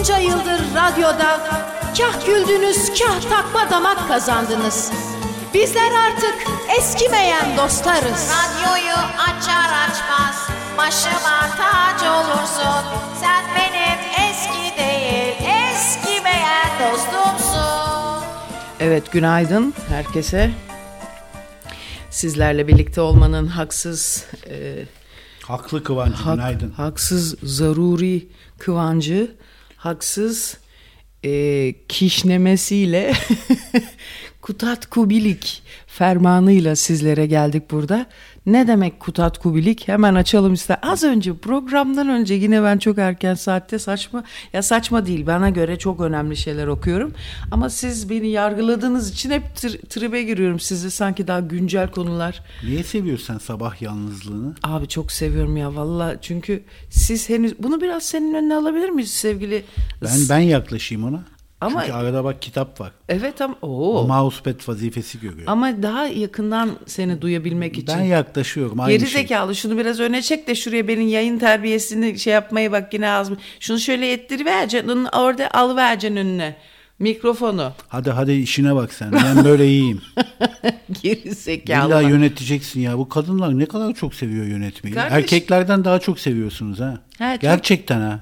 Bunca yıldır radyoda kah güldünüz kah takma damak kazandınız. Bizler artık eskimeyen dostlarız. Radyoyu açar açmaz başıma tac olursun. Sen benim eski değil eskimeyen dostumsun. Evet günaydın herkese. Sizlerle birlikte olmanın haksız e, Haklı Kıvancı hak- günaydın. haksız zaruri kıvancı, haksız e, kişnemesiyle kutat kubilik fermanıyla sizlere geldik burada. Ne demek kutat kubilik? Hemen açalım ister. Az önce programdan önce yine ben çok erken saatte saçma ya saçma değil bana göre çok önemli şeyler okuyorum. Ama siz beni yargıladığınız için hep tr- tribe giriyorum size sanki daha güncel konular. Niye seviyorsun sen sabah yalnızlığını? Abi çok seviyorum ya valla çünkü siz henüz bunu biraz senin önüne alabilir miyiz sevgili? Ben ben yaklaşayım ona. Ama- Çünkü arada bak kitap var. Evet ama O mousepad vazifesi görüyor. Ama daha yakından seni duyabilmek için. ben yaklaşıyorum aynı Geri şey. zekalı şunu biraz öne çek de şuraya benim yayın terbiyesini şey yapmayı bak yine az. Şunu şöyle ettiri vereceksin orada al vereceksin önüne. Mikrofonu. Hadi hadi işine bak sen. Ben böyle iyiyim. Geri zekalı. İlla yöneteceksin ya. Bu kadınlar ne kadar çok seviyor yönetmeyi. Kardeş- Erkeklerden daha çok seviyorsunuz ha. Ha, Gerçekten ha.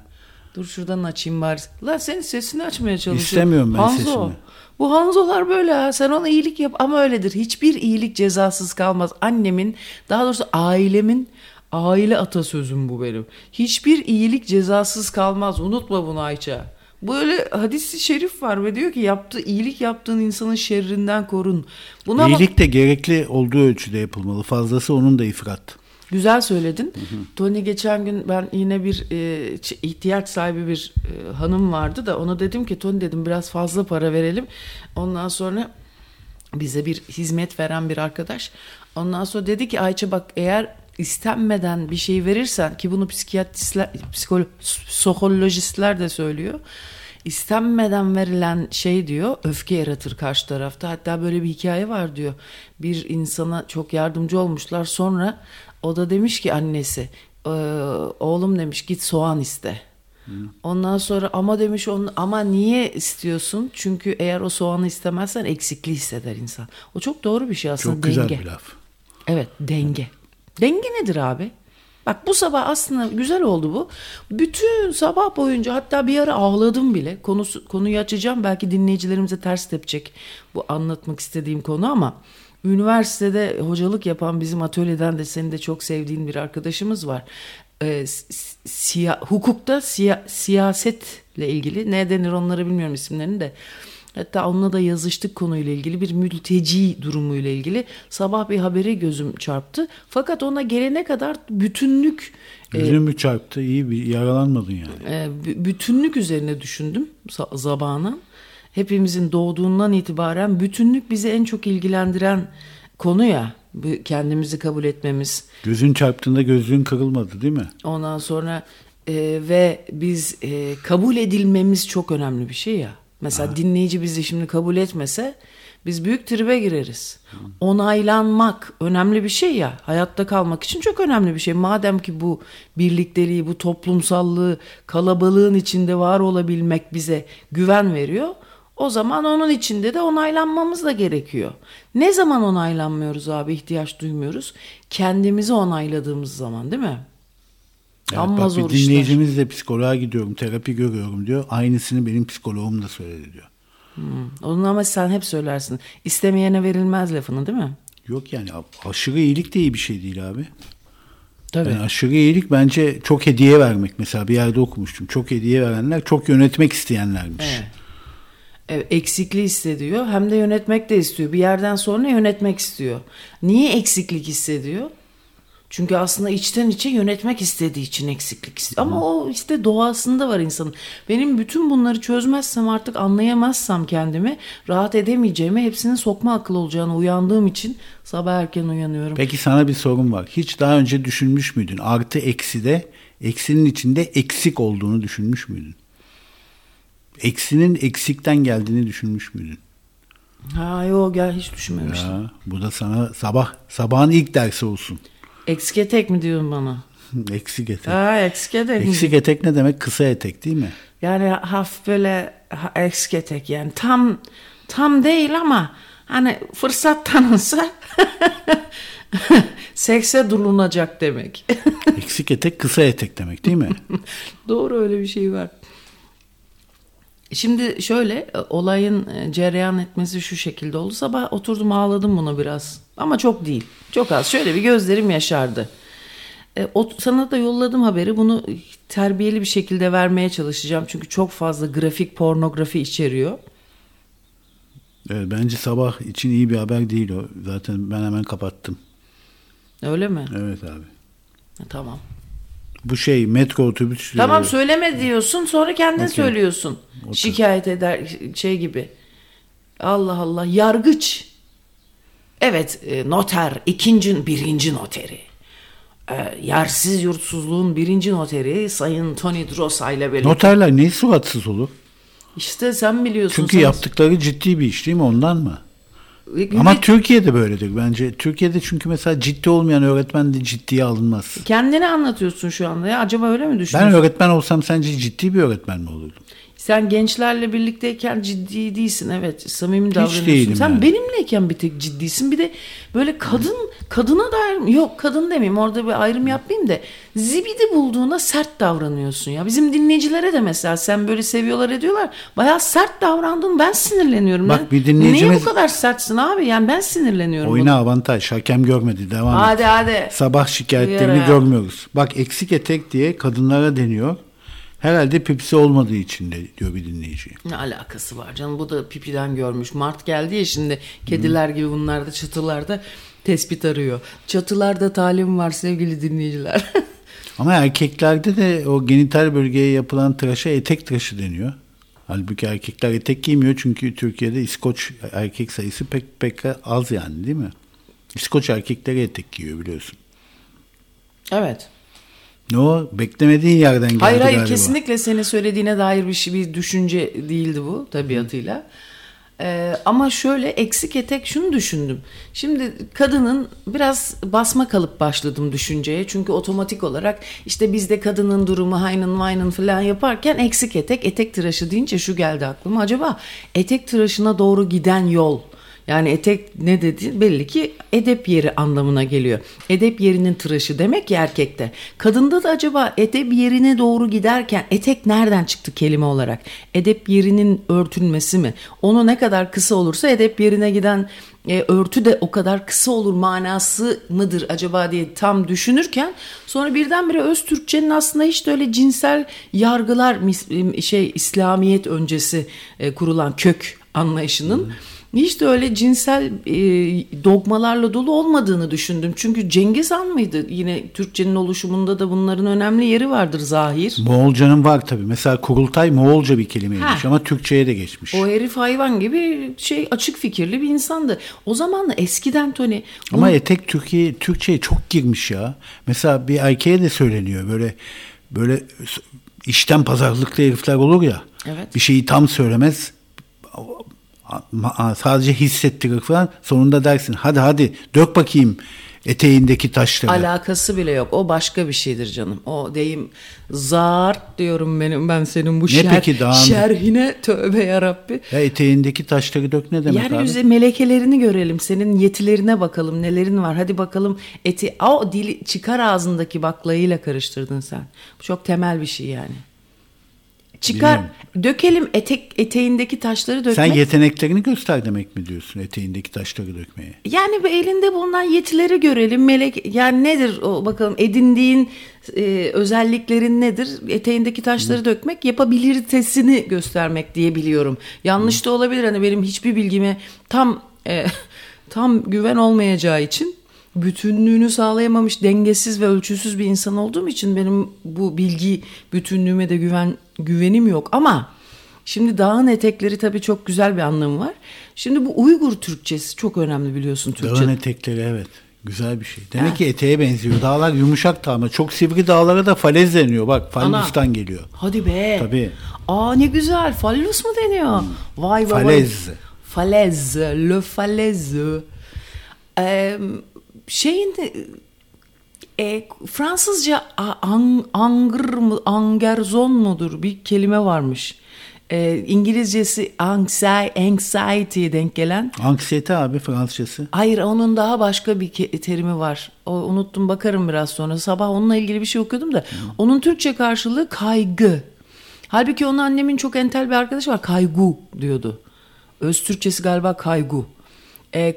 Dur şuradan açayım bari. Lan senin sesini açmaya çalışıyorum. İstemiyorum ben Hanzo. sesini. Bu Hanzolar böyle ha. Sen ona iyilik yap ama öyledir. Hiçbir iyilik cezasız kalmaz. Annemin daha doğrusu ailemin aile atasözüm bu benim. Hiçbir iyilik cezasız kalmaz. Unutma bunu Ayça. Böyle hadisi şerif var ve diyor ki yaptığı iyilik yaptığın insanın şerrinden korun. Buna İyilik de gerekli olduğu ölçüde yapılmalı. Fazlası onun da ifrat. Güzel söyledin. Tony geçen gün ben yine bir e, ihtiyaç sahibi bir e, hanım vardı da ona dedim ki Tony dedim biraz fazla para verelim. Ondan sonra bize bir hizmet veren bir arkadaş. Ondan sonra dedi ki Ayça bak eğer istenmeden bir şey verirsen ki bunu psikiyatristler, psikolo, psikolojistler de söylüyor. İstenmeden verilen şey diyor öfke yaratır karşı tarafta. Hatta böyle bir hikaye var diyor. Bir insana çok yardımcı olmuşlar. Sonra o da demiş ki annesi "Ee, oğlum demiş git soğan iste. Ondan sonra ama demiş onu ama niye istiyorsun? Çünkü eğer o soğanı istemezsen eksikliği hisseder insan. O çok doğru bir şey aslında Çok güzel denge. bir laf. Evet denge. Denge nedir abi? Bak bu sabah aslında güzel oldu bu. Bütün sabah boyunca hatta bir ara ağladım bile. Konusu, konuyu açacağım belki dinleyicilerimize ters tepecek bu anlatmak istediğim konu ama üniversitede hocalık yapan bizim atölyeden de senin de çok sevdiğin bir arkadaşımız var. Si- siya- hukukta siya- siyasetle ilgili ne denir onları bilmiyorum isimlerini de. Hatta onunla da yazıştık konuyla ilgili bir mülteci durumuyla ilgili sabah bir habere gözüm çarptı. Fakat ona gelene kadar bütünlük Gözün mü çarptı? İyi bir yaralanmadın yani. e, bü- bütünlük üzerine düşündüm za- zabanan. Hepimizin doğduğundan itibaren bütünlük bizi en çok ilgilendiren konu ya. Kendimizi kabul etmemiz. Gözün çarptığında gözlüğün kırılmadı değil mi? Ondan sonra e, ve biz e, kabul edilmemiz çok önemli bir şey ya. Mesela dinleyici bizi şimdi kabul etmese biz büyük tribe gireriz. Onaylanmak önemli bir şey ya. Hayatta kalmak için çok önemli bir şey. Madem ki bu birlikteliği, bu toplumsallığı, kalabalığın içinde var olabilmek bize güven veriyor. O zaman onun içinde de onaylanmamız da gerekiyor. Ne zaman onaylanmıyoruz abi ihtiyaç duymuyoruz? Kendimizi onayladığımız zaman değil mi? Evet, Amma bak zor bir işler. dinleyicimiz de psikoloğa gidiyorum, terapi görüyorum diyor. Aynısını benim psikoloğum da söyledi diyor. Onun ama sen hep söylersin. İstemeyene verilmez lafını değil mi? Yok yani aşırı iyilik de iyi bir şey değil abi. Tabii. Yani aşırı iyilik bence çok hediye vermek. Mesela bir yerde okumuştum. Çok hediye verenler çok yönetmek isteyenlermiş. Evet. Evet, eksikliği hissediyor hem de yönetmek de istiyor. Bir yerden sonra yönetmek istiyor. Niye eksiklik hissediyor? Çünkü aslında içten içe yönetmek istediği için eksiklik istiyor. Ama o işte doğasında var insanın. Benim bütün bunları çözmezsem artık anlayamazsam kendimi rahat edemeyeceğimi hepsinin sokma akıl olacağını uyandığım için sabah erken uyanıyorum. Peki sana bir sorum var. Hiç daha önce düşünmüş müydün? Artı eksi de eksinin içinde eksik olduğunu düşünmüş müydün? Eksinin eksikten geldiğini düşünmüş müydün? Ha yok gel hiç düşünmemiştim. Ya, bu da sana sabah sabahın ilk dersi olsun. Eksike tek mi diyorsun bana? Eksik etek. Ha, eksik etek. Eksik etek ne demek? Kısa etek değil mi? Yani hafif böyle eksik etek yani tam tam değil ama hani fırsat tanınsa sekse bulunacak demek. Eksik etek kısa etek demek değil mi? Doğru öyle bir şey var. Şimdi şöyle e, olayın e, cereyan etmesi şu şekilde oldu. Sabah oturdum ağladım buna biraz. Ama çok değil. Çok az. Şöyle bir gözlerim yaşardı. E, o, sana da yolladım haberi. Bunu terbiyeli bir şekilde vermeye çalışacağım. Çünkü çok fazla grafik pornografi içeriyor. Evet, bence sabah için iyi bir haber değil o. Zaten ben hemen kapattım. Öyle mi? Evet abi. E, Tamam. Bu şey metro otobüs. Tamam e, söyleme diyorsun sonra kendin Okey. söylüyorsun. Şikayet eder şey gibi. Allah Allah yargıç. Evet e, noter ikinci birinci noteri. E, yersiz yurtsuzluğun birinci noteri Sayın Tony Drosa ile birlikte. Noterler niye suratsız olur? işte sen biliyorsun. Çünkü sen- yaptıkları ciddi bir iş değil mi ondan mı? Ama Türkiye'de böyledir bence. Türkiye'de çünkü mesela ciddi olmayan öğretmen de ciddiye alınmaz. Kendini anlatıyorsun şu anda ya. Acaba öyle mi düşünüyorsun? Ben öğretmen olsam sence ciddi bir öğretmen mi olurdum? Sen gençlerle birlikteyken ciddi değilsin evet samimi davranıyorsun. değilim Sen yani. benimleyken bir tek ciddisin. Bir de böyle kadın kadına dair yok kadın demeyeyim orada bir ayrım yapmayayım da zibidi bulduğuna sert davranıyorsun ya. Bizim dinleyicilere de mesela sen böyle seviyorlar ediyorlar. Bayağı sert davrandın ben sinirleniyorum. Bak bir dinleyicimiz- Niye bu kadar sertsin abi yani ben sinirleniyorum. Oyuna buna. avantaj. Hakem görmedi. Devam et. Hadi hadi. Sabah şikayetlerini görmüyoruz. Bak eksik etek diye kadınlara deniyor. Herhalde pipisi olmadığı için de diyor bir dinleyici. Ne alakası var canım bu da pipiden görmüş. Mart geldi ya şimdi kediler gibi bunlar da çatılarda tespit arıyor. Çatılarda talim var sevgili dinleyiciler. Ama erkeklerde de o genital bölgeye yapılan tıraşa etek tıraşı deniyor. Halbuki erkekler etek giymiyor çünkü Türkiye'de İskoç erkek sayısı pek pek az yani değil mi? İskoç erkekleri etek giyiyor biliyorsun. evet. Ne o? Beklemediğin yerden geldi Hayır hayır galiba. kesinlikle senin söylediğine dair bir şey bir düşünce değildi bu tabiatıyla. Ee, ama şöyle eksik etek şunu düşündüm. Şimdi kadının biraz basma kalıp başladım düşünceye. Çünkü otomatik olarak işte bizde kadının durumu haynın vaynın falan yaparken eksik etek etek tıraşı deyince şu geldi aklıma. Acaba etek tıraşına doğru giden yol yani etek ne dedi? Belli ki edep yeri anlamına geliyor. Edep yerinin tıraşı demek ki erkekte. Kadında da acaba edep yerine doğru giderken etek nereden çıktı kelime olarak? Edep yerinin örtülmesi mi? Onu ne kadar kısa olursa edep yerine giden e, örtü de o kadar kısa olur manası mıdır acaba diye tam düşünürken sonra birdenbire öz Türkçenin aslında hiç de öyle cinsel yargılar şey İslamiyet öncesi e, kurulan kök anlayışının hiç de öyle cinsel e, dogmalarla dolu olmadığını düşündüm. Çünkü Cengiz Han mıydı? Yine Türkçenin oluşumunda da bunların önemli yeri vardır zahir. Moğolcanın var tabii. Mesela kurultay Moğolca bir kelimeymiş Ha. ama Türkçe'ye de geçmiş. O herif hayvan gibi şey açık fikirli bir insandı. O zaman da eskiden Tony Ama etek Türkiye Türkçe'ye çok girmiş ya. Mesela bir erkeğe de söyleniyor böyle böyle işten pazarlıklı herifler olur ya. Evet. Bir şeyi tam söylemez. Sadece hissettirir falan. Sonunda dersin hadi hadi dök bakayım eteğindeki taşları. alakası bile yok. O başka bir şeydir canım. O deyim zart diyorum benim ben senin bu Ne şer, peki şerhine tövbe yarabbi. ya eteğindeki taşları dök ne demek abi? Yeryüzü melekelerini görelim. Senin yetilerine bakalım. Nelerin var? Hadi bakalım. Eti o dili çıkar ağzındaki baklayıyla karıştırdın sen. Bu çok temel bir şey yani. Çıkar, Bilmiyorum. dökelim etek eteğindeki taşları dökmek. Sen yeteneklerini göster demek mi diyorsun eteğindeki taşları dökmeye? Yani bir elinde bulunan yetileri görelim. Melek yani nedir o bakalım edindiğin e, özelliklerin nedir? Eteğindeki taşları dökmek yapabilitesini göstermek diye biliyorum. Yanlış da olabilir hani benim hiçbir bilgime tam e, tam güven olmayacağı için bütünlüğünü sağlayamamış dengesiz ve ölçüsüz bir insan olduğum için benim bu bilgi bütünlüğüme de güven güvenim yok ama Şimdi dağın etekleri tabii çok güzel bir anlamı var. Şimdi bu Uygur Türkçesi çok önemli biliyorsun Türkçe. Dağın etekleri evet. Güzel bir şey. Demek ki eteğe benziyor. Dağlar yumuşak dağ ama çok sivri dağlara da falez deniyor. Bak fallustan geliyor. Hadi be. Tabii. Aa ne güzel. Fallus mu deniyor? Vay vay vay. Falez. Falez. Le falez. Ee, şeyin E, Fransızca ang, angır mı, angerzon mudur bir kelime varmış. E, İngilizcesi anxi- anxiety'ye denk gelen. Anksiyete abi Fransızcası. Hayır onun daha başka bir terimi var. O, unuttum bakarım biraz sonra. Sabah onunla ilgili bir şey okuyordum da. Onun Türkçe karşılığı kaygı. Halbuki onun annemin çok entel bir arkadaşı var. Kaygu diyordu. Öz Türkçesi galiba kaygu. E,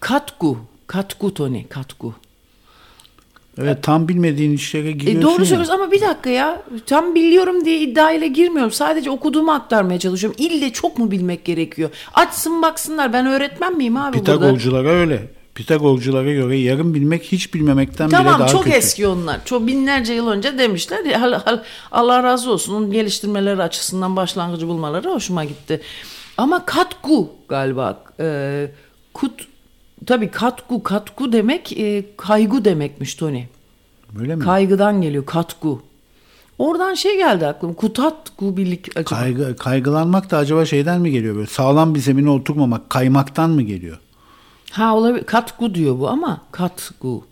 katgu. Katgu Tony. Katgu. Evet tam bilmediğin işlere E, giriyorsun doğru ya. söylüyorsun ama bir dakika ya. Tam biliyorum diye iddiayla girmiyorum. Sadece okuduğumu aktarmaya çalışıyorum. İlle çok mu bilmek gerekiyor? Açsın baksınlar. Ben öğretmen miyim abi burada? Pitagorculara öyle. Pitagorculara göre yarım bilmek hiç bilmemekten bile Tamam daha çok kötü. eski onlar. Çok binlerce yıl önce demişler. Ya, Allah razı olsun. Onun geliştirmeleri açısından başlangıcı bulmaları hoşuma gitti. Ama katku galiba. E, kut tabii katku katku demek e, kaygı demekmiş Tony. Öyle mi? Kaygıdan geliyor katku. Oradan şey geldi aklıma. Kutatku birlik acaba. Kaygı, kaygılanmak da acaba şeyden mi geliyor böyle sağlam bir zemine oturmamak kaymaktan mı geliyor? Ha olabilir. Katku diyor bu ama katku.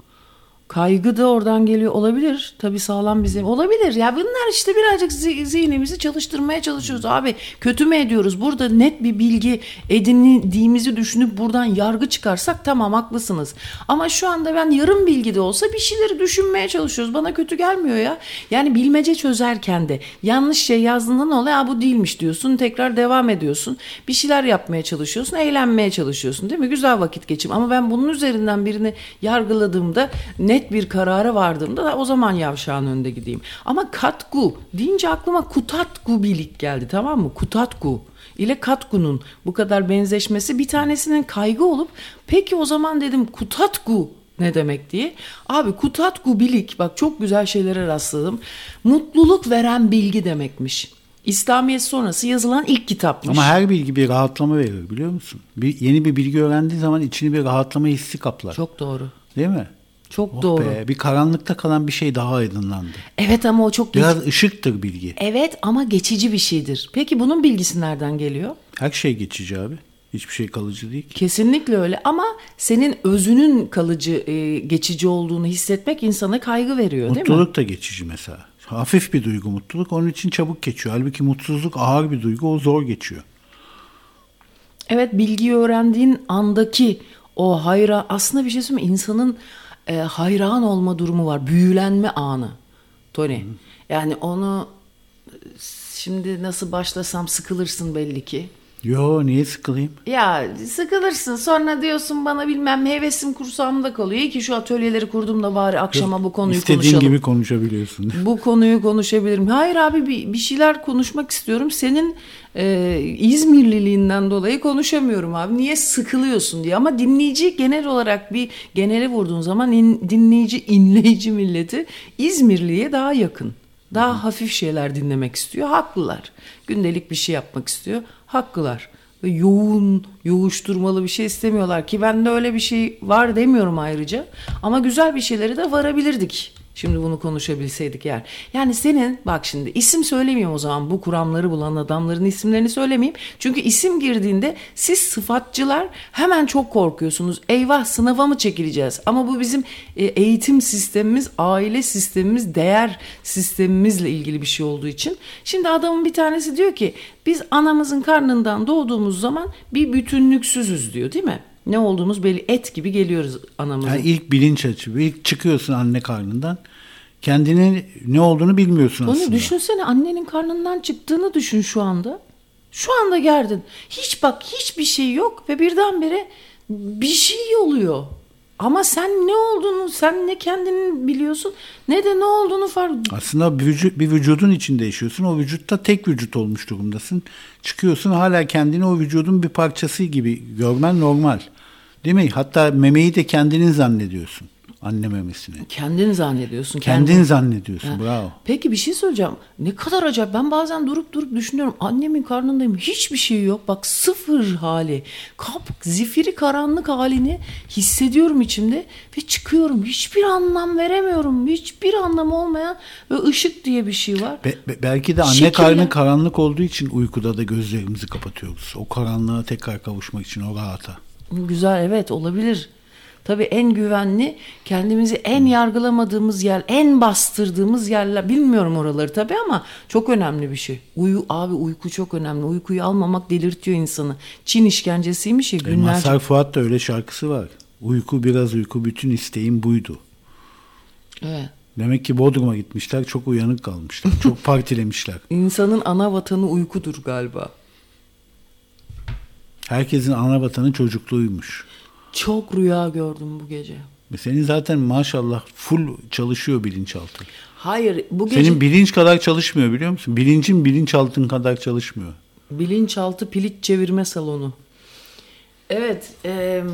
Kaygı da oradan geliyor olabilir. Tabii sağlam bizim olabilir. Ya bunlar işte birazcık zi- zihnimizi çalıştırmaya çalışıyoruz abi. Kötü mü ediyoruz? Burada net bir bilgi edindiğimizi düşünüp buradan yargı çıkarsak tamam haklısınız. Ama şu anda ben yarım bilgi de olsa bir şeyleri düşünmeye çalışıyoruz. Bana kötü gelmiyor ya. Yani bilmece çözerken de yanlış şey yazdığında ne oluyor? Ya bu değilmiş diyorsun. Tekrar devam ediyorsun. Bir şeyler yapmaya çalışıyorsun. Eğlenmeye çalışıyorsun değil mi? Güzel vakit geçim. Ama ben bunun üzerinden birini yargıladığımda net bir karara vardığımda da o zaman yavşağın önde gideyim. Ama katku deyince aklıma kutatku birlik geldi tamam mı? Kutatku ile katkunun bu kadar benzeşmesi bir tanesinin kaygı olup peki o zaman dedim kutatku ne demek diye. Abi kutatku bilik bak çok güzel şeylere rastladım. Mutluluk veren bilgi demekmiş. İslamiyet sonrası yazılan ilk kitapmış. Ama her bilgi bir rahatlama verir biliyor musun? Bir, yeni bir bilgi öğrendiğin zaman içini bir rahatlama hissi kaplar. Çok doğru. Değil mi? Çok Oh doğru. be, bir karanlıkta kalan bir şey daha aydınlandı. Evet ama o çok geç- Biraz ışıktır bilgi. Evet ama geçici bir şeydir. Peki bunun bilgisi nereden geliyor? Her şey geçici abi. Hiçbir şey kalıcı değil ki. Kesinlikle öyle ama senin özünün kalıcı, e, geçici olduğunu hissetmek insana kaygı veriyor değil mi? Mutluluk da geçici mesela. Hafif bir duygu mutluluk onun için çabuk geçiyor. Halbuki mutsuzluk ağır bir duygu o zor geçiyor. Evet bilgiyi öğrendiğin andaki o hayra aslında bir şey söyleyeyim mi? İnsanın e, hayran olma durumu var. Büyülenme anı. Tony. Yani onu e, şimdi nasıl başlasam sıkılırsın belli ki. Yo niye sıkılayım? Ya sıkılırsın sonra diyorsun bana bilmem hevesim kursağımda kalıyor. İyi ki şu atölyeleri kurdum da bari akşama bu konuyu İstediğin konuşalım. gibi konuşabiliyorsun. Bu konuyu konuşabilirim. Hayır abi bir, bir şeyler konuşmak istiyorum. Senin e, İzmirliliğinden dolayı konuşamıyorum abi. Niye sıkılıyorsun diye. Ama dinleyici genel olarak bir genele vurduğun zaman in- dinleyici, inleyici milleti İzmirliye daha yakın. Daha hafif şeyler dinlemek istiyor. Haklılar. Gündelik bir şey yapmak istiyor. Haklılar. Ve yoğun, yoğuşturmalı bir şey istemiyorlar ki bende öyle bir şey var demiyorum ayrıca. Ama güzel bir şeylere de varabilirdik. Şimdi bunu konuşabilseydik eğer. Yani senin bak şimdi isim söylemeyeyim o zaman bu kuramları bulan adamların isimlerini söylemeyeyim. Çünkü isim girdiğinde siz sıfatçılar hemen çok korkuyorsunuz. Eyvah sınava mı çekileceğiz? Ama bu bizim e, eğitim sistemimiz, aile sistemimiz, değer sistemimizle ilgili bir şey olduğu için. Şimdi adamın bir tanesi diyor ki biz anamızın karnından doğduğumuz zaman bir bütünlüksüzüz diyor değil mi? Ne olduğumuz belli et gibi geliyoruz anamızın. Yani ilk bilinç açı. İlk çıkıyorsun anne karnından. Kendinin ne olduğunu bilmiyorsun Onu aslında. düşünsene annenin karnından çıktığını düşün şu anda. Şu anda geldin. Hiç bak hiçbir şey yok ve birdenbire bir şey oluyor. Ama sen ne olduğunu, sen ne kendini biliyorsun ne de ne olduğunu fark Aslında bir, vücut, bir vücudun içinde yaşıyorsun. O vücutta tek vücut olmuş durumdasın. Çıkıyorsun hala kendini o vücudun bir parçası gibi görmen normal. Değil mi? Hatta memeyi de kendinin zannediyorsun. Anne memesini. Kendin zannediyorsun. Kendin zannediyorsun. Bravo. Peki bir şey söyleyeceğim. Ne kadar acayip. Ben bazen durup durup düşünüyorum. Annemin karnındayım. Hiçbir şey yok. Bak sıfır hali. Kap, zifiri karanlık halini hissediyorum içimde. Ve çıkıyorum. Hiçbir anlam veremiyorum. Hiçbir anlamı olmayan ve ışık diye bir şey var. Be- be- belki de anne Şekille- karnı karanlık olduğu için uykuda da gözlerimizi kapatıyoruz. O karanlığa tekrar kavuşmak için o rahata. Güzel evet olabilir. Tabii en güvenli, kendimizi en yargılamadığımız yer, en bastırdığımız yerler. Bilmiyorum oraları tabii ama çok önemli bir şey. Uyu abi uyku çok önemli. Uykuyu almamak delirtiyor insanı. Çin işkencesiymiş ya E, günlerce. Mazhar Fuat da öyle şarkısı var. Uyku biraz uyku bütün isteğim buydu. Evet. Demek ki Bodrum'a gitmişler çok uyanık kalmışlar. Çok partilemişler. İnsanın ana vatanı uykudur galiba. Herkesin ana vatanı çocukluğuymuş. Çok rüya gördüm bu gece. Ve senin zaten maşallah full çalışıyor bilinçaltı. Hayır bu gece Senin bilinç kadar çalışmıyor biliyor musun? Bilincin bilinçaltın kadar çalışmıyor. bilinçaltı piliç çevirme salonu. Evet. eee,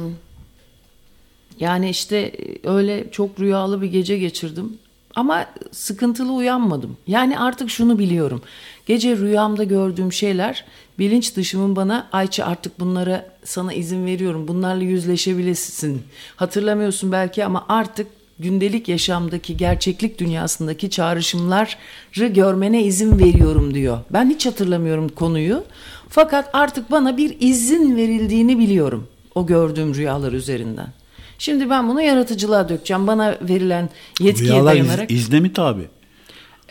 yani işte e, öyle çok rüyalı bir gece geçirdim. Ama sıkıntılı uyanmadım. Yani artık şunu biliyorum. Gece rüyamda gördüğüm şeyler bilinç dışımın bana Ayça artık bunlara sana izin veriyorum. Bunlarla yüzleşebilirsin. Hatırlamıyorsun belki ama artık gündelik yaşamdaki gerçeklik dünyasındaki çağrışımları görmene izin veriyorum diyor. Ben hiç hatırlamıyorum konuyu. Fakat artık bana bir izin verildiğini biliyorum o gördüğüm rüyalar üzerinden. Şimdi ben bunu yaratıcılığa dökeceğim. Bana verilen yetkiye Rüyalar iz- dayanarak. izne mi tabi?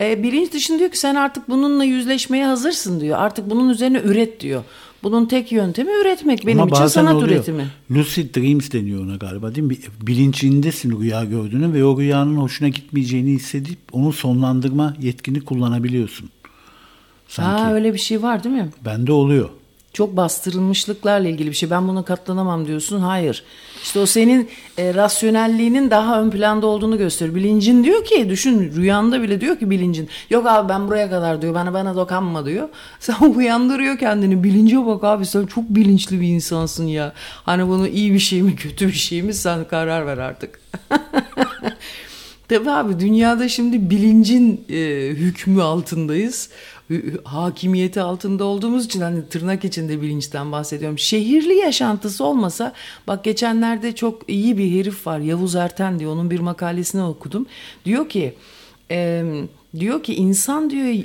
E, bilinç dışın diyor ki sen artık bununla yüzleşmeye hazırsın diyor. Artık bunun üzerine üret diyor. Bunun tek yöntemi üretmek benim Ama için sanat oluyor. üretimi. Lucid Dreams deniyor ona galiba değil mi? Bilincindesin rüya gördüğünü ve o rüyanın hoşuna gitmeyeceğini hissedip onu sonlandırma yetkini kullanabiliyorsun. Sanki. Ha öyle bir şey var değil mi? Bende oluyor. Çok bastırılmışlıklarla ilgili bir şey. Ben buna katlanamam diyorsun. Hayır. İşte o senin e, rasyonelliğinin daha ön planda olduğunu gösteriyor. Bilincin diyor ki düşün rüyanda bile diyor ki bilincin. Yok abi ben buraya kadar diyor. Bana bana dokanma diyor. Sen uyandırıyor kendini. Bilince bak abi sen çok bilinçli bir insansın ya. Hani bunu iyi bir şey mi kötü bir şey mi sen karar ver artık. Tabii abi dünyada şimdi bilincin e, hükmü altındayız. Hakimiyeti altında olduğumuz için hani tırnak içinde bilinçten bahsediyorum. Şehirli yaşantısı olmasa bak geçenlerde çok iyi bir herif var Yavuz Erten diyor onun bir makalesini okudum. Diyor ki e, diyor ki insan diyor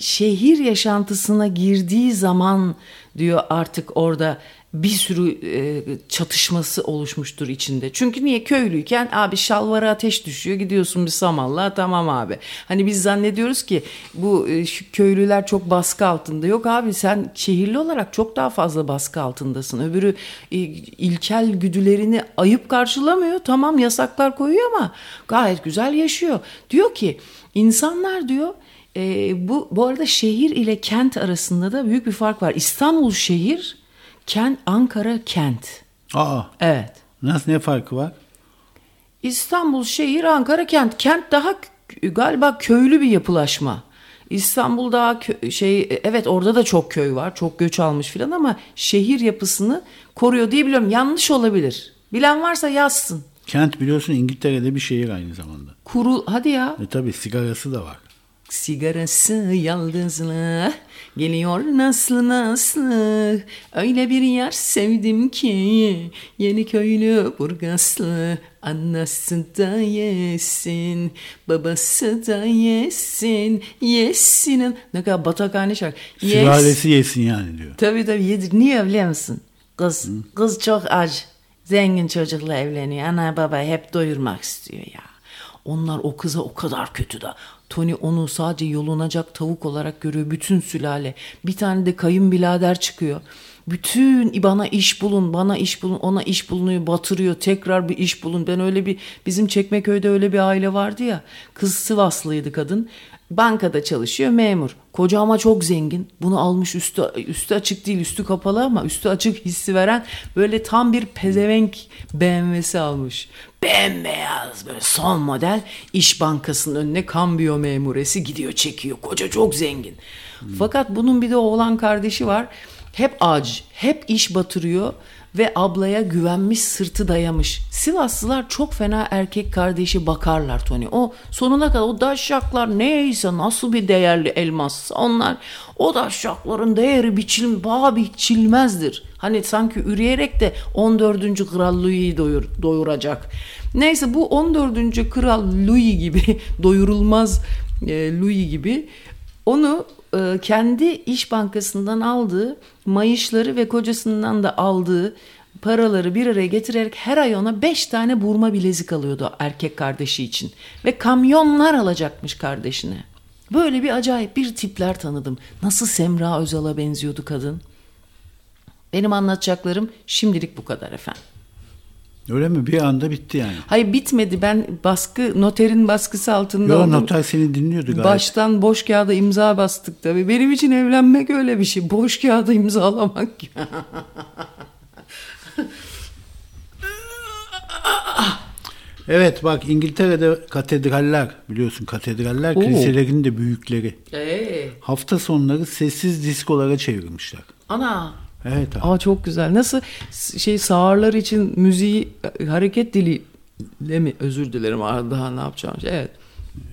şehir yaşantısına girdiği zaman diyor artık orada bir sürü e, çatışması oluşmuştur içinde. Çünkü niye köylüyken abi şalvara ateş düşüyor gidiyorsun bir samalla tamam abi. Hani biz zannediyoruz ki bu e, köylüler çok baskı altında. Yok abi sen şehirli olarak çok daha fazla baskı altındasın. Öbürü e, ilkel güdülerini ayıp karşılamıyor. Tamam yasaklar koyuyor ama gayet güzel yaşıyor. Diyor ki insanlar diyor e, bu bu arada şehir ile kent arasında da büyük bir fark var. İstanbul şehir, kent Ankara kent. Aa, Evet. nasıl ne farkı var? İstanbul şehir, Ankara kent. Kent daha galiba köylü bir yapılaşma. İstanbul daha şey evet orada da çok köy var. Çok göç almış filan ama şehir yapısını koruyor diye biliyorum. Yanlış olabilir. Bilen varsa yazsın. Kent biliyorsun İngiltere'de bir şehir aynı zamanda. Kurul hadi ya. E tabi sigarası da var. Sigarası yaldızlı Geliyor nasıl nasıl Öyle bir yer sevdim ki Yeni köylü burgaslı Anası da yesin Babası da yesin Yesin Ne kadar batakhane şarkı Yes. Sülalesi yesin yani diyor. Tabii tabii yedir. Niye biliyor musun? Kız, kız çok aç. Zengin çocukla evleniyor. Ana baba hep doyurmak istiyor ya. Onlar o kıza o kadar kötü da. Tony onu sadece yolunacak tavuk olarak görüyor. Bütün sülale. Bir tane de kayınbirader çıkıyor. Bütün bana iş bulun, bana iş bulun, ona iş bulunuyor, batırıyor. Tekrar bir iş bulun. Ben öyle bir, bizim Çekmeköy'de öyle bir aile vardı ya. Kız Sivaslıydı kadın. Bankada çalışıyor memur. Koca ama çok zengin. Bunu almış üstü üstü açık değil üstü kapalı ama üstü açık hissi veren böyle tam bir pezevenk BMW'si almış. Bembeyaz böyle son model İş Bankası'nın önüne kambiyo memuresi gidiyor çekiyor. Koca çok zengin. Fakat bunun bir de oğlan kardeşi var. Hep aç, hep iş batırıyor ve ablaya güvenmiş sırtı dayamış. Sivaslılar çok fena erkek kardeşi bakarlar Tony. O sonuna kadar o daşşaklar neyse nasıl bir değerli elmas onlar o daşşakların değeri biçil, bağ biçilmezdir. Hani sanki üreyerek de 14. Kral Louis'i doyur, doyuracak. Neyse bu 14. Kral Louis gibi doyurulmaz e, Louis gibi onu kendi iş bankasından aldığı mayışları ve kocasından da aldığı paraları bir araya getirerek her ay ona beş tane burma bilezik alıyordu erkek kardeşi için. Ve kamyonlar alacakmış kardeşine. Böyle bir acayip bir tipler tanıdım. Nasıl Semra Özal'a benziyordu kadın. Benim anlatacaklarım şimdilik bu kadar efendim. Öyle mi? Bir anda bitti yani. Hayır bitmedi. Ben baskı noterin baskısı altında Yo, oldum. noter seni dinliyordu gayet. Baştan boş kağıda imza bastık tabii. Benim için evlenmek öyle bir şey. Boş kağıda imzalamak. Evet bak İngiltere'de katedraller biliyorsun katedraller Oo. kiliselerin de büyükleri. Ee, Hafta sonları sessiz diskolara çevirmişler. ana. Evet abi. Aa çok güzel. Nasıl şey sağırlar için müziği e, hareket diliyle mi özür dilerim daha ne yapacağım. Evet.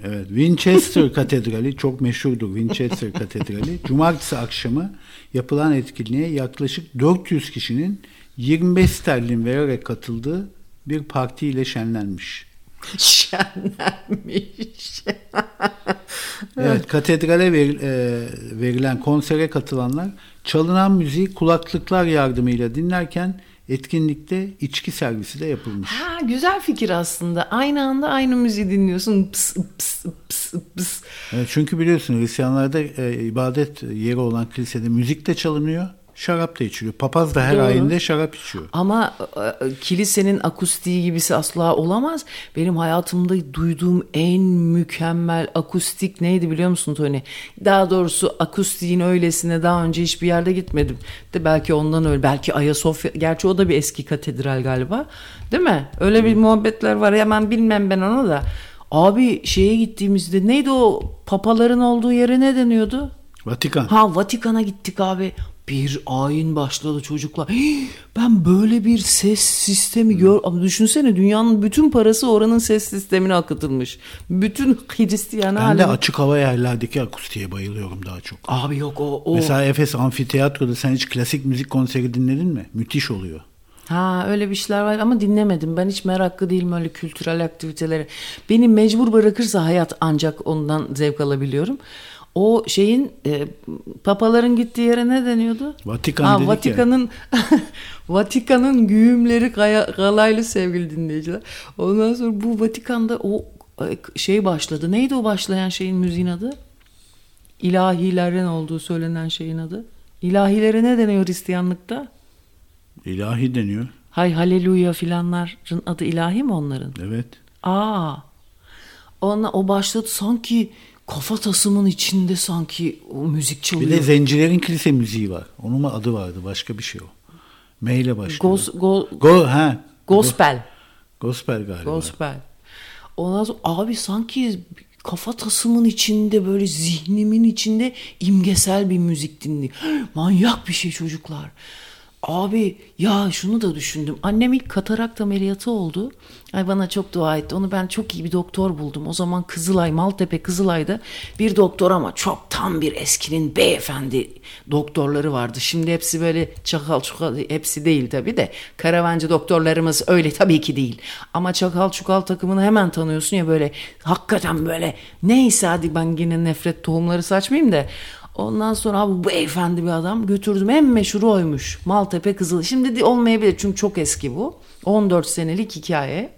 Evet, Winchester Katedrali çok meşhurdur. Winchester Katedrali. Cumartesi akşamı yapılan etkinliğe yaklaşık 400 kişinin 25 sterlin vererek katıldığı bir partiyle şenlenmiş. Şenlenmiş. Evet, katedrale ver- e, verilen konsere katılanlar çalınan müziği kulaklıklar yardımıyla dinlerken etkinlikte içki servisi de yapılmış. ha güzel fikir aslında. Aynı anda aynı müziği dinliyorsun. Pıs, pıs, pıs, pıs. Çünkü biliyorsun Hristiyanlarda e, ibadet yeri olan kilisede müzik de çalınıyor, şarap da içiliyor. Papaz da her Doğru. ayında şarap içiyor. Ama e, kilisenin akustiği gibisi asla olamaz. Benim hayatımda duyduğum en mükemmel akustik neydi biliyor musun Tony? Daha doğrusu akustiğin öylesine daha önce hiçbir yerde gitmedim. De belki ondan öyle. Belki Ayasofya. Gerçi o da bir eski katedral galiba. Değil mi? Öyle bir muhabbetler var. Hemen bilmem ben onu da. Abi şeye gittiğimizde neydi o papaların olduğu yere ne deniyordu? Vatikan. Ha Vatikan'a gittik abi. Bir ayin başladı çocuklar. Hii, Ben böyle bir ses sistemi gör. Ama düşünsene dünyanın bütün parası oranın ses sistemine akıtılmış. Bütün Hristiyan Ben alemi- de açık hava yerlerdeki akustiğe bayılıyorum daha çok. Abi yok o. o. Mesela Efes Amfiteyatro'da sen hiç klasik müzik konseri dinledin mi? Müthiş oluyor. Ha öyle bir şeyler var ama dinlemedim. Ben hiç meraklı değilim öyle kültürel aktivitelere. Beni mecbur bırakırsa hayat ancak ondan zevk alabiliyorum. O şeyin e, papaların gittiği yere ne deniyordu? Vatikan ha, dedik. Vatikan'ın Vatikan'ın güğümleri kaya, kalaylı sevgili dinleyiciler. Ondan sonra bu Vatikan'da o e, şey başladı. Neydi o başlayan şeyin müziğin adı? İlahilerin olduğu söylenen şeyin adı. İlahilere ne deniyor Hristiyanlıkta? İlahi deniyor. Hay haleluya filanların adı ilahi mi onların? Evet. Aa. Ona o başladı sanki kafatasımın içinde sanki o müzik Bir çalıyor. de zencilerin kilise müziği var. Onun mu adı vardı? Başka bir şey o. M ile başlıyor. Gos, go, Go, ha. gospel. Gospel galiba. Gospel. Ondan sonra abi sanki kafatasımın içinde böyle zihnimin içinde imgesel bir müzik dinliyor. Manyak bir şey çocuklar. Abi ya şunu da düşündüm. Annem ilk katarakt ameliyatı oldu. Ay bana çok dua etti. Onu ben çok iyi bir doktor buldum. O zaman Kızılay, Maltepe Kızılay'da bir doktor ama çok tam bir eskinin beyefendi doktorları vardı. Şimdi hepsi böyle çakal çukal hepsi değil tabii de. Karavancı doktorlarımız öyle tabii ki değil. Ama çakal çukal takımını hemen tanıyorsun ya böyle hakikaten böyle neyse hadi ben yine nefret tohumları saçmayayım da Ondan sonra abi bu beyefendi bir adam götürdüm. En meşhuru oymuş. Maltepe Kızıl. Şimdi de olmayabilir çünkü çok eski bu. 14 senelik hikaye.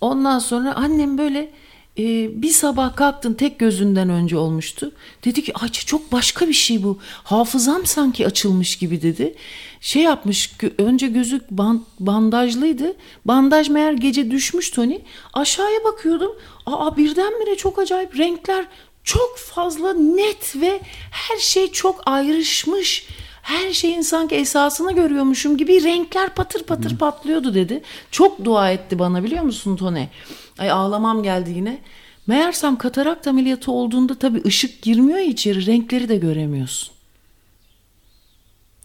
Ondan sonra annem böyle e, bir sabah kalktın tek gözünden önce olmuştu. Dedi ki ay çok başka bir şey bu. Hafızam sanki açılmış gibi dedi. Şey yapmış önce gözü ban- bandajlıydı. Bandaj meğer gece düşmüş Tony. Aşağıya bakıyordum. Aa birdenbire çok acayip renkler çok fazla net ve her şey çok ayrışmış. Her şeyin sanki esasını görüyormuşum gibi renkler patır patır patlıyordu dedi. Çok dua etti bana biliyor musun Tony? Ay ağlamam geldi yine. Meğersem katarakt ameliyatı olduğunda tabii ışık girmiyor ya içeri renkleri de göremiyorsun.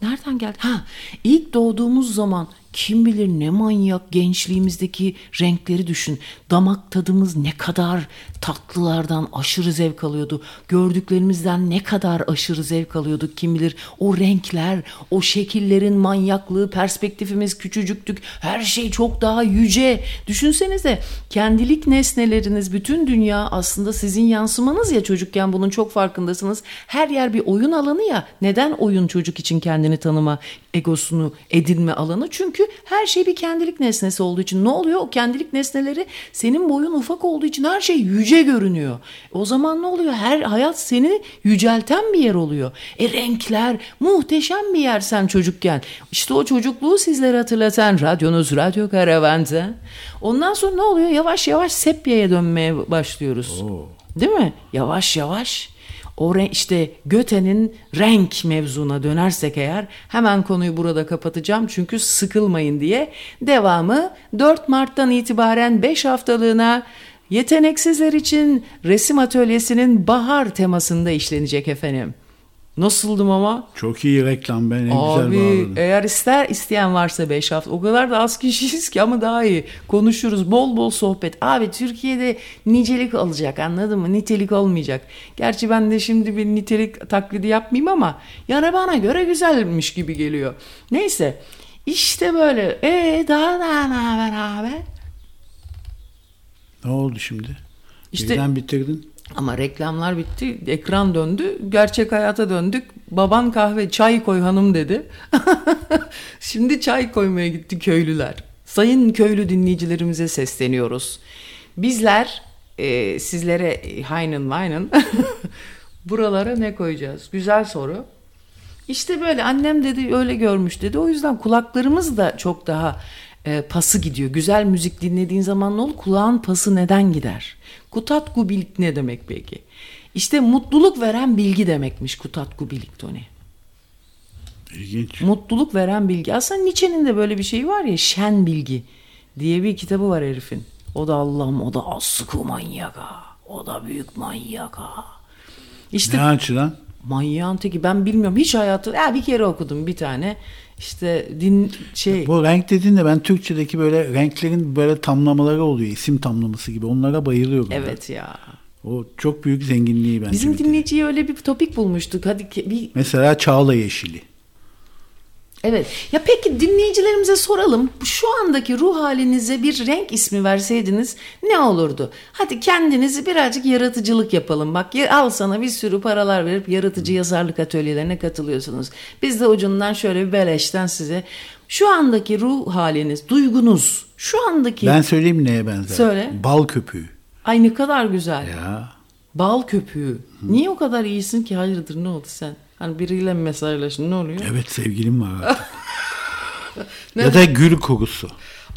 Nereden geldi? Ha, ilk doğduğumuz zaman kim bilir ne manyak gençliğimizdeki renkleri düşün. Damak tadımız ne kadar tatlılardan aşırı zevk alıyordu. Gördüklerimizden ne kadar aşırı zevk alıyorduk kim bilir. O renkler, o şekillerin manyaklığı, perspektifimiz küçücüktük. Her şey çok daha yüce. Düşünsenize kendilik nesneleriniz, bütün dünya aslında sizin yansımanız ya çocukken bunun çok farkındasınız. Her yer bir oyun alanı ya. Neden oyun çocuk için kendini tanıma egosunu edinme alanı. Çünkü her şey bir kendilik nesnesi olduğu için ne oluyor? O kendilik nesneleri senin boyun ufak olduğu için her şey yüce görünüyor. O zaman ne oluyor? Her hayat seni yücelten bir yer oluyor. E renkler muhteşem bir yer sen çocukken. İşte o çocukluğu sizlere hatırlatan radyonuz Radyo Karavan'da. Ondan sonra ne oluyor? Yavaş yavaş sepyaya dönmeye başlıyoruz. Değil mi? Yavaş yavaş o re- işte Göte'nin renk mevzuna dönersek eğer hemen konuyu burada kapatacağım çünkü sıkılmayın diye devamı 4 Mart'tan itibaren 5 haftalığına yeteneksizler için resim atölyesinin bahar temasında işlenecek efendim. Nasıldım ama? Çok iyi reklam ben en güzel Abi bağladın. eğer ister isteyen varsa 5 hafta o kadar da az kişiyiz ki ama daha iyi konuşuruz bol bol sohbet. Abi Türkiye'de nicelik olacak anladın mı? Nitelik olmayacak. Gerçi ben de şimdi bir nitelik taklidi yapmayayım ama yani bana göre güzelmiş gibi geliyor. Neyse işte böyle e daha daha ne haber abi? Ne oldu şimdi? İşte- Birden bitirdin. Ama reklamlar bitti, ekran döndü, gerçek hayata döndük. Baban kahve, çay koy hanım dedi. Şimdi çay koymaya gitti köylüler. Sayın köylü dinleyicilerimize sesleniyoruz. Bizler e, sizlere e, haynen vaynen buralara ne koyacağız? Güzel soru. İşte böyle annem dedi öyle görmüş dedi. O yüzden kulaklarımız da çok daha e, pası gidiyor. Güzel müzik dinlediğin zaman ne olur? Kulağın pası neden gider? Kutatku bilik ne demek peki? İşte mutluluk veren bilgi demekmiş kutatku bilik Tony. İlginç. Mutluluk veren bilgi. Aslında Nietzsche'nin de böyle bir şeyi var ya şen bilgi diye bir kitabı var herifin. O da Allah'ım o da sıkı manyak ha. O da büyük manyak ha. İşte Ne açıdan? Manyağın teki ben bilmiyorum hiç hayatı ya bir kere okudum bir tane işte din şey Bu renk dediğinde ben Türkçedeki böyle renklerin böyle tamlamaları oluyor. isim tamlaması gibi. Onlara bayılıyorum. ben. evet ya O çok büyük zenginliği bence. bizim de. dinleyiciye öyle bir topik bulmuştuk hadi bir Mesela Çağla Yeşili. Evet ya peki dinleyicilerimize soralım şu andaki ruh halinize bir renk ismi verseydiniz ne olurdu hadi kendinizi birazcık yaratıcılık yapalım bak al sana bir sürü paralar verip yaratıcı yazarlık atölyelerine katılıyorsunuz biz de ucundan şöyle bir beleşten size şu andaki ruh haliniz duygunuz şu andaki Ben söyleyeyim neye benzer? Söyle. Bal köpüğü. Ay ne kadar güzel. Ya. Bal köpüğü. Niye o kadar iyisin ki? Hayırdır ne oldu sen? Hani biriyle mesajlaşın ne oluyor? Evet sevgilim var artık. ya da gül kokusu.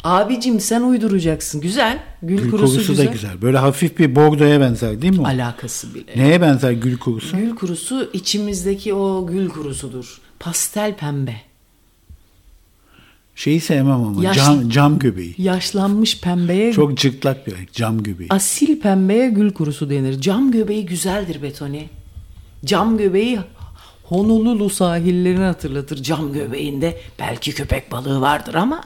Abicim sen uyduracaksın. Güzel. Gül, Gül kurusu güzel. da güzel. Böyle hafif bir bordoya benzer değil mi o? Alakası bile. Neye benzer gül kokusu? Gül kurusu içimizdeki o gül kurusudur. Pastel pembe. Şeyi sevmem ama Yaş- cam, cam göbeği. Yaşlanmış pembeye Çok cırtlak bir renk cam göbeği. asil pembeye gül kurusu denir. Cam göbeği güzeldir Betoni. Cam göbeği Honolulu sahillerini hatırlatır. Cam göbeğinde belki köpek balığı vardır ama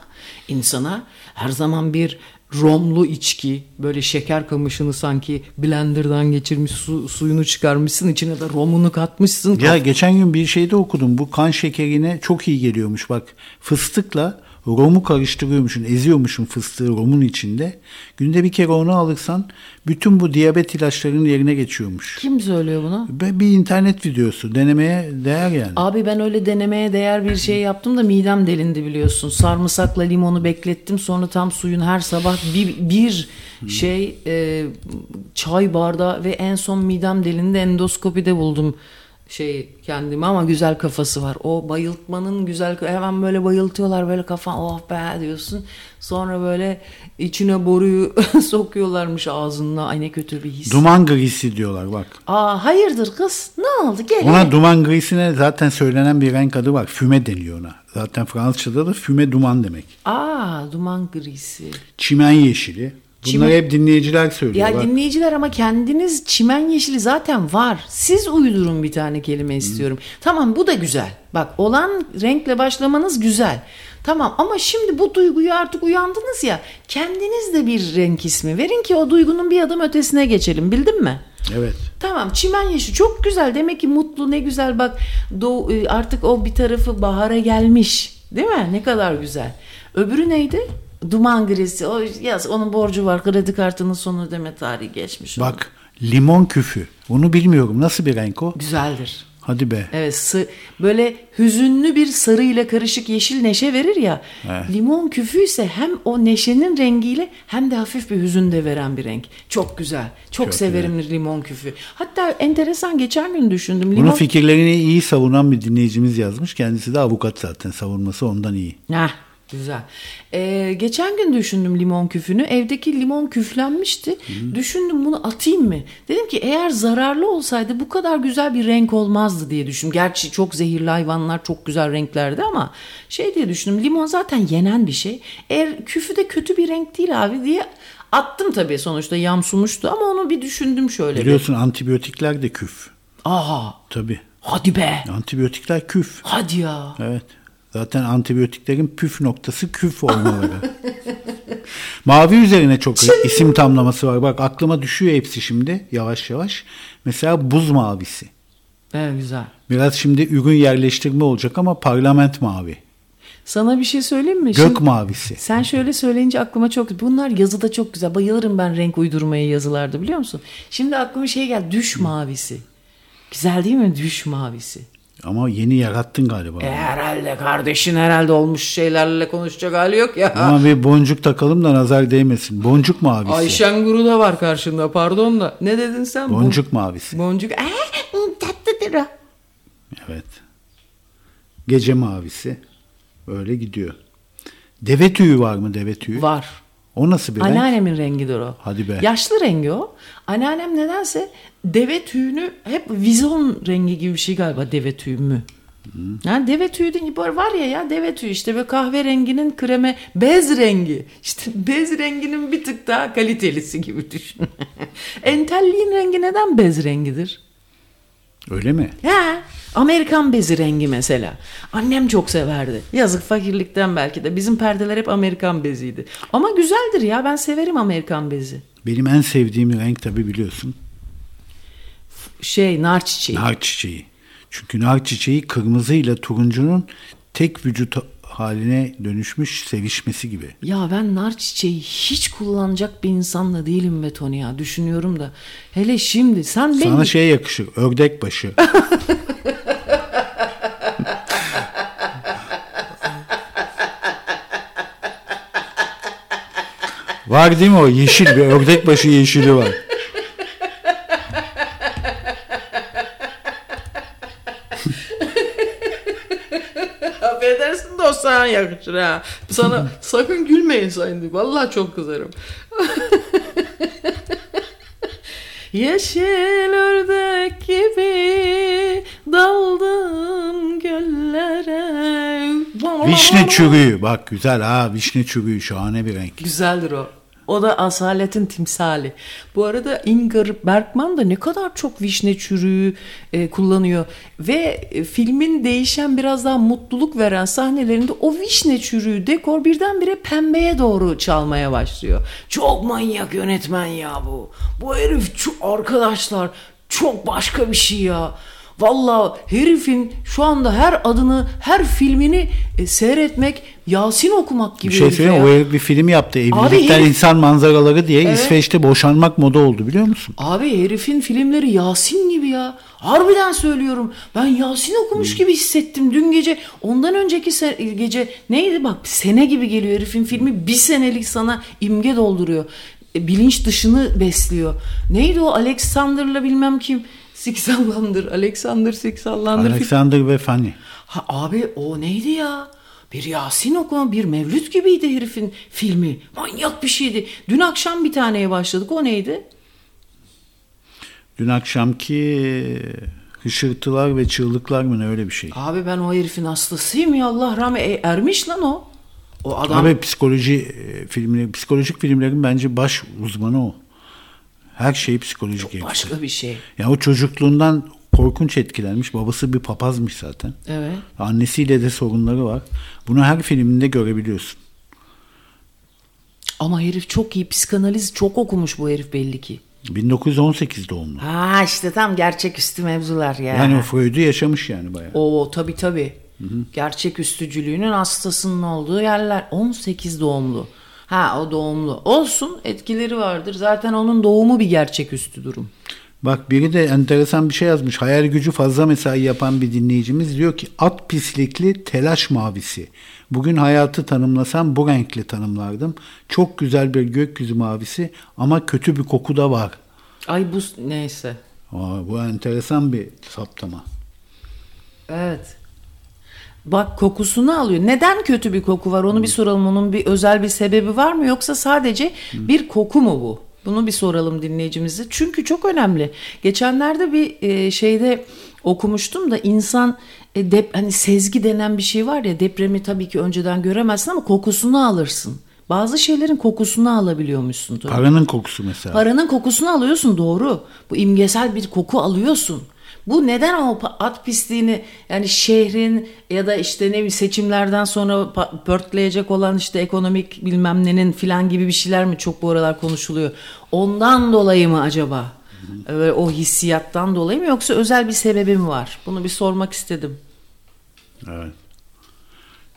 insana her zaman bir romlu içki, böyle şeker kamışını sanki blenderdan geçirmiş, su, suyunu çıkarmışsın, içine de romunu katmışsın. Ya geçen gün bir şeyde okudum. Bu kan şekerine çok iyi geliyormuş. Bak fıstıkla romu karıştırıyormuşsun. Eziyormuşsun fıstığı romun içinde. Günde bir kere onu alırsan bütün bu diyabet ilaçlarının yerine geçiyormuş. Kim söylüyor bunu? Ve Bir internet videosu. Denemeye değer yani. Abi ben öyle denemeye değer bir şey yaptım da midem delindi biliyorsun. Sarımsakla limonu beklettim. Sonra tam suyun her sabah bir, bir şey e, çay bardağı ve en son midem delindi endoskopide buldum şey kendimi ama güzel kafası var. O bayıltmanın güzel hemen böyle bayıltıyorlar böyle kafan oh be diyorsun. Sonra böyle içine boruyu sokuyorlarmış ağzına. Ay ne kötü bir his. Duman grisi diyorlar bak. Aa hayırdır kız? Ne oldu? Gel. Ona duman grisine zaten söylenen bir renk adı var. Füme deniyor ona. Zaten Fransızca'da da füme duman demek. Aa duman grisi. Çimen yeşili. Bunları Çimen- hep dinleyiciler söylüyor. Ya bak. dinleyiciler ama kendiniz çimen yeşili zaten var. Siz uydurun bir tane kelime istiyorum. Tamam bu da güzel. Bak olan renkle başlamanız güzel. Tamam ama şimdi bu duyguyu artık uyandınız ya. Kendiniz de bir renk ismi verin ki o duygunun bir adım ötesine geçelim. Bildin mi? Evet. Tamam çimen yeşili çok güzel. Demek ki mutlu ne güzel bak doğu, e, artık o bir tarafı bahara gelmiş. Değil mi? Ne kadar güzel. Öbürü neydi? Duman grisi. O yaz onun borcu var. Kredi kartının son ödeme tarihi geçmiş. onun. Bak limon küfü. Onu bilmiyorum. Nasıl bir renk o? Güzeldir. Hadi be. Evet sı- böyle hüzünlü bir sarı ile karışık yeşil neşe verir ya. Evet. Limon küfü ise hem o neşenin rengiyle hem de hafif bir hüzün de veren bir renk. Çok güzel. Çok, Çok severim limon küfü. Hatta enteresan geçen gün düşündüm. Bunun Limon... fikirlerini iyi savunan bir dinleyicimiz yazmış. Kendisi de avukat zaten. Savunması ondan iyi. Heh, güzel. Ee, geçen gün düşündüm limon küfünü. Evdeki limon küflenmişti. Düşündüm bunu atayım mı? Dedim ki eğer zararlı olsaydı bu kadar güzel bir renk olmazdı diye düşündüm. Gerçi çok zehirli hayvanlar çok güzel renklerdi ama şey diye düşündüm. Limon zaten yenen bir şey. Eğer küfü de kötü bir renk değil abi diye attım tabii sonuçta yamsumuştu ama onu bir düşündüm şöyle. Biliyorsun antibiyotikler de küf. Aha Tabii. hadi be. Antibiyotikler küf. Hadi ya. Evet. Zaten antibiyotiklerin püf noktası küf olmaları. Mavi üzerine çok isim tamlaması var. Bak aklıma düşüyor hepsi şimdi yavaş yavaş. Mesela buz mavisi. Evet güzel. Biraz şimdi ürün yerleştirme olacak ama parlament mavi. Sana bir şey söyleyeyim mi? Gök Şimdi- mavisi. Sen şöyle söyleyince aklıma çok... Bunlar yazıda çok güzel. Bayılırım ben renk uydurmaya yazılarda biliyor musun? Şimdi aklıma şey geldi. Düş mavisi. Güzel değil mi? Düş mavisi. Ama yeni yarattın galiba. E, herhalde kardeşin herhalde olmuş şeylerle konuşacak hali yok ya. Ama bir boncuk takalım da nazar değmesin. Boncuk mavisi. Ayşen Guru da var karşında pardon da. Ne dedin sen? Bon- Boncuk mavisi. Boncuk. Ee, tatlıdır o. Evet. Gece mavisi. Böyle gidiyor. Deve tüyü var mı deve tüyü? Var. O nasıl bir renk? Anneannemin rengidir o. Hadi be. Yaşlı rengi o. Anneannem nedense deve tüyünü hep vizon rengi gibi bir şey galiba deve tüyü mü? Ha, deve tüyü de var ya ya deve tüyü işte böyle kahverenginin kreme bez rengi. İşte bez renginin bir tık daha kalitelisi gibi düşün. Entelliğin rengi neden bez rengidir? Öyle mi? Ya Amerikan bezi rengi mesela. Annem çok severdi. Yazık fakirlikten belki de. Bizim perdeler hep Amerikan beziydi. Ama güzeldir ya ben severim Amerikan bezi. Benim en sevdiğim renk tabii biliyorsun. Şey nar çiçeği. Nar çiçeği. Çünkü nar çiçeği kırmızı ile turuncunun tek vücut haline dönüşmüş sevişmesi gibi. Ya ben nar çiçeği hiç kullanacak bir insan da değilim be Tony ya. Düşünüyorum da. Hele şimdi sen beni... Sana şey yakışır. Ördek başı. var değil mi o? Yeşil bir ördek başı yeşili var. Affedersin sana yakışır ha. Sana sakın gülmeyin sayın. Vallahi çok kızarım. Yeşil ördek gibi daldım göllere. Vişne çürüğü. Bak güzel ha vişne çürüğü şahane bir renk. Güzeldir o. O da asaletin timsali. Bu arada Ingmar Bergman da ne kadar çok vişne çürüğü e, kullanıyor. Ve e, filmin değişen biraz daha mutluluk veren sahnelerinde o vişne çürüğü dekor birdenbire pembeye doğru çalmaya başlıyor. Çok manyak yönetmen ya bu. Bu herif çok, arkadaşlar çok başka bir şey ya. Valla herifin şu anda her adını, her filmini e, seyretmek, Yasin okumak gibi Bir şey söyleyeyim ya. o herif bir film yaptı. Evlilikten herif- insan manzaraları diye Evet. İsveç'te boşanmak moda oldu biliyor musun? Abi herifin filmleri Yasin gibi ya. Harbiden söylüyorum. Ben Yasin okumuş gibi hissettim dün gece. Ondan önceki se- gece neydi bak sene gibi geliyor herifin filmi. Bir senelik sana imge dolduruyor. E, bilinç dışını besliyor. Neydi o Alexander'la bilmem kim. Siksallandır. Alexander Siksallandır. Alexander ve Fanny. Ha abi o neydi ya? Bir Yasin okuma, bir Mevlüt gibiydi herifin filmi. Manyak bir şeydi. Dün akşam bir taneye başladık. O neydi? Dün akşamki hışırtılar ve çığlıklar mı ne öyle bir şey. Abi ben o herifin hastasıyım ya Allah rahmet e, ermiş lan o. O adam Abi psikoloji e, filmleri, psikolojik filmlerin bence baş uzmanı o. Her şeyi psikolojik yapıyor. başka bir şey. Ya o çocukluğundan korkunç etkilenmiş. Babası bir papazmış zaten. Evet. Annesiyle de sorunları var. Bunu her filminde görebiliyorsun. Ama herif çok iyi psikanaliz çok okumuş bu herif belli ki. 1918 doğumlu. Ha işte tam gerçeküstü mevzular ya. Yani o Freud'u yaşamış yani bayağı. O tabi tabi. Gerçeküstücülüğünün hastasının olduğu yerler. 18 doğumlu. Ha o doğumlu. Olsun etkileri vardır. Zaten onun doğumu bir gerçeküstü durum. Bak biri de enteresan bir şey yazmış. Hayal gücü fazla mesai yapan bir dinleyicimiz diyor ki at pislikli telaş mavisi. Bugün hayatı tanımlasam bu renkle tanımlardım. Çok güzel bir gökyüzü mavisi ama kötü bir koku da var. Ay bu neyse. Aa, bu enteresan bir saptama. Evet. Bak kokusunu alıyor. Neden kötü bir koku var onu bir soralım. Onun bir özel bir sebebi var mı yoksa sadece bir koku mu bu? Bunu bir soralım dinleyicimize. Çünkü çok önemli. Geçenlerde bir e, şeyde okumuştum da insan e, dep hani sezgi denen bir şey var ya depremi tabii ki önceden göremezsin ama kokusunu alırsın. Bazı şeylerin kokusunu alabiliyormuşsun. Tabii. Paranın kokusu mesela. Paranın kokusunu alıyorsun doğru. Bu imgesel bir koku alıyorsun. Bu neden o at pisliğini yani şehrin ya da işte ne bileyim seçimlerden sonra pörtleyecek olan işte ekonomik bilmem nenin filan gibi bir şeyler mi çok bu aralar konuşuluyor. Ondan dolayı mı acaba? Böyle o hissiyattan dolayı mı yoksa özel bir sebebi mi var? Bunu bir sormak istedim. Evet.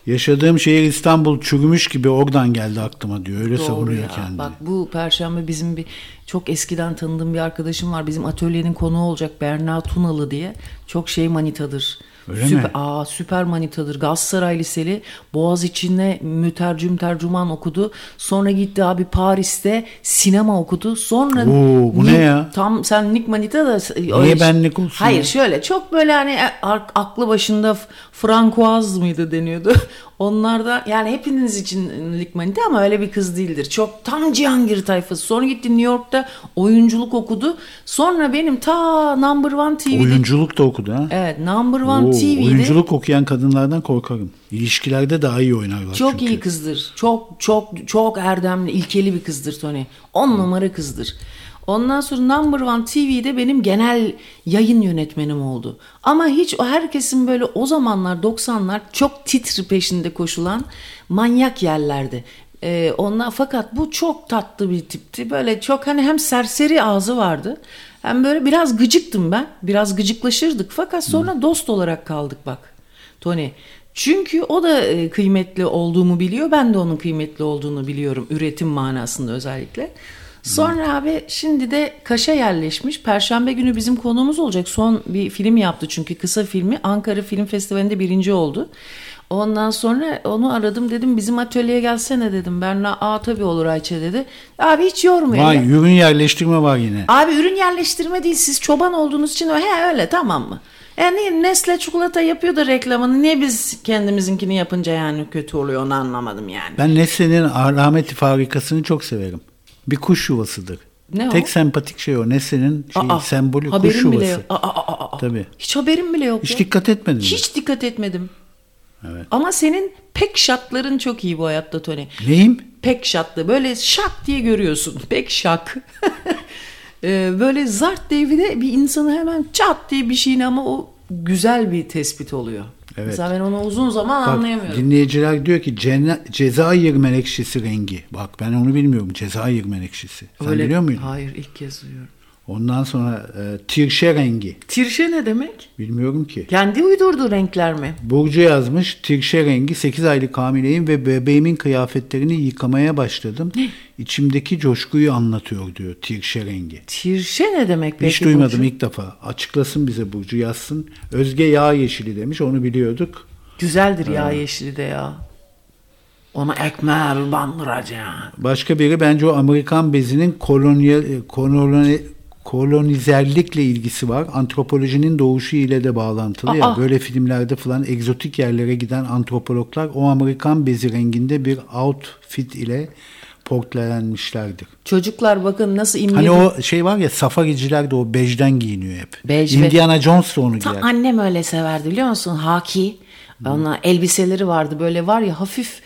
Yaşadığım şehir İstanbul çürümüş gibi oradan geldi aklıma diyor. Öyle Doğru savunuyor ya. kendini. Bak bu perşembe bizim bir çok eskiden tanıdığım bir arkadaşım var. Bizim atölyenin konuğu olacak Berna Tunalı diye. Çok şey manitadır. Öyle süper, mi? Aa, süper manitadır. Galatasaray Liseli. Boğaz içinde mütercüm tercüman okudu. Sonra gitti abi Paris'te sinema okudu. Sonra Oo, bu ne Nick- ya? Tam sen Nick Manita da Niye benlik olsun Hayır ya? şöyle çok böyle hani e, aklı başında F- Francoise mıydı deniyordu. Onlar da yani hepiniz için Nick Manita ama öyle bir kız değildir. Çok tam Cihangir tayfası. Sonra gitti New York'ta oyunculuk okudu. Sonra benim ta Number One TV'de Oyunculuk da okudu ha. Evet Number One Oo, TV'de oyunculuk okuyan kadınlardan korkarım. İlişkilerde daha iyi oynarlar Çok çünkü. iyi kızdır. Çok çok çok erdemli, ilkeli bir kızdır Tony. On numara kızdır. Ondan sonra Number One TV'de benim genel yayın yönetmenim oldu. Ama hiç herkesin böyle o zamanlar 90'lar çok titri peşinde koşulan manyak yerlerdi. Ee, onlar fakat bu çok tatlı bir tipti. Böyle çok hani hem serseri ağzı vardı. Hem böyle biraz gıcıktım ben. Biraz gıcıklaşırdık. Fakat sonra dost olarak kaldık bak. Tony. Çünkü o da e, kıymetli olduğumu biliyor. Ben de onun kıymetli olduğunu biliyorum. Üretim manasında özellikle. Sonra abi şimdi de Kaş'a yerleşmiş. Perşembe günü bizim konuğumuz olacak. Son bir film yaptı çünkü kısa filmi. Ankara Film Festivali'nde birinci oldu. Ondan sonra onu aradım dedim bizim atölyeye gelsene dedim. Berna aa tabii olur Ayça dedi. Abi hiç yormuyor. Vay ya. ürün yerleştirme var yine. Abi ürün yerleştirme değil siz çoban olduğunuz için he öyle tamam mı? Yani Nestle çikolata yapıyor da reklamını niye biz kendimizinkini yapınca yani kötü oluyor onu anlamadım yani. Ben Nestle'nin rahmeti farikasını çok severim. Bir kuş yuvasıdır. Ne o? Tek sempatik şey o. Nesle'nin şey, Aa, sembolü kuş haberim yuvası. bile yok. Aa, aa, aa. Tabii. Hiç haberim bile yok Hiç ya. dikkat etmedin mi? Hiç dikkat etmedim. Evet. Ama senin pek şatların çok iyi bu hayatta Tony. Neyim? Pek şatlı. Böyle şak diye görüyorsun. Pek şak. Ee, böyle zart diye bir de bir insanı hemen çat diye bir şeyin ama o güzel bir tespit oluyor. Evet. Mesela ben onu uzun zaman Bak, anlayamıyorum. dinleyiciler diyor ki cenne, Cezayir menekşesi rengi. Bak ben onu bilmiyorum. Cezayir menekşesi. Sen Öyle- biliyor muydun? Hayır ilk kez duyuyorum. Ondan sonra e, tirşe rengi. Tirşe ne demek? Bilmiyorum ki. Kendi uydurduğu renkler mi? Burcu yazmış. Tirşe rengi 8 aylık hamileyim ve bebeğimin kıyafetlerini yıkamaya başladım. İçimdeki coşkuyu anlatıyor diyor tirşe rengi. Tirşe ne demek peki? Hiç duymadım Burcu? ilk defa. Açıklasın bize Burcu yazsın. Özge yağ yeşili demiş onu biliyorduk. Güzeldir ya yeşili de ya. Ona ekmeği bandıracağım. Başka biri bence o Amerikan bezinin kolonyal, koloni, kolonizerlikle ilgisi var. Antropolojinin doğuşu ile de bağlantılı ya. Aa. Böyle filmlerde falan egzotik yerlere giden antropologlar o Amerikan bezi renginde bir outfit ile portrelenmişlerdir. Çocuklar bakın nasıl imli. Hani o şey var ya safariciler de o bejden giyiniyor hep. Bej Indiana Jones da onu Ta giyer. annem öyle severdi biliyor musun? Haki. Ona elbiseleri vardı böyle var ya hafif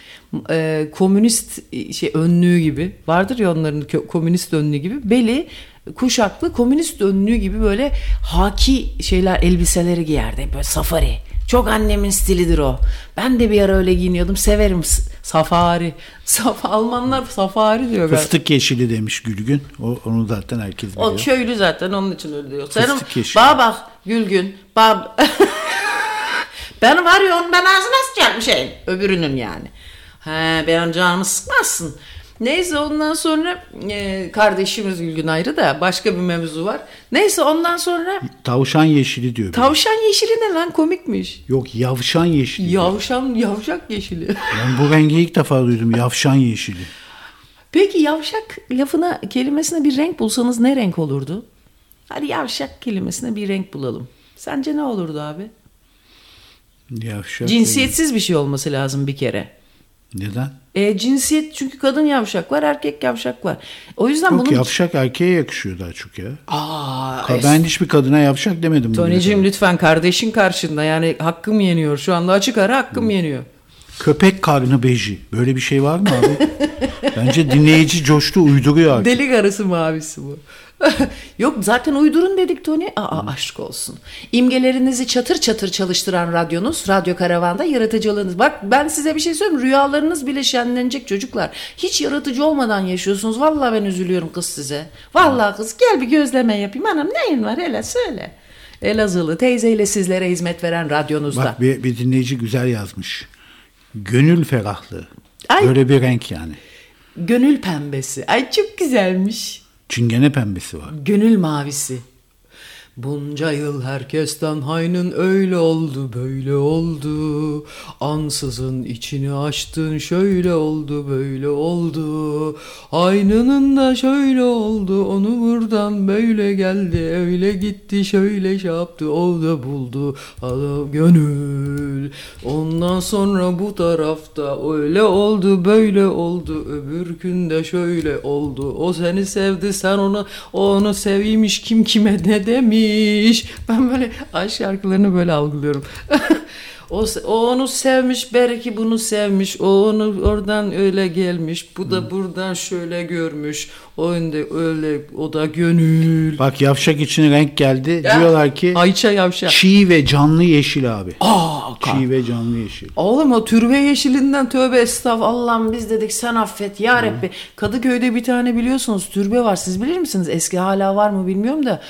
e, komünist e, şey önlüğü gibi. Vardır ya onların komünist önlüğü gibi. Beli kuşaklı komünist önlüğü gibi böyle haki şeyler elbiseleri giyerdi. Böyle safari. Çok annemin stilidir o. Ben de bir ara öyle giyiniyordum. Severim safari. Saf Almanlar safari diyor galiba. Fıstık yeşili demiş Gülgün. O, onu zaten herkes biliyor. O köylü zaten onun için öyle diyor. Senin Fıstık yeşili. bana bak Gülgün. Bab ben var ya onun ben ağzına sıçarım şeyin. Öbürünün yani. He ben canımı sıkmazsın. Neyse ondan sonra e, kardeşimiz Gülgün ayrı da başka bir mevzu var. Neyse ondan sonra Tavşan yeşili diyor. tavşan yeşili ne lan komikmiş. Yok yavşan yeşili. diyor. Yavşan yavşak yeşili. Ben bu rengi ilk defa duydum. Yavşan yeşili. Peki yavşak lafına kelimesine bir renk bulsanız ne renk olurdu? Hadi yavşak kelimesine bir renk bulalım. Sence ne olurdu abi? Yavşak. Cinsiyetsiz bir şey olması lazım bir kere. Neden? E, cinsiyet çünkü kadın yavşak var, erkek yavşak var. O yüzden Yok bunun... yavşak erkeğe yakışıyor daha çok ya. Aa, Ka- Ben hiçbir kadına yavşak demedim. Toniciğim lütfen kardeşin karşında yani hakkım yeniyor. Şu anda açık ara hakkım yeniyor. Köpek karnı beji. Böyle bir şey var mı abi? Bence dinleyici coştu uyduruyor artık. Deli karısı mavisi bu. Yok zaten uydurun dedik Tony. Aa aşk olsun. İmgelerinizi çatır çatır çalıştıran radyonuz, Radyo Karavan'da yaratıcılığınız. Bak ben size bir şey söyleyeyim. Rüyalarınız bile şenlenecek çocuklar. Hiç yaratıcı olmadan yaşıyorsunuz. Vallahi ben üzülüyorum kız size. Vallahi kız gel bir gözleme yapayım. Anam neyin var hele söyle. Elazığlı teyzeyle sizlere hizmet veren radyonuzda. Bak bir, bir dinleyici güzel yazmış. Gönül ferahlığı. Ay. Böyle bir renk yani. Gönül pembesi. Ay çok güzelmiş. Çingene pembesi var. Gönül mavisi. Bunca yıl herkesten haynın öyle oldu böyle oldu Ansızın içini açtın şöyle oldu böyle oldu Aynının da şöyle oldu onu buradan böyle geldi Öyle gitti şöyle şey yaptı o da buldu adam gönül Ondan sonra bu tarafta öyle oldu böyle oldu. Öbür günde şöyle oldu. O seni sevdi sen onu onu seviymiş kim kime ne demiş. Ben böyle aşk şarkılarını böyle algılıyorum O, o onu sevmiş belki bunu sevmiş o onu oradan öyle gelmiş bu da buradan şöyle görmüş o önde öyle o da gönül Bak yavşak için renk geldi. Ya, Diyorlar ki Ayça Yavşak çiğ ve canlı yeşil abi. Aa, Çiğ ve canlı yeşil. Oğlum o türbe yeşilinden tövbe estağfurullah Allah'ım biz dedik sen affet ya Rabbi. Kadıköy'de bir tane biliyorsunuz türbe var siz bilir misiniz? Eski hala var mı bilmiyorum da.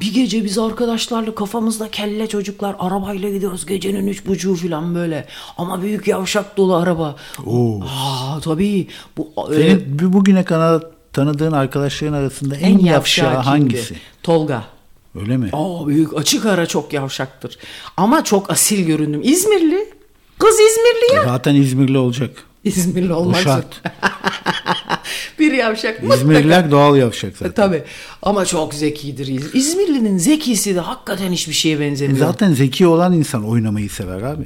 Bir gece biz arkadaşlarla kafamızda kelle çocuklar arabayla gidiyoruz gecenin üç buçuğu falan böyle. Ama büyük yavşak dolu araba. Oo. Aa tabii. Bu, e, Senin bu- bugüne kadar tanıdığın arkadaşların arasında en, yavşağı kimdi? hangisi? Tolga. Öyle mi? Aa büyük açık ara çok yavşaktır. Ama çok asil göründüm. İzmirli. Kız İzmirli ya. Zaten İzmirli olacak. İzmirli olmak şart. yavşak. İzmirliler doğal yavşak E, zaten. Tabii ama çok zekidir. İz- İzmirli'nin zekisi de hakikaten hiçbir şeye E benzemiyor. Zaten zeki olan insan oynamayı sever abi.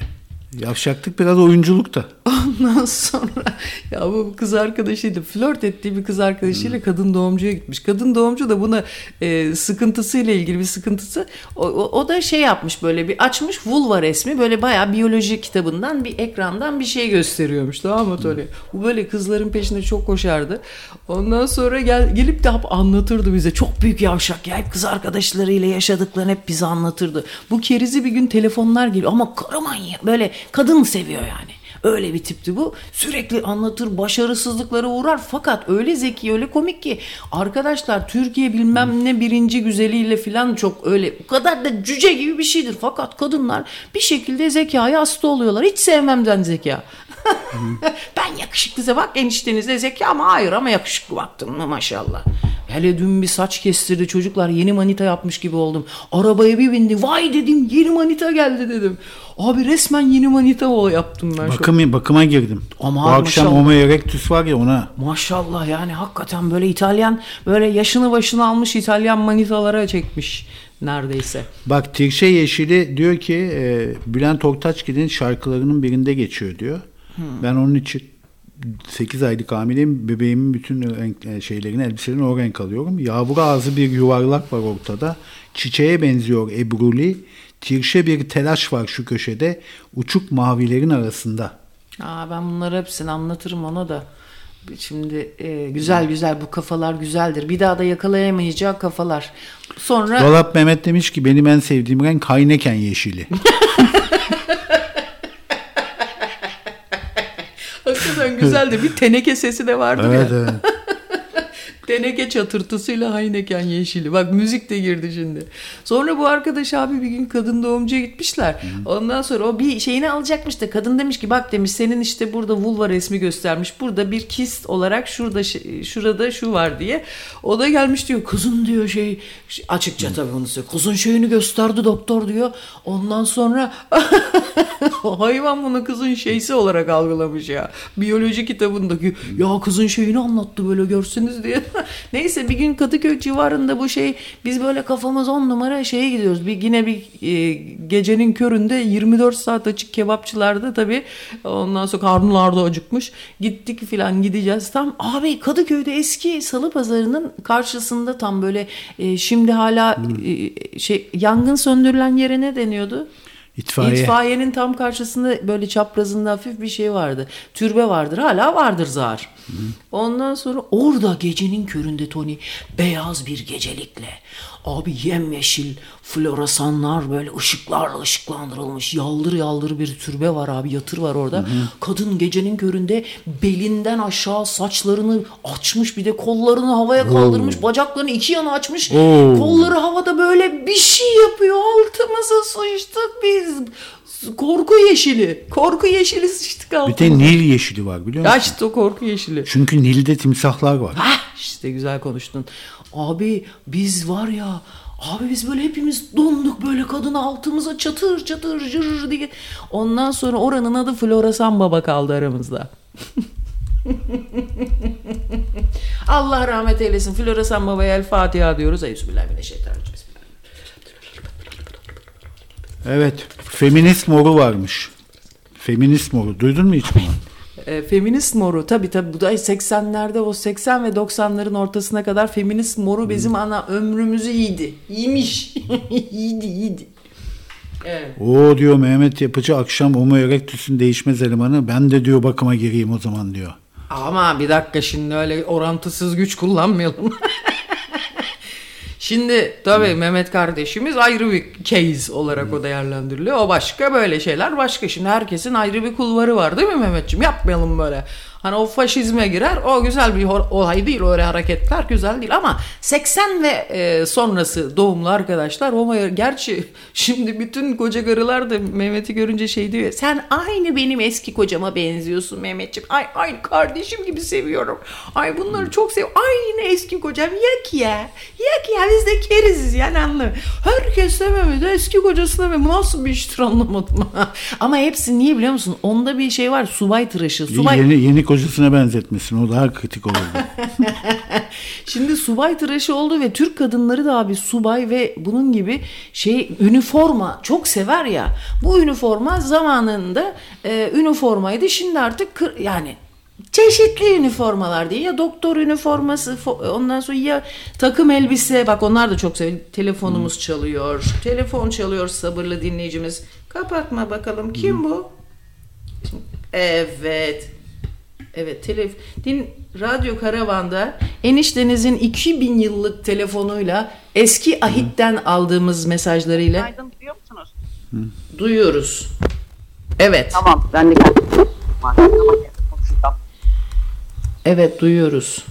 Yavşaklık biraz oyunculuk da. Ondan sonra ya bu kız arkadaşıyla flört ettiği bir kız arkadaşıyla kadın doğumcuya gitmiş. Kadın doğumcu da buna e, sıkıntısıyla ilgili bir sıkıntısı. O, o, o da şey yapmış böyle bir açmış vulva resmi böyle bayağı biyoloji kitabından bir ekrandan bir şey gösteriyormuş tamam mı Tony? Bu böyle kızların peşinde çok koşardı. Ondan sonra gel, gelip de hep anlatırdı bize. Çok büyük yavşak ya. Hep kız arkadaşlarıyla yaşadıklarını hep bize anlatırdı. Bu kerizi bir gün telefonlar geliyor ama karı manyak böyle kadın seviyor yani. Öyle bir tipti bu. Sürekli anlatır, başarısızlıklara uğrar fakat öyle zeki, öyle komik ki arkadaşlar Türkiye bilmem ne birinci güzeliyle falan çok öyle o kadar da cüce gibi bir şeydir. Fakat kadınlar bir şekilde zekaya hasta oluyorlar. Hiç sevmemden zeka. ben yakışıklı bak eniştenizde zeki ama hayır ama yakışıklı baktım mı maşallah. Hele dün bir saç kestirdi çocuklar yeni manita yapmış gibi oldum. Arabaya bir bindi vay dedim yeni manita geldi dedim. Abi resmen yeni manita o yaptım ben. Bakım, bakıma girdim. Ama Bu akşam maşallah. Homo erectus var ya ona. Maşallah yani hakikaten böyle İtalyan böyle yaşını başını almış İtalyan manitalara çekmiş neredeyse. Bak Tirşe Yeşili diyor ki e, Bülent Ortaçgil'in şarkılarının birinde geçiyor diyor. Ben onun için 8 aylık hamileyim. Bebeğimin bütün renk, e, şeylerini, elbiselerini o renk alıyorum. Yağmur ağzı bir yuvarlak var ortada. Çiçeğe benziyor ebruli. Tirşe bir telaş var şu köşede. Uçuk mavilerin arasında. Aa, ben bunları hepsini anlatırım ona da. Şimdi e, güzel güzel bu kafalar güzeldir. Bir daha da yakalayamayacağı kafalar. Sonra Dolap Mehmet demiş ki benim en sevdiğim renk Hayneken yeşili. hakikaten güzeldir. Bir teneke sesi de vardır evet ya. evet. Teneke çatırtısıyla Heineken yeşili. Bak müzik de girdi şimdi. Sonra bu arkadaş abi bir gün kadın doğumcuya gitmişler. Ondan sonra o bir şeyini alacakmış da kadın demiş ki bak demiş senin işte burada vulva resmi göstermiş. Burada bir kist olarak şurada şurada şu var diye. O da gelmiş diyor kızın diyor şey açıkça tabii bunu söylüyor. Kızın şeyini gösterdi doktor diyor. Ondan sonra hayvan bunu kızın şeysi olarak algılamış ya. Biyoloji kitabındaki ya kızın şeyini anlattı böyle görsünüz diye. Neyse bir gün Kadıköy civarında bu şey biz böyle kafamız on numara şeye gidiyoruz. Bir yine bir e, gecenin köründe 24 saat açık kebapçılarda tabii ondan sonra karnılar da acıkmış. Gittik filan gideceğiz. Tam abi Kadıköy'de eski salı pazarının karşısında tam böyle e, şimdi hala e, şey yangın söndürülen yere ne deniyordu? İtfaiye. İtfaiyenin tam karşısında böyle çaprazında hafif bir şey vardı. Türbe vardır. Hala vardır zar. Ondan sonra orada gecenin köründe Tony beyaz bir gecelikle abi yemyeşil floresanlar böyle ışıklarla ışıklandırılmış yaldır yaldır bir türbe var abi yatır var orada. Kadın gecenin köründe belinden aşağı saçlarını açmış bir de kollarını havaya kaldırmış bacaklarını iki yana açmış. Oo. Kolları havada böyle bir şey yapıyor altımıza sıçtık biz. Korku yeşili. Korku yeşili sıçtık Bir altımıza. de Nil yeşili var biliyor Ya musun? işte o korku yeşili. Çünkü Nil'de timsahlar var. Hah işte güzel konuştun. Abi biz var ya Abi biz böyle hepimiz donduk böyle kadını altımıza çatır çatır cır diye. Ondan sonra oranın adı Florasan Baba kaldı aramızda. Allah rahmet eylesin. Florasan Baba'ya El Fatiha diyoruz. Eyyüzübillahimineşşeytanirracim. Evet. Feminist moru varmış. Feminist moru. Duydun mu hiç bunu? E, feminist moru tabi tabi bu da 80'lerde o 80 ve 90'ların ortasına kadar feminist moru bizim ana ömrümüzü yedi. Yiymiş. yedi yedi. Evet. O diyor Mehmet Yapıcı akşam Homo erectus'un değişmez elemanı. Ben de diyor bakıma gireyim o zaman diyor. Ama bir dakika şimdi öyle orantısız güç kullanmayalım. Şimdi tabii Mehmet kardeşimiz ayrı bir case olarak o değerlendiriliyor. O başka böyle şeyler başka. Şimdi herkesin ayrı bir kulvarı var değil mi Mehmetciğim? Yapmayalım böyle. Hani o faşizme girer. O güzel bir olay değil. Öyle hareketler güzel değil. Ama 80 ve e, sonrası doğumlu arkadaşlar. Homo gerçi şimdi bütün koca karılar da Mehmet'i görünce şey diyor. Sen aynı benim eski kocama benziyorsun Mehmetciğim. Ay aynı kardeşim gibi seviyorum. Ay bunları çok sev. Aynı eski kocam. Yak ya. Yak ya biz de keriziz yani anla. Herkes de Mehmet'i eski kocasına ve nasıl bir iştir anlamadım. Ama hepsi niye biliyor musun? Onda bir şey var. Subay tıraşı. Subay... Yeni, yeni kocasına benzetmesin. O daha kritik olurdu. Şimdi subay tıraşı oldu ve Türk kadınları da abi subay ve bunun gibi şey üniforma çok sever ya. Bu üniforma zamanında e, üniformaydı. Şimdi artık kır- yani çeşitli üniformalar diye ya doktor üniforması fo- ondan sonra ya takım elbise bak onlar da çok seviyor. Telefonumuz çalıyor. Telefon çalıyor sabırlı dinleyicimiz. Kapatma bakalım kim bu? Evet. Evet, telef din Radyo Karavan'da eniştenizin 2000 yıllık telefonuyla eski ahitten aldığımız mesajlarıyla Günaydın duyuyor musunuz? duyuyoruz. Evet. Tamam ben de. Evet, duyuyoruz.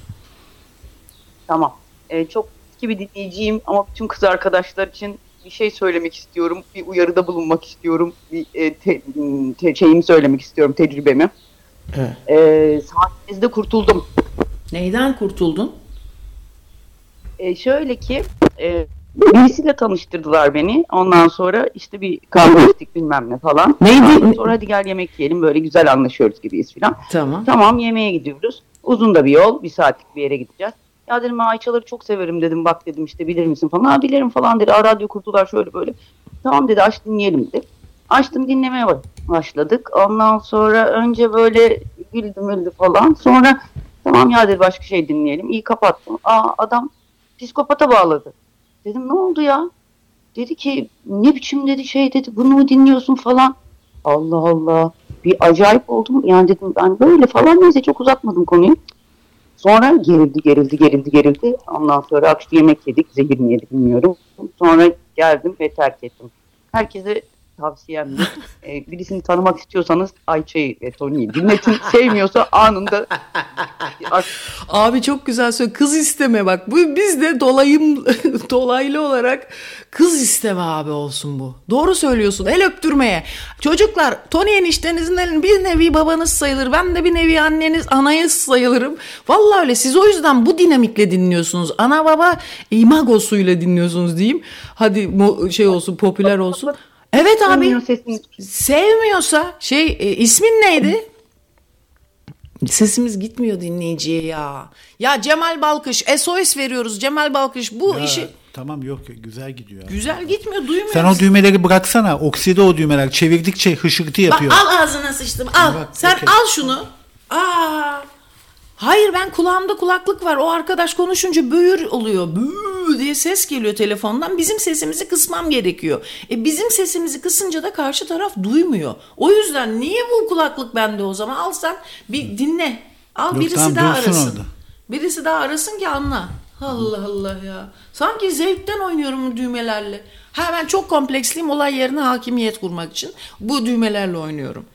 Tamam. Ee, çok eski bir dinleyiciyim ama bütün kız arkadaşlar için bir şey söylemek istiyorum. Bir uyarıda bulunmak istiyorum. Bir e, te, te- şeyimi söylemek istiyorum, tecrübemi. Evet. Ee, sayenizde kurtuldum. Neyden kurtuldun? Ee, şöyle ki e, birisiyle tanıştırdılar beni. Ondan sonra işte bir kahve içtik bilmem ne falan. Neydi? Sonra hadi gel yemek yiyelim böyle güzel anlaşıyoruz gibiyiz filan. Tamam. Tamam yemeğe gidiyoruz. Uzun da bir yol. Bir saatlik bir yere gideceğiz. Ya dedim Ayçaları çok severim dedim. Bak dedim işte bilir misin falan. Ha bilirim falan dedi. Aa, radyo kurdular şöyle böyle. Tamam dedi aç dinleyelim dedi. Açtım dinlemeye başladık. Ondan sonra önce böyle güldü müldü falan. Sonra tamam ya dedi başka şey dinleyelim. İyi kapattım. Aa adam psikopata bağladı. Dedim ne oldu ya? Dedi ki ne biçim dedi şey dedi bunu mu dinliyorsun falan. Allah Allah. Bir acayip oldum. Yani dedim ben böyle falan neyse çok uzatmadım konuyu. Sonra gerildi gerildi gerildi gerildi. Ondan sonra akşam yemek yedik. Zehir mi yedik bilmiyorum. Sonra geldim ve terk ettim. Herkese tavsiyemdir. Ee, birisini tanımak istiyorsanız Ayça'yı ve Tony'yi dinletin. Sevmiyorsa anında Abi çok güzel söyle. Kız isteme bak. Bu biz de dolayım dolaylı olarak kız isteme abi olsun bu. Doğru söylüyorsun. El öptürmeye. Çocuklar Tony eniştenizin elin bir nevi babanız sayılır. Ben de bir nevi anneniz anayız sayılırım. Vallahi öyle. Siz o yüzden bu dinamikle dinliyorsunuz. Ana baba imagosuyla dinliyorsunuz diyeyim. Hadi şey olsun popüler olsun. Evet abi. Sevmiyor sesini. Sevmiyorsa şey e, ismin neydi? Sesimiz gitmiyor dinleyiciye ya. Ya Cemal Balkış SOS veriyoruz Cemal Balkış bu Ya, işi Tamam yok güzel gidiyor. güzel gitmiyor duymuyoruz. Sen o düğmeleri bıraksana. Okside o düğmeler. Çevirdikçe hışırtı Bak yapıyor. al ağzına sıçtım al. Bak, Sen okey. al şunu. Aa. Hayır ben kulağımda kulaklık var. O arkadaş konuşunca böğür oluyor. Böğür diye ses geliyor telefondan. Bizim sesimizi kısmam gerekiyor. E bizim sesimizi kısınca da karşı taraf duymuyor. O yüzden niye bu kulaklık bende o zaman? Al sen bir dinle. Al Yok, birisi tamam, daha arasın. orada. Birisi daha arasın ki anla. Allah Allah ya. Sanki zevkten oynuyorum bu düğmelerle. Ha ben çok kompleksliyim olay yerine hakimiyet kurmak için. Bu düğmelerle oynuyorum.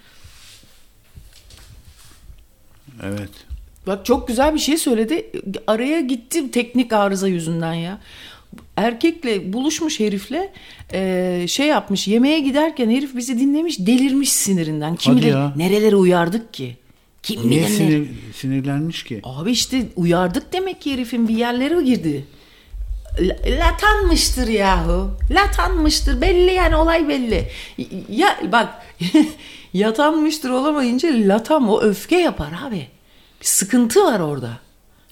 Evet. Bak çok güzel bir şey söyledi. Araya gitti teknik arıza yüzünden ya. Erkekle buluşmuş herifle e, şey yapmış yemeğe giderken herif bizi dinlemiş delirmiş sinirinden. Kim bilir nerelere uyardık ki? Kim Niye sinir, sinirlenmiş ki? Abi işte uyardık demek ki herifin bir yerlere girdi. La- Latanmıştır yahu. Latanmıştır. Belli yani olay belli. Ya bak yatanmıştır olamayınca latam o öfke yapar abi. Bir sıkıntı var orada.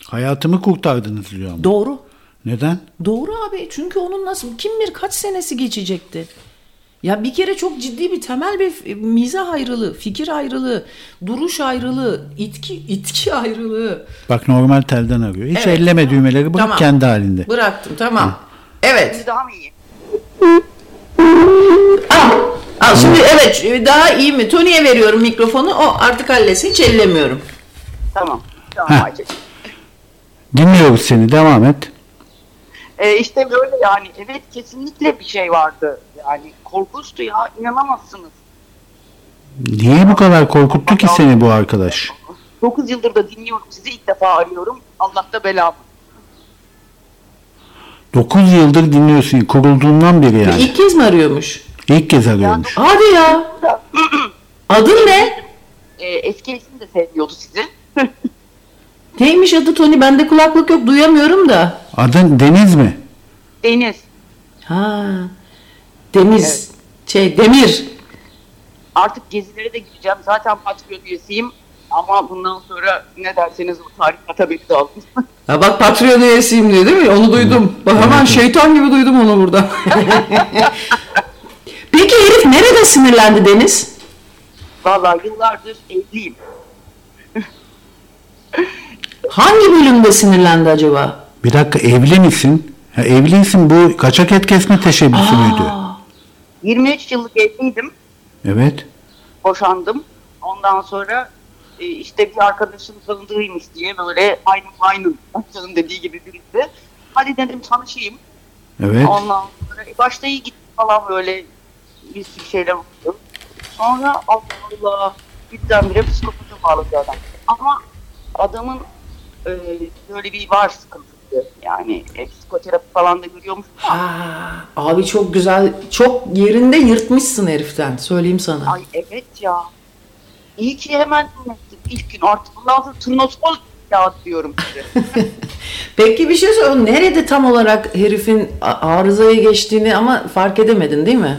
Hayatımı kurtardınız diyor ama. Doğru. Neden? Doğru abi. Çünkü onun nasıl kim bilir kaç senesi geçecekti. Ya bir kere çok ciddi bir temel bir mizah ayrılığı, fikir ayrılığı, duruş ayrılığı, itki itki ayrılığı. Bak normal telden arıyor. Hiç Evet. elleme düğmeleri bırak Tamam. kendi halinde. Bıraktım tamam. Evet. Şimdi daha mı iyi? Al. Al şimdi evet daha iyi mi? Tony'ye veriyorum mikrofonu. O artık halletsin. Hiç ellemiyorum. Tamam. Tamam. Dinliyoruz seni. Devam et. Ee, işte böyle yani evet kesinlikle bir şey vardı. Yani korkunçtu ya inanamazsınız. Niye bu kadar korkuttu ki seni bu arkadaş? 9 yıldır da dinliyorum sizi ilk defa arıyorum. Allah da belamı. 9 yıldır dinliyorsun. Kurulduğundan beri yani. İlk kez mi arıyormuş? İlk kez arıyormuş. Hadi ya. Adın ne? Ee, eski eşim de sevmiyordu sizi. Neymiş adı Tony? Bende kulaklık yok. Duyamıyorum da. Adın Deniz mi? Deniz. Ha. Deniz. Şey Demir. Artık gezilere de gideceğim. Zaten Patreon üyesiyim. Ama bundan sonra ne derseniz o tarikata beni de alın. Ha bak Patreon üyesiyim diyor değil mi? Onu duydum. Bak hemen şeytan gibi duydum onu burada. Peki herif nerede sinirlendi Deniz? Vallahi yıllardır evliyim. Hangi bölümde sinirlendi acaba? Bir dakika evli misin? Ha, evliysin bu kaçak et kesme teşebbüsü müydü? 23 yıllık evliydim. Evet. Boşandım. Ondan sonra e, işte bir arkadaşım tanıdığıymış diye böyle aynı aynı başkanın dediği gibi birisi. Hadi dedim tanışayım. Evet. Ondan sonra e, başta iyi gitti falan böyle bir sürü şeyler oldu. Sonra Allah Allah birdenbire psikopata bağladı adam. Ama adamın e, böyle bir var sıkıntısı. Yani e, psikoterapi falan da görüyormuş. Aa, abi çok güzel, çok yerinde yırtmışsın heriften. Söyleyeyim sana. Ay evet ya. İyi ki hemen dinlettim ilk gün artık bundan sonra turnotol ya diyorum size. Peki bir şey söyle. Nerede tam olarak herifin arızaya geçtiğini ama fark edemedin değil mi?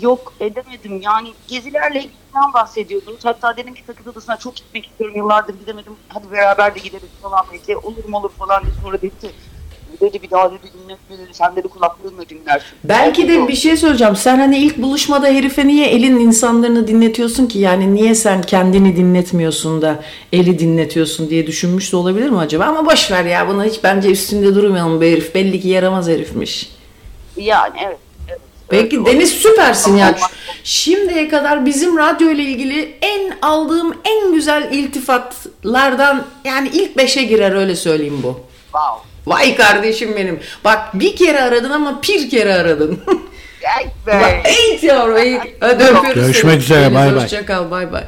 Yok edemedim yani gezilerle ilgisinden bahsediyordunuz. Hatta dedim ki Sakız Adası'na çok gitmek istiyorum yıllardır gidemedim. Hadi beraber de gideriz falan belki olur mu olur falan diye sonra dedi ki dedi bir daha dedi dinletme dedi sen dedi kulaklığınla dinlersin. Belki de bir şey söyleyeceğim. Sen hani ilk buluşmada herife niye elin insanlarını dinletiyorsun ki? Yani niye sen kendini dinletmiyorsun da eli dinletiyorsun diye düşünmüş de olabilir mi acaba? Ama boş ver ya buna hiç bence üstünde durmayalım bu herif. Belli ki yaramaz herifmiş. Yani evet. Peki Deniz süpersin ya. Şimdiye kadar bizim radyo ile ilgili en aldığım en güzel iltifatlardan yani ilk beşe girer öyle söyleyeyim bu. Wow. Vay kardeşim benim. Bak bir kere aradın ama bir kere aradın. Eğit yavrum. Hadi öpüyoruz Görüşmek seni. üzere, bay bay. Hoşça kal bay bay.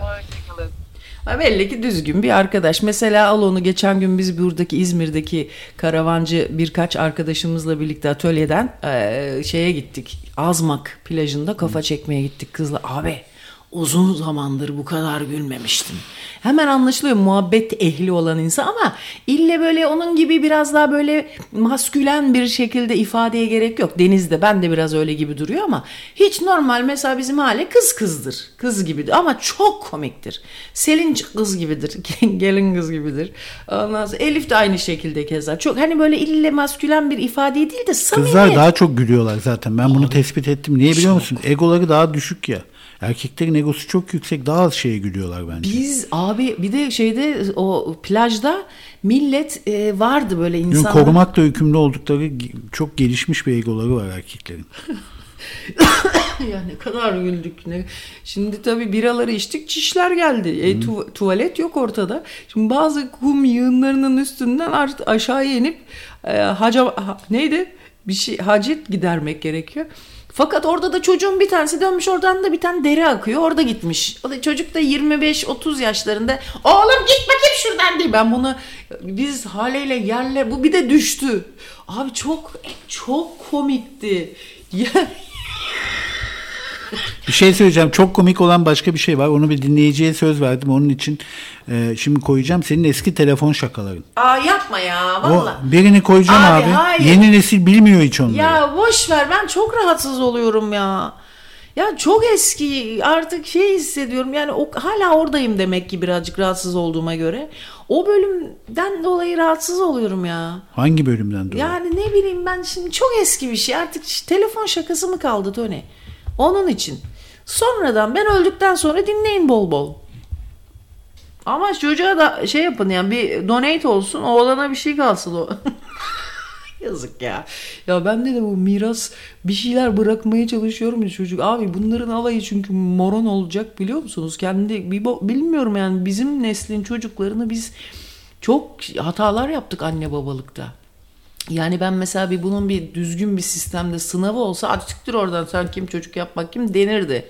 Belli ki düzgün bir arkadaş. Mesela al onu geçen gün biz buradaki İzmir'deki karavancı birkaç arkadaşımızla birlikte atölyeden eee, şeye gittik. Azmak plajında kafa çekmeye gittik kızla. Abi uzun zamandır bu kadar gülmemiştim. Hemen anlaşılıyor muhabbet ehli olan insan ama ille böyle onun gibi biraz daha böyle maskülen bir şekilde ifadeye gerek yok. Deniz'de ben de biraz öyle gibi duruyor ama hiç normal mesela bizim hale kız kızdır. Kız gibidir ama çok komiktir. Selin kız gibidir. Gelin kız gibidir. Ondan sonra Elif de aynı şekilde keza. Çok hani böyle ille maskülen bir ifade değil de samimi. Kızlar daha çok gülüyorlar zaten. Ben bunu tespit ettim. Niye biliyor musun? Egoları daha düşük ya. Erkeklerin egosu çok yüksek. Daha az şeye gülüyorlar bence. Biz abi bir de şeyde o plajda millet e, vardı böyle insanlar. korumakla yükümlü oldukları çok gelişmiş bir egoları var erkeklerin. ya ne kadar güldük ne. Şimdi tabii biraları içtik çişler geldi. E, tu- tuvalet yok ortada. Şimdi bazı kum yığınlarının üstünden aşağıya inip e, haca ha- neydi? Bir şey hacet gidermek gerekiyor. Fakat orada da çocuğun bir tanesi dönmüş oradan da bir tane dere akıyor. Orada gitmiş. Çocuk da 25-30 yaşlarında. Oğlum git bakayım şuradan diye. Ben bunu biz haleyle yerler bu bir de düştü. Abi çok çok komikti. Ya Bir şey söyleyeceğim. Çok komik olan başka bir şey var. Onu bir dinleyiciye söz verdim. Onun için e, şimdi koyacağım. Senin eski telefon şakaların. Aa yapma ya valla. birini koyacağım Abi, abi. hayır. Yeni nesil bilmiyor hiç onları. Ya boş ver ben çok rahatsız oluyorum ya. Ya çok eski artık şey hissediyorum yani o, hala oradayım demek ki birazcık rahatsız olduğuma göre. O bölümden dolayı rahatsız oluyorum ya. Hangi bölümden dolayı? Yani ne bileyim ben şimdi çok eski bir şey artık telefon şakası mı kaldı Tony? Onun için. Sonradan ben öldükten sonra dinleyin bol bol. Ama çocuğa da şey yapın yani bir donate olsun oğlana bir şey kalsın o. Yazık ya. Ya ben de, de bu miras bir şeyler bırakmaya çalışıyorum ya çocuk. Abi bunların alayı çünkü moron olacak biliyor musunuz? Kendi bilmiyorum yani bizim neslin çocuklarını biz çok hatalar yaptık anne babalıkta. Yani ben mesela bir bunun bir düzgün bir sistemde sınavı olsa açıktır oradan sen kim çocuk yapmak kim denirdi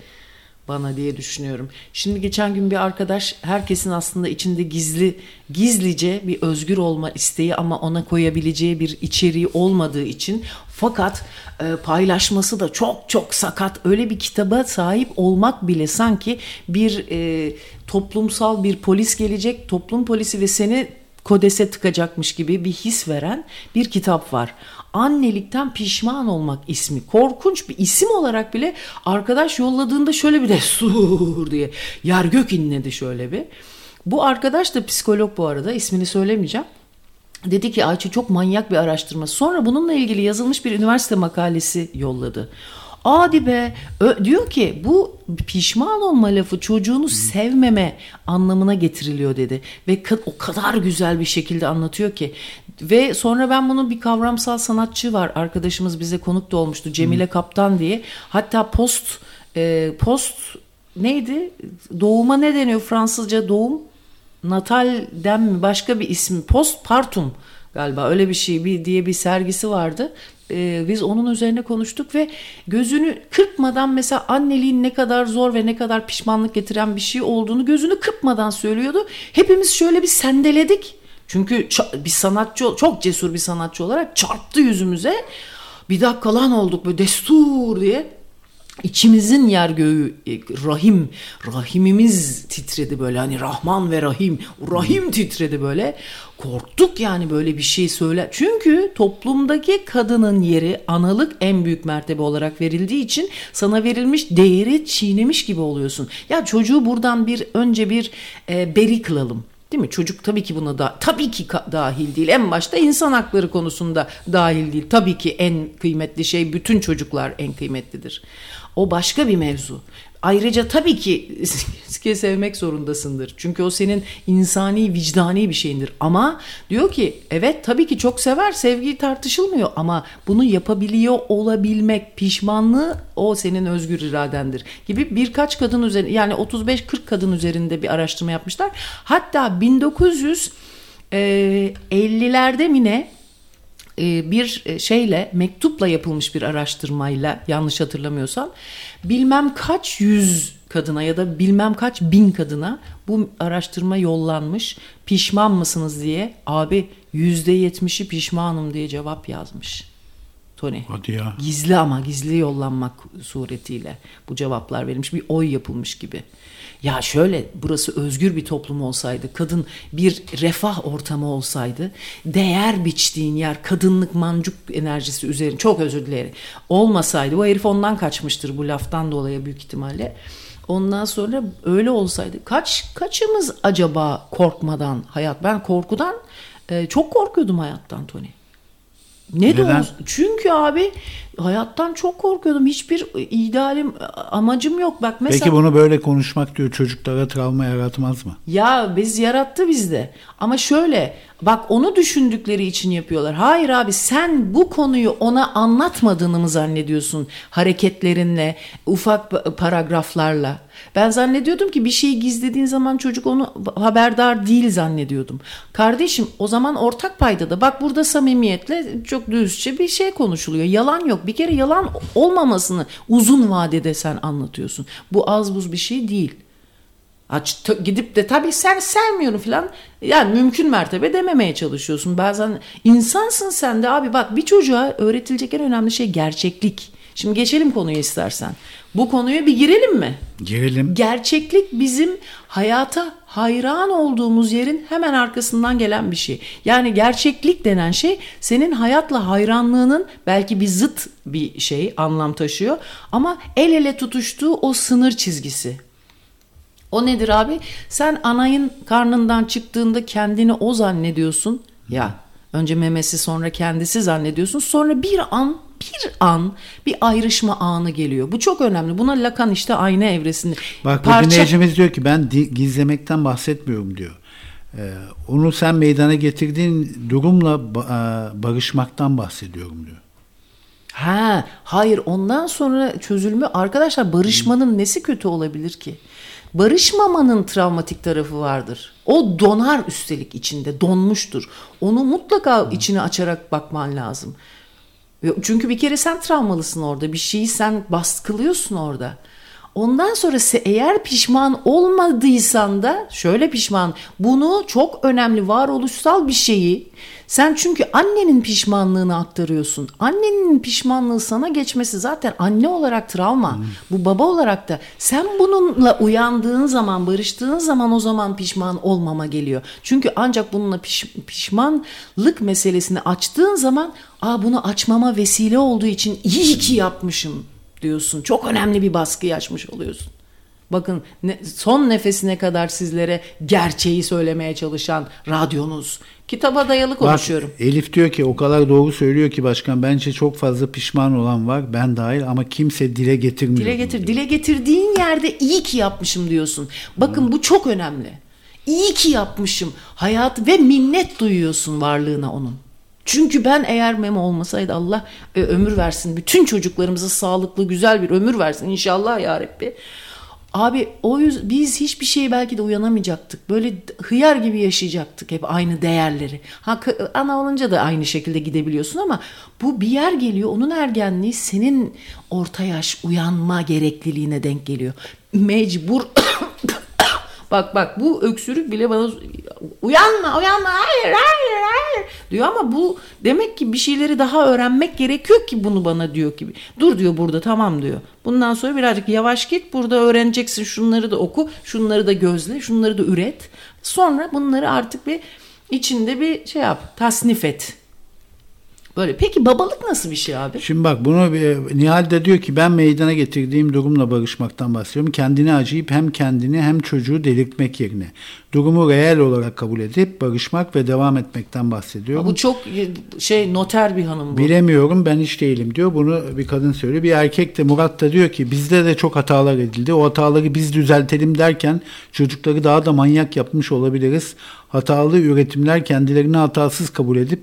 bana diye düşünüyorum. Şimdi geçen gün bir arkadaş herkesin aslında içinde gizli gizlice bir özgür olma isteği ama ona koyabileceği bir içeriği olmadığı için fakat e, paylaşması da çok çok sakat. Öyle bir kitaba sahip olmak bile sanki bir e, toplumsal bir polis gelecek, toplum polisi ve seni kodese tıkacakmış gibi bir his veren bir kitap var. Annelikten pişman olmak ismi. Korkunç bir isim olarak bile arkadaş yolladığında şöyle bir destur diye yer gök inledi şöyle bir. Bu arkadaş da psikolog bu arada ismini söylemeyeceğim. Dedi ki Ayça çok manyak bir araştırma. Sonra bununla ilgili yazılmış bir üniversite makalesi yolladı. Hadi be. Ö- diyor ki bu pişman olma lafı çocuğunu sevmeme anlamına getiriliyor dedi. Ve o kadar güzel bir şekilde anlatıyor ki. Ve sonra ben bunu bir kavramsal sanatçı var. Arkadaşımız bize konuk da olmuştu Cemile Kaptan diye. Hatta post e, post neydi? Doğuma ne deniyor Fransızca? Doğum? Natal'den mi? Başka bir ismi. Postpartum galiba. Öyle bir şey bir diye bir sergisi vardı. Ee, biz onun üzerine konuştuk ve gözünü kırpmadan mesela anneliğin ne kadar zor ve ne kadar pişmanlık getiren bir şey olduğunu gözünü kırpmadan söylüyordu. Hepimiz şöyle bir sendeledik. Çünkü bir sanatçı çok cesur bir sanatçı olarak çarptı yüzümüze. Bir dakika lan olduk böyle destur diye. İçimizin yer göğü e, rahim rahimimiz titredi böyle hani Rahman ve Rahim Rahim titredi böyle korktuk yani böyle bir şey söyle çünkü toplumdaki kadının yeri analık en büyük mertebe olarak verildiği için sana verilmiş değeri çiğnemiş gibi oluyorsun ya çocuğu buradan bir önce bir e, beri kılalım Değil mi? Çocuk tabii ki buna da tabii ki dahil değil. En başta insan hakları konusunda dahil değil. Tabii ki en kıymetli şey bütün çocuklar en kıymetlidir. O başka bir mevzu. Ayrıca tabii ki ki sevmek zorundasındır. Çünkü o senin insani, vicdani bir şeyindir. Ama diyor ki evet tabii ki çok sever, sevgi tartışılmıyor ama bunu yapabiliyor olabilmek, pişmanlığı o senin özgür iradendir gibi birkaç kadın üzerinde yani 35-40 kadın üzerinde bir araştırma yapmışlar. Hatta 1950'lerde mi ne bir şeyle mektupla yapılmış bir araştırmayla yanlış hatırlamıyorsam bilmem kaç yüz kadına ya da bilmem kaç bin kadına bu araştırma yollanmış. Pişman mısınız diye abi yüzde yetmişi pişmanım diye cevap yazmış. Tony. Hadi ya. Gizli ama gizli yollanmak suretiyle bu cevaplar verilmiş. Bir oy yapılmış gibi. Ya şöyle burası özgür bir toplum olsaydı, kadın bir refah ortamı olsaydı, değer biçtiğin yer kadınlık mancuk enerjisi üzerine çok özür dilerim olmasaydı bu herif ondan kaçmıştır bu laftan dolayı büyük ihtimalle. Ondan sonra öyle olsaydı kaç kaçımız acaba korkmadan hayat ben korkudan e, çok korkuyordum hayattan Tony. Ne de Neden? olsun. Çünkü abi hayattan çok korkuyordum. Hiçbir idealim, amacım yok. Bak mesela Peki bunu böyle konuşmak diyor çocuklara travma yaratmaz mı? ya biz yarattı bizde. Ama şöyle bak onu düşündükleri için yapıyorlar. Hayır abi sen bu konuyu ona anlatmadığını mı zannediyorsun hareketlerinle, ufak pa- paragraflarla? Ben zannediyordum ki bir şeyi gizlediğin zaman çocuk onu haberdar değil zannediyordum. Kardeşim o zaman ortak paydada bak burada samimiyetle çok dürüstçe bir şey konuşuluyor. Yalan yok. Bir kere yalan olmamasını uzun vadede sen anlatıyorsun. Bu az buz bir şey değil. Aç, gidip de tabii sen sevmiyorum falan yani mümkün mertebe dememeye çalışıyorsun. Bazen insansın sen de abi bak bir çocuğa öğretilecek en önemli şey gerçeklik. Şimdi geçelim konuya istersen. Bu konuya bir girelim mi? Girelim. Gerçeklik bizim hayata hayran olduğumuz yerin hemen arkasından gelen bir şey. Yani gerçeklik denen şey senin hayatla hayranlığının belki bir zıt bir şey anlam taşıyor ama el ele tutuştuğu o sınır çizgisi. O nedir abi? Sen anayın karnından çıktığında kendini o zannediyorsun. Ya önce memesi sonra kendisi zannediyorsun. Sonra bir an bir an bir ayrışma anı geliyor. Bu çok önemli. Buna Lacan işte ayna evresinde. Bak bu dinleyicimiz diyor ki ben gizlemekten bahsetmiyorum diyor. Ee, onu sen meydana getirdiğin durumla e, barışmaktan bahsediyorum diyor. Ha, hayır ondan sonra çözülme arkadaşlar barışmanın nesi kötü olabilir ki? Barışmamanın travmatik tarafı vardır. O donar üstelik içinde donmuştur. Onu mutlaka içine açarak bakman lazım. Çünkü bir kere sen travmalısın orada. Bir şeyi sen baskılıyorsun orada. Ondan sonra se- eğer pişman olmadıysan da şöyle pişman. Bunu çok önemli varoluşsal bir şeyi sen çünkü annenin pişmanlığını aktarıyorsun. Annenin pişmanlığı sana geçmesi zaten anne olarak travma. Bu baba olarak da sen bununla uyandığın zaman, barıştığın zaman o zaman pişman olmama geliyor. Çünkü ancak bununla piş- pişmanlık meselesini açtığın zaman Aa, bunu açmama vesile olduğu için iyi ki yapmışım diyorsun. Çok önemli bir baskı açmış oluyorsun. Bakın ne- son nefesine kadar sizlere gerçeği söylemeye çalışan radyonuz. Kitaba dayalı konuşuyorum. Bak, Elif diyor ki o kadar doğru söylüyor ki başkan bence çok fazla pişman olan var ben dahil ama kimse dile getirmiyor. Dile getir. diyor. Dile getirdiğin yerde iyi ki yapmışım diyorsun. Bakın bu çok önemli. İyi ki yapmışım. Hayat ve minnet duyuyorsun varlığına onun. Çünkü ben eğer memo olmasaydı Allah e, ömür versin. Bütün çocuklarımıza sağlıklı güzel bir ömür versin inşallah ya Rabbi. Abi o yüz, biz hiçbir şeye belki de uyanamayacaktık. Böyle hıyar gibi yaşayacaktık hep aynı değerleri. Ha, ana olunca da aynı şekilde gidebiliyorsun ama bu bir yer geliyor. Onun ergenliği senin orta yaş uyanma gerekliliğine denk geliyor. Mecbur Bak bak bu öksürük bile bana uyanma uyanma hayır hayır hayır diyor ama bu demek ki bir şeyleri daha öğrenmek gerekiyor ki bunu bana diyor gibi. Dur diyor burada tamam diyor. Bundan sonra birazcık yavaş git burada öğreneceksin şunları da oku şunları da gözle şunları da üret. Sonra bunları artık bir içinde bir şey yap tasnif et. Böyle peki babalık nasıl bir şey abi? Şimdi bak bunu bir- Nihal de diyor ki ben meydana getirdiğim durumla barışmaktan bahsediyorum. Kendini acıyıp hem kendini hem çocuğu delirtmek yerine durumu reel olarak kabul edip barışmak ve devam etmekten bahsediyorum. Bu çok şey noter bir hanım bu. Bilemiyorum ben hiç değilim diyor. Bunu bir kadın söylüyor. Bir erkek de Murat da diyor ki bizde de çok hatalar edildi. O hataları biz düzeltelim derken çocukları daha da manyak yapmış olabiliriz. Hatalı üretimler kendilerini hatasız kabul edip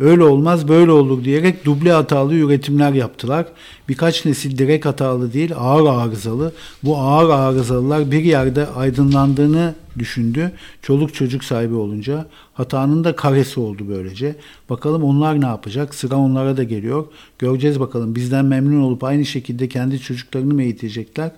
öyle olmaz böyle olur diyerek duble hatalı üretimler yaptılar. Birkaç nesil direkt hatalı değil ağır arızalı. Bu ağır arızalılar bir yerde aydınlandığını düşündü. Çoluk çocuk sahibi olunca hatanın da karesi oldu böylece. Bakalım onlar ne yapacak? Sıra onlara da geliyor. Göreceğiz bakalım bizden memnun olup aynı şekilde kendi çocuklarını mı eğitecekler?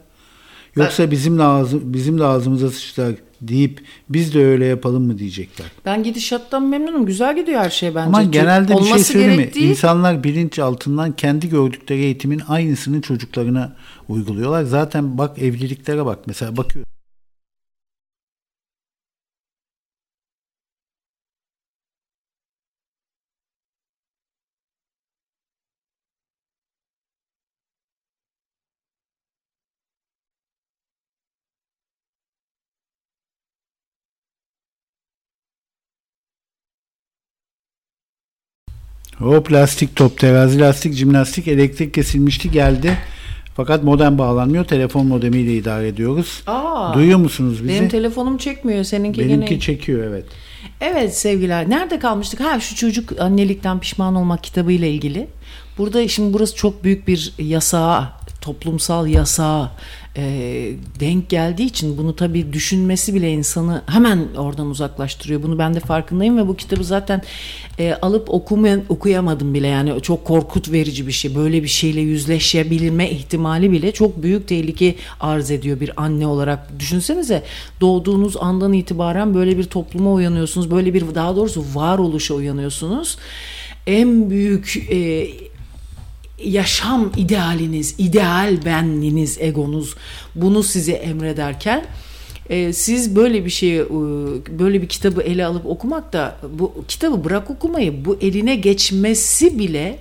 Yoksa bizim de ağzı, bizim de ağzımıza sıçtılar deyip biz de öyle yapalım mı diyecekler. Ben gidişattan memnunum. Güzel gidiyor her şey bence. Ama genelde bir şey Olması söyleyeyim mi? gerektiği- İnsanlar bilinç altından kendi gördükleri eğitimin aynısını çocuklarına uyguluyorlar. Zaten bak evliliklere bak. Mesela bakıyorum. O plastik top, terazi lastik, jimnastik, elektrik kesilmişti geldi. Fakat modem bağlanmıyor. Telefon modemiyle idare ediyoruz. Aa, Duyuyor musunuz bizi? Benim telefonum çekmiyor. Seninki Benimki gene... çekiyor evet. Evet sevgiler. Nerede kalmıştık? Ha şu çocuk annelikten pişman olmak kitabı ile ilgili. Burada şimdi burası çok büyük bir yasağa, toplumsal yasağa e, denk geldiği için bunu tabii düşünmesi bile insanı hemen oradan uzaklaştırıyor. Bunu ben de farkındayım ve bu kitabı zaten e, alıp okumayan, okuyamadım bile. Yani çok korkut verici bir şey. Böyle bir şeyle yüzleşebilme ihtimali bile çok büyük tehlike arz ediyor bir anne olarak. Düşünsenize doğduğunuz andan itibaren böyle bir topluma uyanıyorsunuz. Böyle bir daha doğrusu varoluşa uyanıyorsunuz. En büyük e, yaşam idealiniz, ideal benliğiniz, egonuz bunu size emrederken e, siz böyle bir şeyi, e, böyle bir kitabı ele alıp okumak da bu kitabı bırak okumayı, bu eline geçmesi bile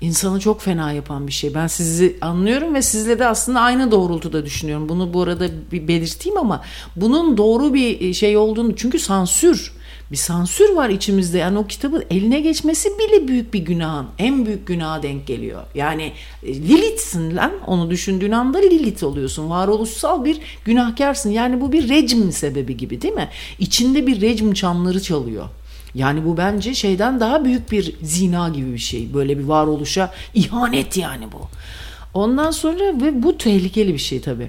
insanı çok fena yapan bir şey. Ben sizi anlıyorum ve sizle de aslında aynı doğrultuda düşünüyorum. Bunu bu arada bir belirteyim ama bunun doğru bir şey olduğunu çünkü sansür bir sansür var içimizde. Yani o kitabın eline geçmesi bile büyük bir günahın. En büyük günaha denk geliyor. Yani e, Lilith'sin lan. Onu düşündüğün anda Lilith oluyorsun. Varoluşsal bir günahkarsın. Yani bu bir rejim sebebi gibi değil mi? İçinde bir rejim çanları çalıyor. Yani bu bence şeyden daha büyük bir zina gibi bir şey. Böyle bir varoluşa ihanet yani bu. Ondan sonra ve bu tehlikeli bir şey tabii.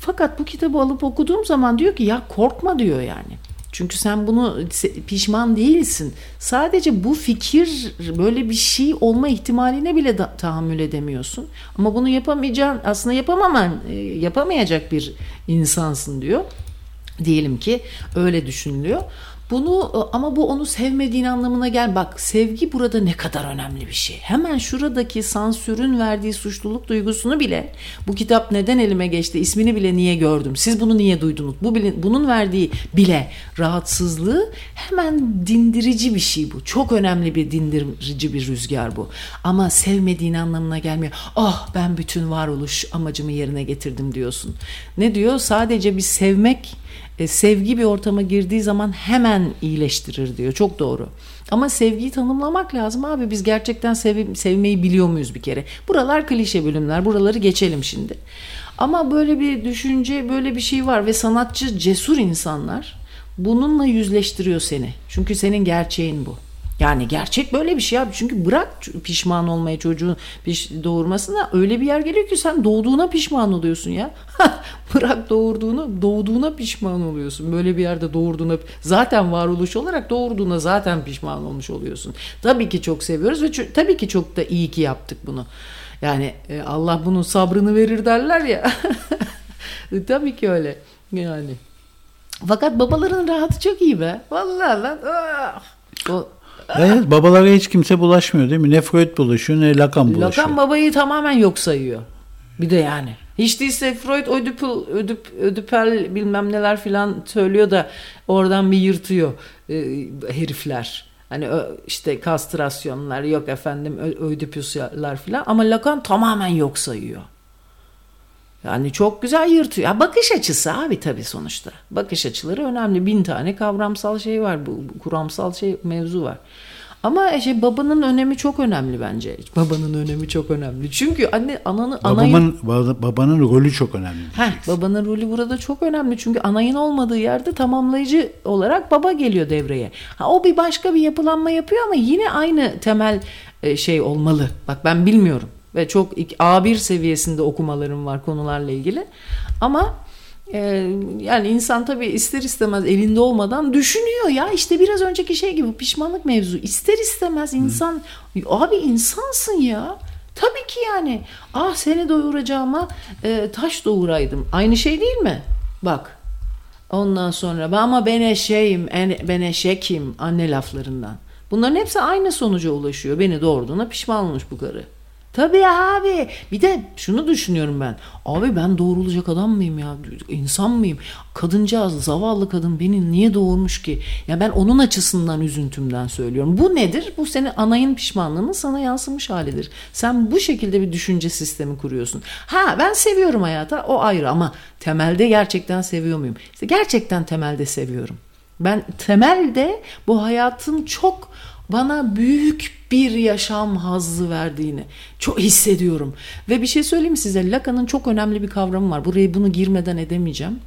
Fakat bu kitabı alıp okuduğum zaman diyor ki ya korkma diyor yani. Çünkü sen bunu pişman değilsin. Sadece bu fikir böyle bir şey olma ihtimaline bile da, tahammül edemiyorsun. Ama bunu yapamayacağın aslında yapamaman yapamayacak bir insansın diyor. Diyelim ki öyle düşünülüyor. Bunu ama bu onu sevmediğin anlamına gel. Bak sevgi burada ne kadar önemli bir şey. Hemen şuradaki sansürün verdiği suçluluk duygusunu bile bu kitap neden elime geçti ismini bile niye gördüm siz bunu niye duydunuz bu bile, bunun verdiği bile rahatsızlığı hemen dindirici bir şey bu. Çok önemli bir dindirici bir rüzgar bu. Ama sevmediğin anlamına gelmiyor. Ah oh, ben bütün varoluş amacımı yerine getirdim diyorsun. Ne diyor? Sadece bir sevmek e, sevgi bir ortama girdiği zaman hemen iyileştirir diyor. Çok doğru. Ama sevgiyi tanımlamak lazım abi. Biz gerçekten sev sevmeyi biliyor muyuz bir kere? Buralar klişe bölümler. Buraları geçelim şimdi. Ama böyle bir düşünce, böyle bir şey var ve sanatçı cesur insanlar bununla yüzleştiriyor seni. Çünkü senin gerçeğin bu. Yani gerçek böyle bir şey abi. Çünkü bırak pişman olmayı çocuğun piş doğurmasına öyle bir yer geliyor ki sen doğduğuna pişman oluyorsun ya. bırak doğurduğunu, doğduğuna pişman oluyorsun. Böyle bir yerde doğurduğuna zaten varoluş olarak doğurduğuna zaten pişman olmuş oluyorsun. Tabii ki çok seviyoruz ve tabii ki çok da iyi ki yaptık bunu. Yani e, Allah bunun sabrını verir derler ya. tabii ki öyle. Yani. Fakat babaların rahatı çok iyi be. Vallahi lan. Ah. O, Evet babalara hiç kimse bulaşmıyor değil mi? Ne Freud bulaşıyor ne Lacan bulaşıyor. Lacan babayı tamamen yok sayıyor. Bir de yani. Hiç değilse Freud ödüpül, ödüp, ödüpel bilmem neler filan söylüyor da oradan bir yırtıyor e, herifler. Hani işte kastrasyonlar yok efendim ödipüsler filan ama Lacan tamamen yok sayıyor. Yani çok güzel yırtıyor. Ya bakış açısı abi tabii sonuçta. Bakış açıları önemli. Bin tane kavramsal şey var. Bu, bu kuramsal şey mevzu var. Ama şey babanın önemi çok önemli bence. Babanın önemi çok önemli. Çünkü anne ananı Babamın, anayın... babanın rolü çok önemli. Heh, babanın rolü burada çok önemli. Çünkü anayın olmadığı yerde tamamlayıcı olarak baba geliyor devreye. Ha, o bir başka bir yapılanma yapıyor ama yine aynı temel şey olmalı. Bak ben bilmiyorum ve çok A1 seviyesinde okumalarım var konularla ilgili. Ama e, yani insan tabii ister istemez elinde olmadan düşünüyor ya işte biraz önceki şey gibi pişmanlık mevzu ister istemez insan Hı. abi insansın ya Tabii ki yani. Ah seni doyuracağıma e, taş doğuraydım. Aynı şey değil mi? Bak. Ondan sonra ama ben eşeğim, en- ben eşekim anne laflarından. Bunların hepsi aynı sonuca ulaşıyor. Beni doğurduğuna pişman olmuş bu karı. Tabii abi. Bir de şunu düşünüyorum ben. Abi ben doğrulacak adam mıyım ya? İnsan mıyım? Kadıncağız, zavallı kadın beni niye doğurmuş ki? Ya ben onun açısından üzüntümden söylüyorum. Bu nedir? Bu senin anayın pişmanlığının sana yansımış halidir. Sen bu şekilde bir düşünce sistemi kuruyorsun. Ha ben seviyorum hayata o ayrı ama temelde gerçekten seviyor muyum? İşte gerçekten temelde seviyorum. Ben temelde bu hayatın çok bana büyük bir yaşam hazzı verdiğini çok hissediyorum. Ve bir şey söyleyeyim size? Lacan'ın çok önemli bir kavramı var. Buraya bunu girmeden edemeyeceğim.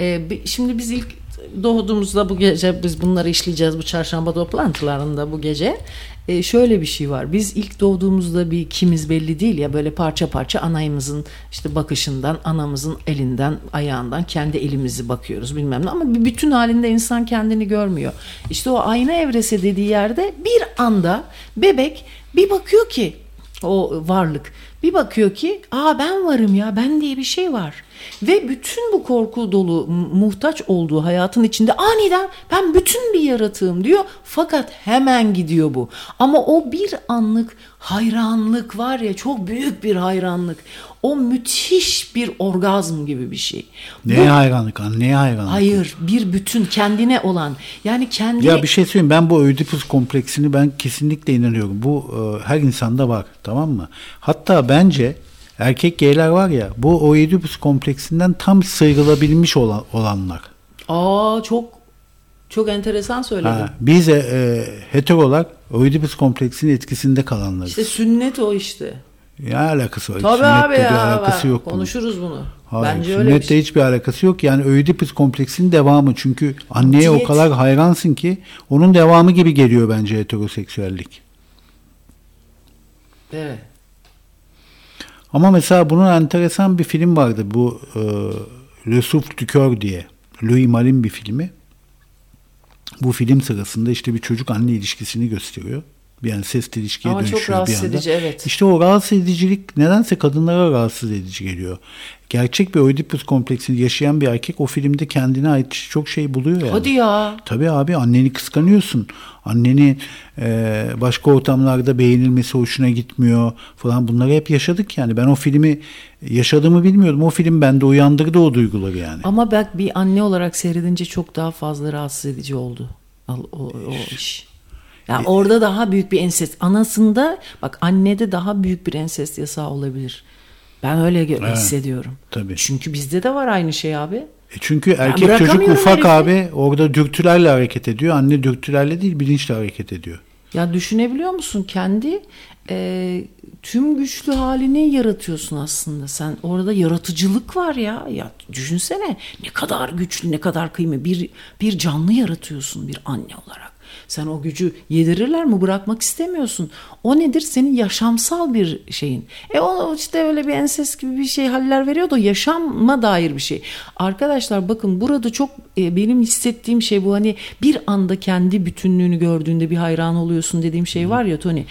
Ee, şimdi biz ilk doğduğumuzda bu gece biz bunları işleyeceğiz bu çarşamba toplantılarında bu gece. Ee, şöyle bir şey var. Biz ilk doğduğumuzda bir kimiz belli değil ya böyle parça parça anayımızın işte bakışından, anamızın elinden, ayağından kendi elimizi bakıyoruz bilmem ne ama bir bütün halinde insan kendini görmüyor. İşte o ayna evresi dediği yerde bir anda bebek bir bakıyor ki o varlık bir bakıyor ki aa ben varım ya ben diye bir şey var. Ve bütün bu korku dolu mu- muhtaç olduğu hayatın içinde aniden ben bütün bir yaratığım diyor. Fakat hemen gidiyor bu. Ama o bir anlık hayranlık var ya çok büyük bir hayranlık. O müthiş bir orgazm gibi bir şey. Neye Bu- hayranlık? Neye hayranlık? Hayır bir bütün kendine olan yani kendine Ya bir şey söyleyeyim ben bu Ödipus kompleksini ben kesinlikle inanıyorum. Bu e, her insanda var tamam mı? Hatta bence erkek geyler var ya bu Oedipus kompleksinden tam sıyrılabilmiş olan, olanlar. Aa çok çok enteresan söyledin. Ha, biz e, e, heterolar Oedipus kompleksinin etkisinde kalanlarız. İşte sünnet o işte. ne alakası var? Tabii Sünnetle abi bir ya. alakası bak, yok bunun. konuşuruz bunu. Hayır, Bence öyle bir şey. hiçbir alakası yok. Yani Ödipus kompleksinin devamı. Çünkü anneye o Diyet. kadar hayransın ki onun devamı gibi geliyor bence heteroseksüellik. Evet. Ama mesela bunun enteresan bir film vardı. Bu e, Le Souffle du Coeur diye. Louis Malin bir filmi. Bu film sırasında işte bir çocuk anne ilişkisini gösteriyor. Bir ensest ilişkiye Ama çok dönüşüyor bir rahatsız anda. edici, evet. İşte o rahatsız edicilik nedense kadınlara rahatsız edici geliyor. Gerçek bir Oedipus kompleksini yaşayan bir erkek o filmde kendine ait çok şey buluyor yani. Hadi ya. Tabii abi anneni kıskanıyorsun. Anneni e, başka ortamlarda beğenilmesi hoşuna gitmiyor falan bunları hep yaşadık yani. Ben o filmi yaşadığımı bilmiyordum. O film bende uyandırdı o duyguları yani. Ama bak bir anne olarak seyredince çok daha fazla rahatsız edici oldu. Al, o, o iş. Ya orada daha büyük bir ensest. Anasında bak annede daha büyük bir ensest yasağı olabilir. Ben öyle gö- Evet. hissediyorum. Tabii. Çünkü bizde de var aynı şey abi. E çünkü erkek çocuk bırakamıyorum ufak herifi. abi orada dürtülerle hareket ediyor. Anne dürtülerle değil bilinçle hareket ediyor. Ya düşünebiliyor musun kendi e, tüm güçlü halini yaratıyorsun aslında. Sen orada yaratıcılık var ya. Ya düşünsene ne kadar güçlü, ne kadar kıymetli bir bir canlı yaratıyorsun bir anne olarak. Sen o gücü yedirirler mi bırakmak istemiyorsun. O nedir? Senin yaşamsal bir şeyin. E o işte öyle bir enses gibi bir şey haller veriyor da yaşama dair bir şey. Arkadaşlar bakın burada çok e, benim hissettiğim şey bu hani bir anda kendi bütünlüğünü gördüğünde bir hayran oluyorsun dediğim şey var ya Tony.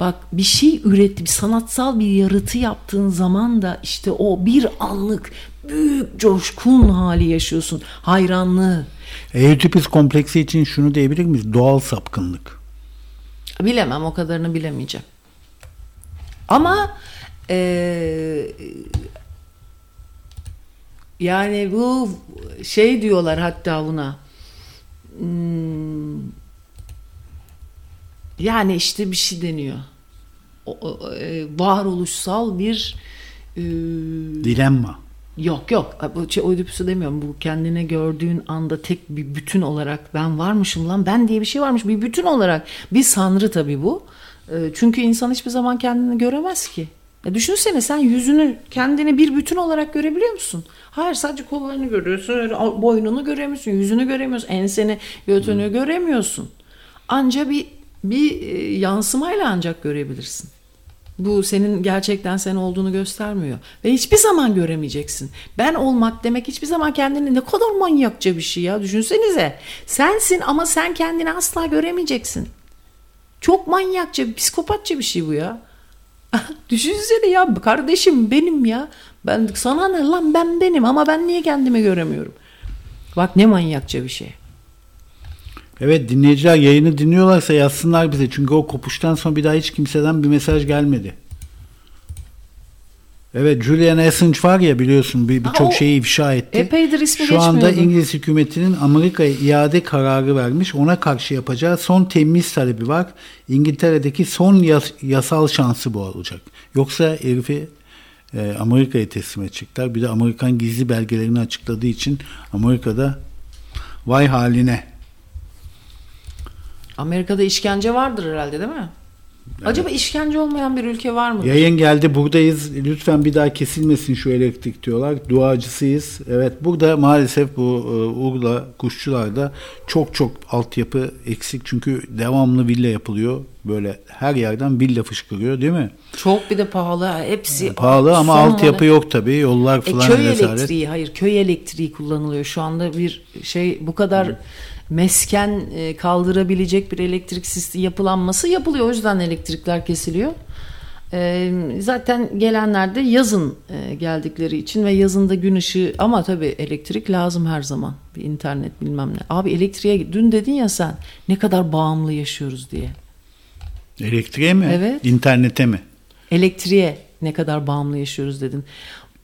Bak bir şey üretti, bir sanatsal bir yaratı yaptığın zaman da işte o bir anlık büyük coşkun hali yaşıyorsun. Hayranlığı. Oedipus kompleksi için şunu diyebilir miyiz? Doğal sapkınlık. Bilemem o kadarını bilemeyeceğim. Ama eee, yani bu şey diyorlar hatta buna hmm, yani işte bir şey deniyor. O, o, e, varoluşsal bir e, Dilemma. Yok yok. Şey, Oedipus'u demiyorum. Bu kendine gördüğün anda tek bir bütün olarak ben varmışım lan ben diye bir şey varmış. Bir bütün olarak bir sanrı tabii bu. Ee, çünkü insan hiçbir zaman kendini göremez ki. Ya düşünsene sen yüzünü kendini bir bütün olarak görebiliyor musun? Hayır sadece kollarını görüyorsun öyle boynunu göremiyorsun yüzünü göremiyorsun enseni götünü göremiyorsun. Anca bir bir e, yansımayla ancak görebilirsin. Bu senin gerçekten sen olduğunu göstermiyor. Ve hiçbir zaman göremeyeceksin. Ben olmak demek hiçbir zaman kendini ne kadar manyakça bir şey ya. Düşünsenize. Sensin ama sen kendini asla göremeyeceksin. Çok manyakça, psikopatça bir şey bu ya. Düşünsene ya kardeşim benim ya. Ben sana ne lan ben benim ama ben niye kendimi göremiyorum? Bak ne manyakça bir şey. Evet dinleyiciler yayını dinliyorlarsa yazsınlar bize. Çünkü o kopuştan sonra bir daha hiç kimseden bir mesaj gelmedi. Evet Julian Assange var ya biliyorsun bir- birçok o şeyi ifşa etti. epeydir ismi Şu anda. İngiliz hükümetinin Amerika'ya iade kararı vermiş. Ona karşı yapacağı son temiz talebi var. İngiltere'deki son yas- yasal şansı bu olacak. Yoksa herifi e, Amerika'ya teslim edecekler. Bir de Amerikan gizli belgelerini açıkladığı için Amerika'da vay haline. Amerika'da işkence vardır herhalde değil mi? Acaba işkence olmayan bir ülke var mı? Yayın geldi buradayız. Lütfen bir daha kesilmesin şu elektrik diyorlar. Duacısıyız. Evet burada maalesef bu e, Urla kuşçularda çok çok altyapı eksik. Çünkü devamlı villa yapılıyor. Böyle her yerden villa fışkırıyor değil mi? Çok bir de pahalı. Hepsi Pahalı ama altyapı model. yok tabii. Yollar E, falan köy rezalet. elektriği hayır köy elektriği kullanılıyor şu anda bir şey bu kadar mesken e, kaldırabilecek bir elektrik sistemi yapılanması yapılıyor o yüzden elektrikler kesiliyor. E, zaten gelenler de yazın e, geldikleri için ve yazında gün ışığı ama tabii elektrik lazım her zaman bir internet bilmem ne. Abi elektriğe dün dedin ya sen ne kadar bağımlı yaşıyoruz diye. Elektriğe mi? Evet. İnternete mi? elektriğe ne kadar bağımlı yaşıyoruz dedin.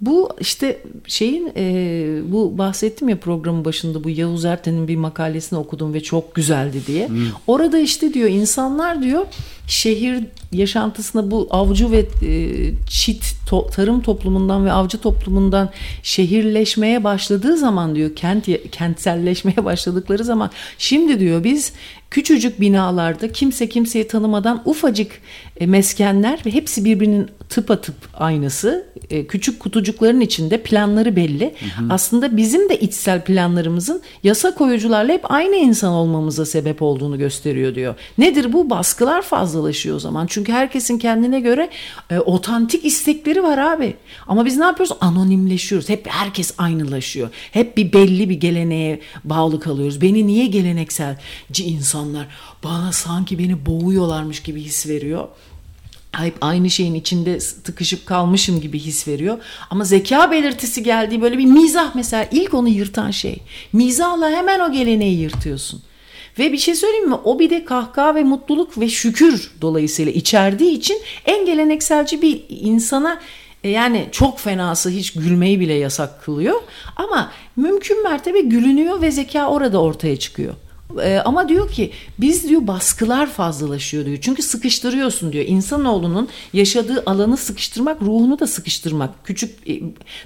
Bu işte şeyin e, bu bahsettim ya programın başında bu Yavuz Erten'in bir makalesini okudum ve çok güzeldi diye. Orada işte diyor insanlar diyor şehir yaşantısına bu avcı ve e, çit to- tarım toplumundan ve avcı toplumundan şehirleşmeye başladığı zaman diyor kent kentselleşmeye başladıkları zaman şimdi diyor biz küçücük binalarda kimse kimseyi tanımadan ufacık e, meskenler ve hepsi birbirinin tıpatıp aynısı e, küçük kutucukların içinde planları belli. Aslında bizim de içsel planlarımızın yasa koyucularla hep aynı insan olmamıza sebep olduğunu gösteriyor diyor. Nedir bu? Baskılar fazlalaşıyor o zaman. Çünkü herkesin kendine göre e, otantik istekleri var abi. Ama biz ne yapıyoruz? Anonimleşiyoruz. Hep herkes aynılaşıyor. Hep bir belli bir geleneğe bağlı kalıyoruz. Beni niye gelenekselci insanlar bana sanki beni boğuyorlarmış gibi his veriyor hep aynı şeyin içinde tıkışıp kalmışım gibi his veriyor. Ama zeka belirtisi geldiği böyle bir mizah mesela ilk onu yırtan şey. Mizahla hemen o geleneği yırtıyorsun. Ve bir şey söyleyeyim mi? O bir de kahkaha ve mutluluk ve şükür dolayısıyla içerdiği için en gelenekselci bir insana e, yani çok fenası hiç gülmeyi bile yasak kılıyor. Ama mümkün mertebe gülünüyor ve zeka orada ortaya çıkıyor. Ee, ama diyor ki biz diyor baskılar fazlalaşıyor diyor. Çünkü sıkıştırıyorsun diyor. İnsanoğlunun yaşadığı alanı sıkıştırmak, ruhunu da sıkıştırmak. Küçük e,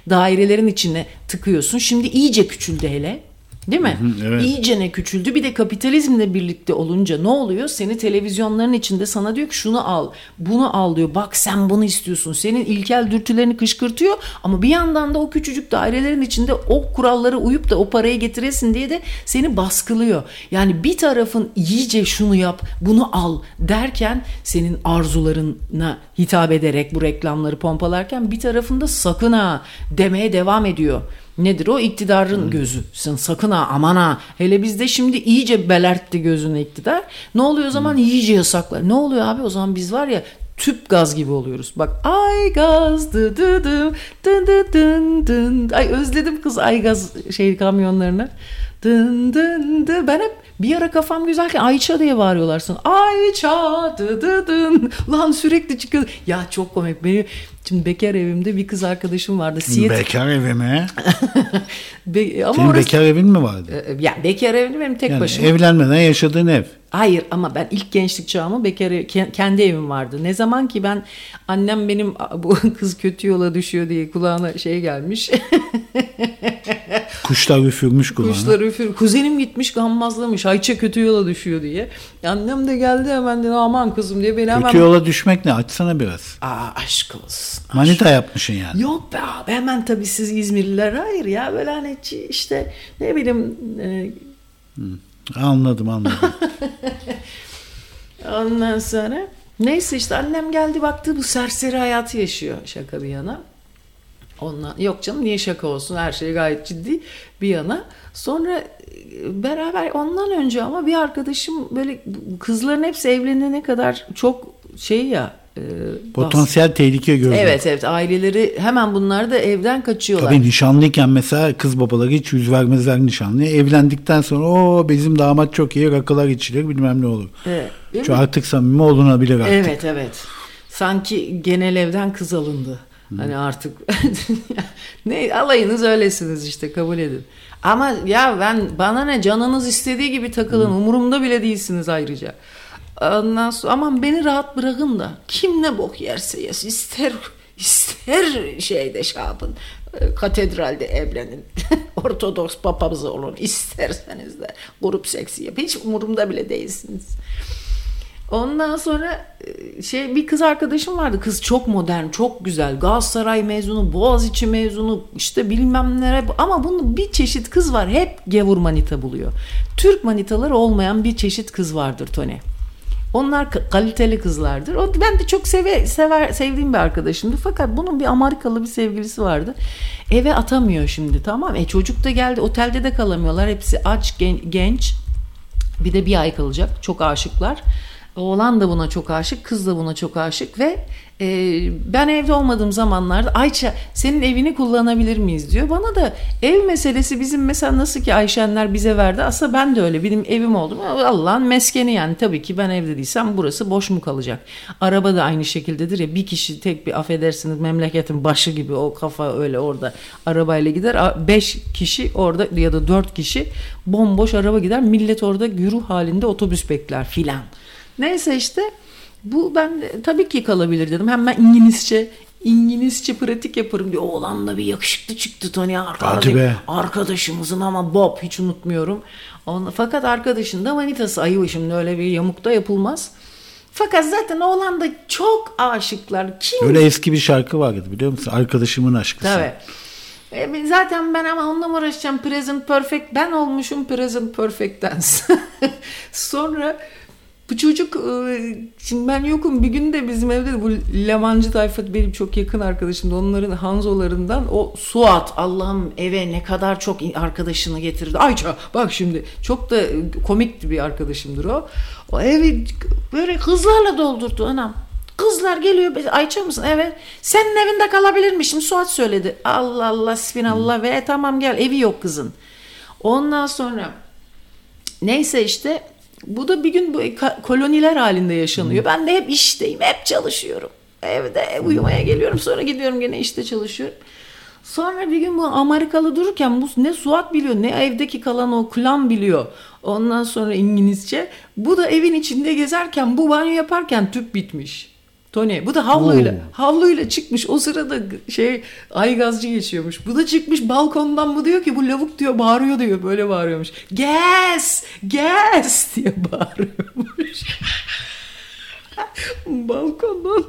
dairelerin içine tıkıyorsun. Şimdi iyice küçüldü hele. Değil mi? evet. İyice ne küçüldü. Bir de kapitalizmle birlikte olunca ne oluyor? Seni televizyonların içinde sana diyor ki şunu al, bunu al diyor. Bak sen bunu istiyorsun. Senin ilkel dürtülerini kışkırtıyor ama bir yandan da o küçücük dairelerin içinde o kurallara uyup da o parayı getiresin diye de seni baskılıyor. Yani bir tarafın iyice şunu yap, bunu al derken senin arzularına hitap ederek bu reklamları pompalarken bir tarafında sakın ha demeye devam ediyor. Nedir o? iktidarın gözü. Sen sakın ha aman ha. Hele bizde şimdi iyice belertti gözüne iktidar. Ne oluyor o zaman? iyice yasaklar. Ne oluyor abi? O zaman biz var ya tüp gaz gibi oluyoruz. Bak ay gaz dı dı dı dın dı dın dın. Ay özledim kız ay gaz şey kamyonlarını. Dın dın dı. Ben hep bir ara kafam güzelken Ayça diye bağırıyorlar sana. Ayça dı dı dın. Lan sürekli çıkıyor. Ya çok komik. Benim şimdi bekar evimde bir kız arkadaşım vardı. Siyet. Bekar evi mi? Be- ama Senin orası, bekar evin mi vardı? E, ya bekar evim benim tek Yani başıma. evlenmeden yaşadığın ev. Hayır ama ben ilk gençlik çağımı bekar ev- ke- kendi evim vardı. Ne zaman ki ben annem benim "A, bu kız kötü yola düşüyor diye kulağına şey gelmiş. Kuşlar üfürmüş kulağına. Kuşlar üfür. Kuzenim gitmiş gammazlamış. Ayça kötü yola düşüyor diye. Annem de geldi hemen dedi aman kızım diye beni hemen. Kötü yola düşmek ne? Açsana biraz. Aa aşk olsun. Manita yapmışsın yani. Yok be abi hemen tabii siz İzmirliler hayır ya böyle hani işte ne bileyim e, Anladım anladım. Ondan sonra neyse işte annem geldi baktı bu serseri hayatı yaşıyor şaka bir yana. Ondan, yok canım niye şaka olsun her şey gayet ciddi bir yana. Sonra e, beraber ondan önce ama bir arkadaşım böyle kızların hepsi evlenene kadar çok şey ya e, Potansiyel tehlike gördüm. Evet evet aileleri hemen bunlar da evden kaçıyorlar. Tabii nişanlıyken mesela kız babaları hiç yüz vermezler nişanlıya. Evlendikten sonra o bizim damat çok iyi rakılar içilir bilmem ne olur. Evet, Şu mi? artık samimi olunabilir artık. Evet evet. Sanki genel evden kız alındı. Hani artık ne alayınız öylesiniz işte kabul edin. Ama ya ben bana ne canınız istediği gibi takılın umurumda bile değilsiniz ayrıca. Ondan sonra aman beni rahat bırakın da kim ne bok yerse yesin ister ister şeyde şey yapın e, katedralde evlenin ortodoks papazı olun isterseniz de grup seksi yapın hiç umurumda bile değilsiniz. Ondan sonra e, şey bir kız arkadaşım vardı. Kız çok modern, çok güzel. Galatasaray mezunu, Boğaziçi mezunu, işte bilmem nere. Ama bunun bir çeşit kız var. Hep gevur manita buluyor. Türk manitaları olmayan bir çeşit kız vardır Tony. Onlar ka- kaliteli kızlardır. O ben de çok seve, sever sevdiğim bir arkadaşımdı. Fakat bunun bir Amerikalı bir sevgilisi vardı. Eve atamıyor şimdi tamam. E çocuk da geldi. Otelde de kalamıyorlar. Hepsi aç gen- genç. Bir de bir ay kalacak. Çok aşıklar. Oğlan da buna çok aşık, kız da buna çok aşık ve e, ben evde olmadığım zamanlarda Ayça senin evini kullanabilir miyiz diyor. Bana da ev meselesi bizim mesela nasıl ki Ayşenler bize verdi. Aslında ben de öyle. Benim evim oldu. Allah'ın meskeni yani. Tabii ki ben evde değilsem burası boş mu kalacak? Araba da aynı şekildedir ya. Bir kişi tek bir affedersiniz memleketin başı gibi o kafa öyle orada arabayla gider. Beş kişi orada ya da dört kişi bomboş araba gider. Millet orada güruh halinde otobüs bekler filan. Neyse işte bu ben tabii ki kalabilir dedim. Hem ben İngilizce İngilizce pratik yaparım diyor. Oğlan da bir yakışıklı çıktı Tony be. Arkadaşımızın ama Bob hiç unutmuyorum. Onu, fakat arkadaşın da manitası ayı şimdi öyle bir yamukta yapılmaz. Fakat zaten oğlan da çok aşıklar. Kim Öyle eski bir şarkı vardı biliyor musun? Arkadaşımın aşkısı. Tabii. E, zaten ben ama onunla mı uğraşacağım? Present perfect. Ben olmuşum present perfect dance. Sonra bu çocuk e, şimdi ben yokum bir gün de bizim evde de bu Lemancı tayfa benim çok yakın arkadaşımdı. Onların Hanzolarından o Suat Allah'ım eve ne kadar çok arkadaşını getirdi. Ayça bak şimdi çok da komikti bir arkadaşımdır o. O evi böyle kızlarla doldurdu anam. Kızlar geliyor Ayça mısın? Evet. Senin evinde kalabilirmişim. Suat söyledi. Allah Allah spinallah ve tamam gel evi yok kızın. Ondan sonra neyse işte bu da bir gün bu koloniler halinde yaşanıyor. Ben de hep işteyim. Hep çalışıyorum. Evde uyumaya geliyorum. Sonra gidiyorum gene işte çalışıyorum. Sonra bir gün bu Amerikalı dururken bu ne Suat biliyor ne evdeki kalan o klan biliyor. Ondan sonra İngilizce. Bu da evin içinde gezerken bu banyo yaparken tüp bitmiş. Tony bu da havluyla Oo. havluyla çıkmış o sırada şey aygazcı geçiyormuş. Bu da çıkmış balkondan bu diyor ki bu lavuk diyor bağırıyor diyor böyle bağırıyormuş. Gas gas diye bağırıyormuş. Balkondan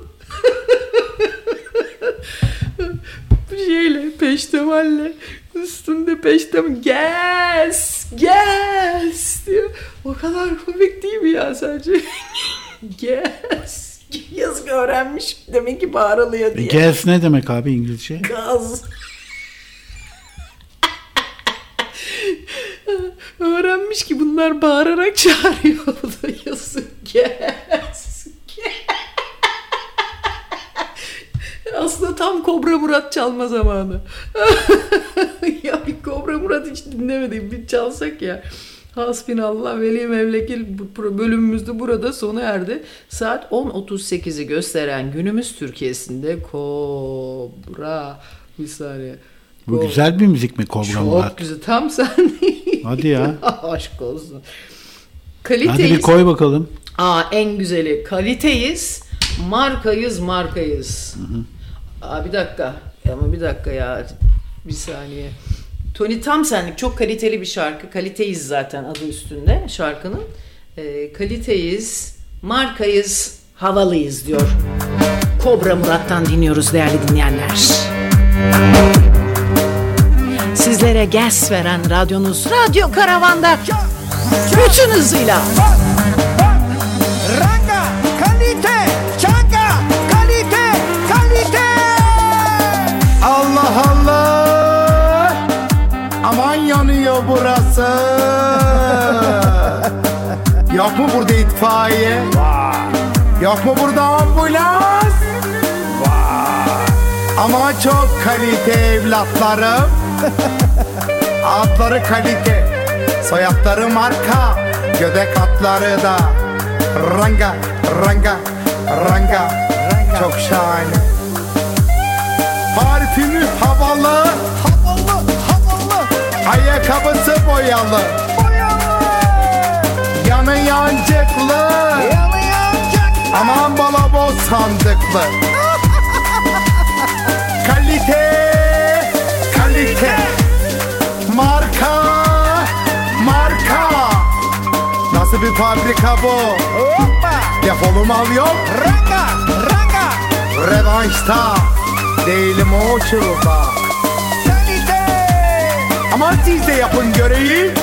şeyle peştemalle üstünde peştemal gas gas diyor. O kadar komik değil mi ya sence? gas. Yazık öğrenmiş demek ki bağırılıyor diye. Gas ne demek abi İngilizce? Gaz. Öğrenmiş ki bunlar bağırarak çağırıyor. Bu da yazık gaz. Aslında tam Kobra Murat çalma zamanı. ya bir Kobra Murat hiç dinlemedim. Bir çalsak ya. Hasbinallah veli mevlekil bu pro- bölümümüz de burada sona erdi. Saat 10.38'i gösteren günümüz Türkiye'sinde Kobra bir saniye. Bu Ko- güzel bir müzik mi Kobra Çok Murat? güzel. Tam sen. Hadi ya. Aşk olsun. Hadi Kaliteyiz. bir koy bakalım. Aa en güzeli. Kaliteyiz. Markayız markayız. Aa bir dakika. Ama bir dakika ya. Bir saniye. Tony tam senlik çok kaliteli bir şarkı. Kaliteyiz zaten adı üstünde şarkının. Ee, kaliteyiz, markayız, havalıyız diyor. Kobra Murat'tan dinliyoruz değerli dinleyenler. Sizlere gas veren radyonuz Radyo Karavan'da bütün hızıyla. Ranga, yanıyor burası. Yok mu burada itfaiye? Yok mu burada ambulans? Ama çok kalite evlatlarım. Adları kalite. Soyadları marka. Göbek atları da. Ranga, ranga, ranga. Çok şahane. Parfümü havalı. Ayakkabısı boyalı. Yanı yancıklı. Aman balaboz sandıklı. kalite, kalite. Marka, marka. Nasıl bir fabrika bu? Defolu mal yok. Ranga, ranga. Revanşta. Değilim o çılba. Aman siz de yapın göreyim.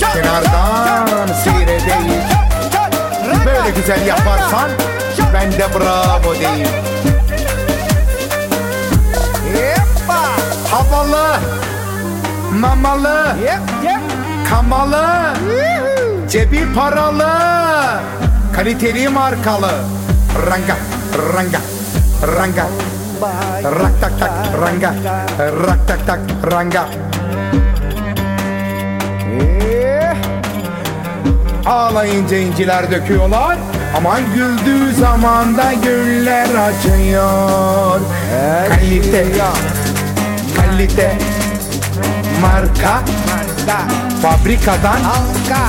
Kenardan seyredeyim. Böyle güzel yaparsan ben de bravo diyeyim. Havalı, mamalı, kamalı, cebi paralı, kaliteli markalı. Ranga, ranga, ranga. Rak tak tak ranga, rak tak tak ranga. Ağlayınca inciler döküyorlar. Aman güldüğü zaman da güller açıyor Kalite. Kalite. Marka. Fabrikadan. Halka.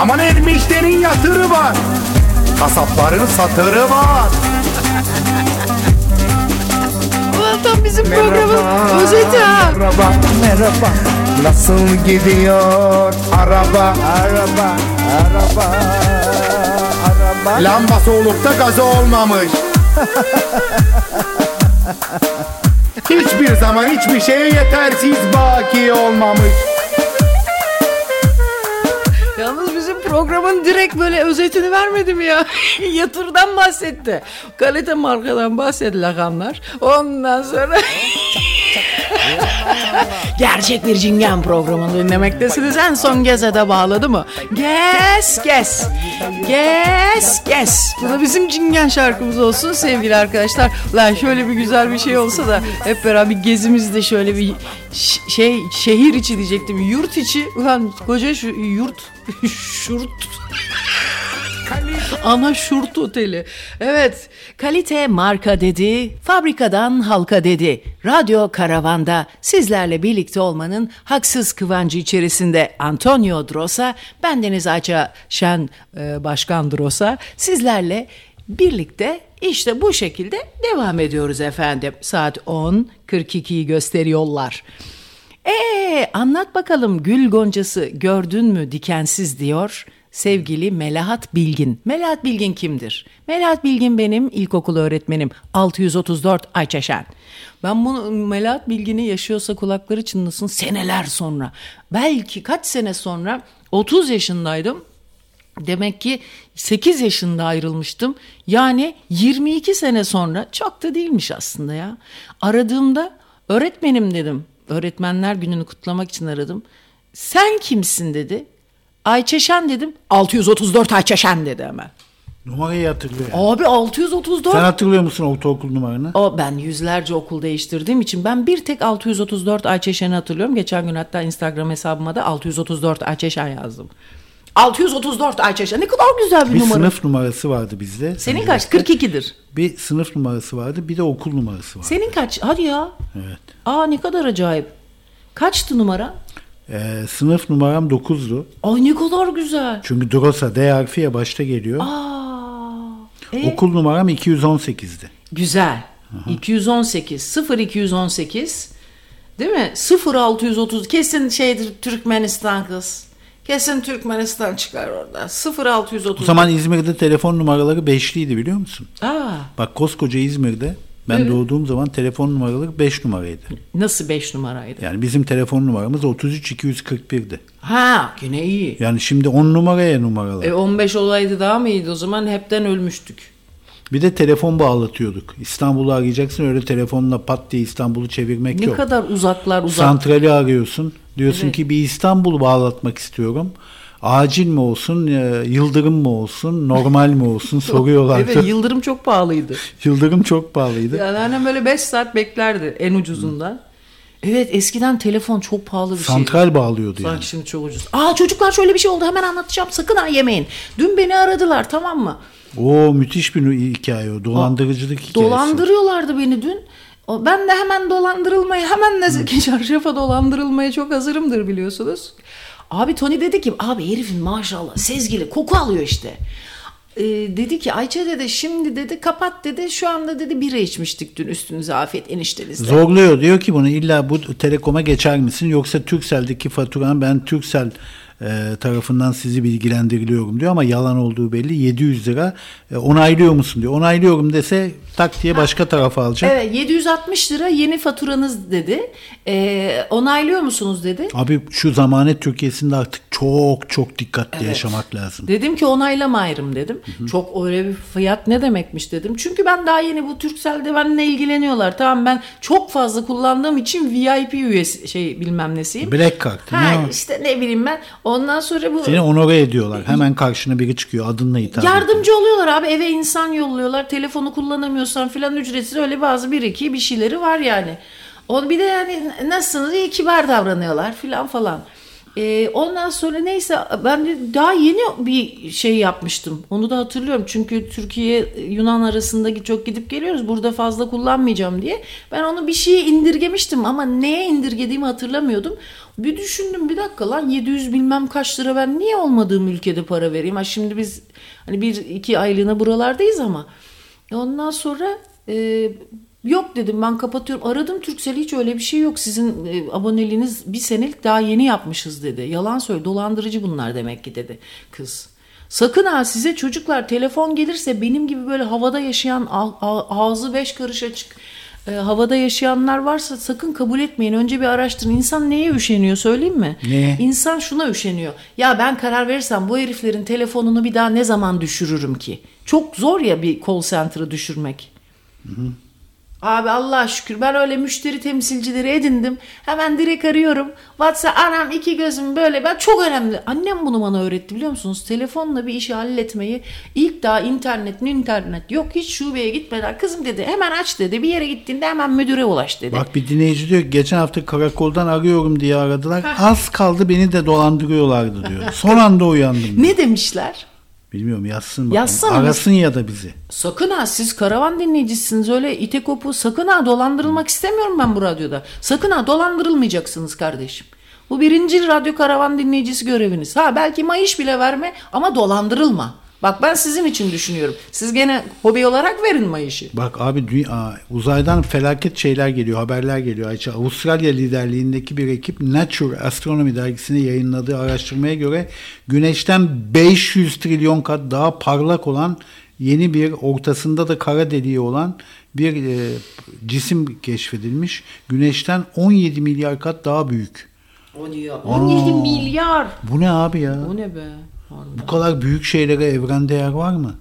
Aman ermişlerin yatırı var. Kasapların satırı var. Ulan tam bizim programın özeti ha. Merhaba, merhaba. Nasıl gidiyor araba? Araba, araba, araba. Lambası olup da gazı olmamış. Hiçbir zaman hiçbir şey yetersiz baki olmamış. Yalnız bizim programın direkt böyle özetini vermedim ya. Yatırdan bahsetti. Kalite markadan bahsetti lakanlar. Ondan sonra... Gerçek bir cingen programını dinlemektesiniz. En son Geze'de bağladı mı? Gez, gez. Gez, gez. Bu da bizim cingen şarkımız olsun sevgili arkadaşlar. Lan şöyle bir güzel bir şey olsa da hep beraber gezimizde şöyle bir şey şehir içi diyecektim. Yurt içi. Ulan koca şu yurt şurt Ana şurt oteli. Evet. Kalite marka dedi, fabrikadan halka dedi. Radyo Karavan'da sizlerle birlikte olmanın haksız kıvancı içerisinde Antonio Drosa, bendeniz Ayça Şen e, Başkan Drosa sizlerle birlikte işte bu şekilde devam ediyoruz efendim. Saat 10.42'yi gösteriyorlar. Ee, anlat bakalım gül goncası gördün mü dikensiz diyor sevgili Melahat Bilgin. Melahat Bilgin kimdir? Melahat Bilgin benim ilkokul öğretmenim 634 Ayçeşen. Ben bunu Melahat Bilgin'i yaşıyorsa kulakları çınlasın seneler sonra. Belki kaç sene sonra 30 yaşındaydım. Demek ki 8 yaşında ayrılmıştım. Yani 22 sene sonra çok da değilmiş aslında ya. Aradığımda öğretmenim dedim. Öğretmenler gününü kutlamak için aradım. Sen kimsin dedi. Ayçeşen dedim. 634 Ayçeşen dedi hemen. Numarayı hatırlıyor. yani. Abi 634. Sen hatırlıyor musun ortaokul numaranı? O ben yüzlerce okul değiştirdiğim için ben bir tek 634 Ayçeşen'i hatırlıyorum. Geçen gün hatta Instagram hesabıma da 634 Ayçeşen yazdım. 634 Ayçeşen ne kadar güzel bir, Bir numara. sınıf numarası vardı bizde. Senin Sen kaç? bilirsin. 42'dir. Bir sınıf numarası vardı bir de okul numarası vardı. Senin kaç? Hadi ya. Evet. Aa ne kadar acayip. Kaçtı numara? Ee, sınıf numaram 9'du. Ay ne kadar güzel. Çünkü Drosa D harfi ya başta geliyor. Aa. E? Okul numaram 218'di. Güzel. 218 0218 değil mi? 0630 kesin şeydir Türkmenistan kız. Kesin Türkmenistan çıkar orada. 0630. O zaman İzmir'de telefon numaraları 5'liydi biliyor musun? Aa, Bak koskoca İzmir'de ben Evet. doğduğum zaman telefon numaraları 5 numaraydı. nasıl 5 numaraydı? Yani bizim telefon numaramız 33 241'di. Ha, yine iyi. Yani şimdi 10 numaraya numaralar. E 15 olaydı daha mı iyiydi o zaman hepten ölmüştük. Bir de telefon bağlatıyorduk. İstanbul'u arayacaksın öyle telefonla pat diye İstanbul'u çevirmek Ne yok. kadar uzaklar uzak. Santrali arıyorsun. Diyorsun Evet. ki bir İstanbul bağlatmak istiyorum. Acil mi olsun, e, yıldırım mı olsun, normal mi olsun soruyorlardı. Evet Yıldırım çok pahalıydı. Yıldırım çok pahalıydı. Yani annem böyle 5 saat beklerdi en ucuzundan. Evet eskiden telefon çok pahalı bir şey. Santral bağlıyordu yani. Sanki şimdi çok ucuz. Aa çocuklar şöyle bir şey oldu hemen anlatacağım sakın ha yemeyin. Dün beni aradılar tamam mı? O müthiş bir hikaye o. Dolandırıcılık hikayesi. Dolandırıyorlardı beni dün. Ben de hemen dolandırılmaya, hemen Nezike Çarşaf'a dolandırılmaya çok hazırımdır biliyorsunuz. Abi Tony dedi ki, abi herifin maşallah sezgili koku alıyor işte. Ee, dedi ki Ayça dedi şimdi dedi kapat dedi şu anda dedi bira içmiştik dün üstünüze afiyet eniştenizle. Zorluyor diyor ki bunu illa bu telekoma geçer misin yoksa Turkcell'deki faturan ben Turkcell e, tarafından sizi bilgilendiriliyorum diyor ama yalan olduğu belli 700 lira E, onaylıyor musun diyor. Onaylıyorum dese tak diye başka tarafa alacak. Evet 760 lira yeni faturanız dedi. Ee, onaylıyor musunuz dedi. Abi şu zamanet Türkiye'sinde artık çok çok dikkatli yaşamak lazım. Dedim ki onaylamayırım dedim. Çok öyle bir fiyat ne demekmiş dedim. Çünkü ben daha yeni bu Turkcell'de benimle ilgileniyorlar. Tamam ben çok fazla kullandığım için VIP üyesi şey bilmem nesiyim. Black card. Ha işte ne bileyim ben. Ondan sonra bu Seni onore ediyorlar. Hemen karşına biri çıkıyor adınla hitap ediyor. yardımcı oluyorlar abi. Eve insan yolluyorlar. Telefonu kullanamıyorsan filan ücretsiz öyle bazı bir iki bir şeyleri var yani. O bir de yani nasılsınız iyi kibar davranıyorlar filan falan. Ee, ondan sonra neyse ben de daha yeni bir şey yapmıştım. Onu da hatırlıyorum. Çünkü Türkiye Yunan arasındaki çok gidip geliyoruz. Burada fazla kullanmayacağım diye. Ben onu bir şeye indirgemiştim ama neye indirgediğimi hatırlamıyordum. Bir düşündüm bir dakika lan 700 bilmem kaç lira ben niye olmadığım ülkede para vereyim? Ha şimdi biz hani bir iki aylığına buralardayız ama. Ondan sonra e, yok dedim ben kapatıyorum. Aradım Turkcell hiç öyle bir şey yok. Sizin e, aboneliğiniz bir senelik daha yeni yapmışız dedi. Yalan söyle dolandırıcı bunlar demek ki dedi kız. Sakın ha size çocuklar telefon gelirse benim gibi böyle havada yaşayan ağzı beş karış açık e, havada yaşayanlar varsa sakın kabul etmeyin. Önce bir araştırın. İnsan neye üşeniyor söyleyeyim mi? Neye? İnsan şuna üşeniyor. Ya ben karar verirsem bu heriflerin telefonunu bir daha ne zaman düşürürüm ki? Çok zor ya bir call center'ı düşürmek. Abi Allah'a şükür ben öyle müşteri temsilcileri edindim. Hemen direkt arıyorum. WhatsApp anam iki gözüm böyle. Ben çok önemli. Annem bunu bana öğretti biliyor musunuz? Telefonla bir işi halletmeyi ilk daha internet internet yok hiç şubeye gitmeden kızım dedi hemen aç dedi. Bir yere gittiğinde hemen müdüre ulaş dedi. Bak bir dinleyici diyor geçen hafta karakoldan arıyorum diye aradılar. Az kaldı beni de dolandırıyorlardı diyor. Son anda uyandım. Ne demişler? Bilmiyorum yazsın bakalım. Arasın ya da bizi. Sakın ha siz karavan dinleyicisiniz öyle ite kopu sakın ha dolandırılmak istemiyorum ben bu radyoda. Sakın ha dolandırılmayacaksınız kardeşim. Bu birinci radyo karavan dinleyicisi göreviniz. Ha belki mayış bile verme ama dolandırılma. Bak ben sizin için düşünüyorum. Siz gene hobi olarak verin mayışı. Bak abi dü- aa, uzaydan felaket şeyler geliyor, haberler geliyor. Ayça Avustralya liderliğindeki bir ekip Nature Astronomy dergisine yayınladığı araştırmaya göre Güneş'ten 500 trilyon kat daha parlak olan yeni bir ortasında da kara deliği olan bir e, cisim keşfedilmiş. Güneş'ten 17 milyar kat daha büyük. O diyor. 17 milyar. Bu ne abi ya? Bu ne be? Bu kadar büyük şeylere evrende yer var mı?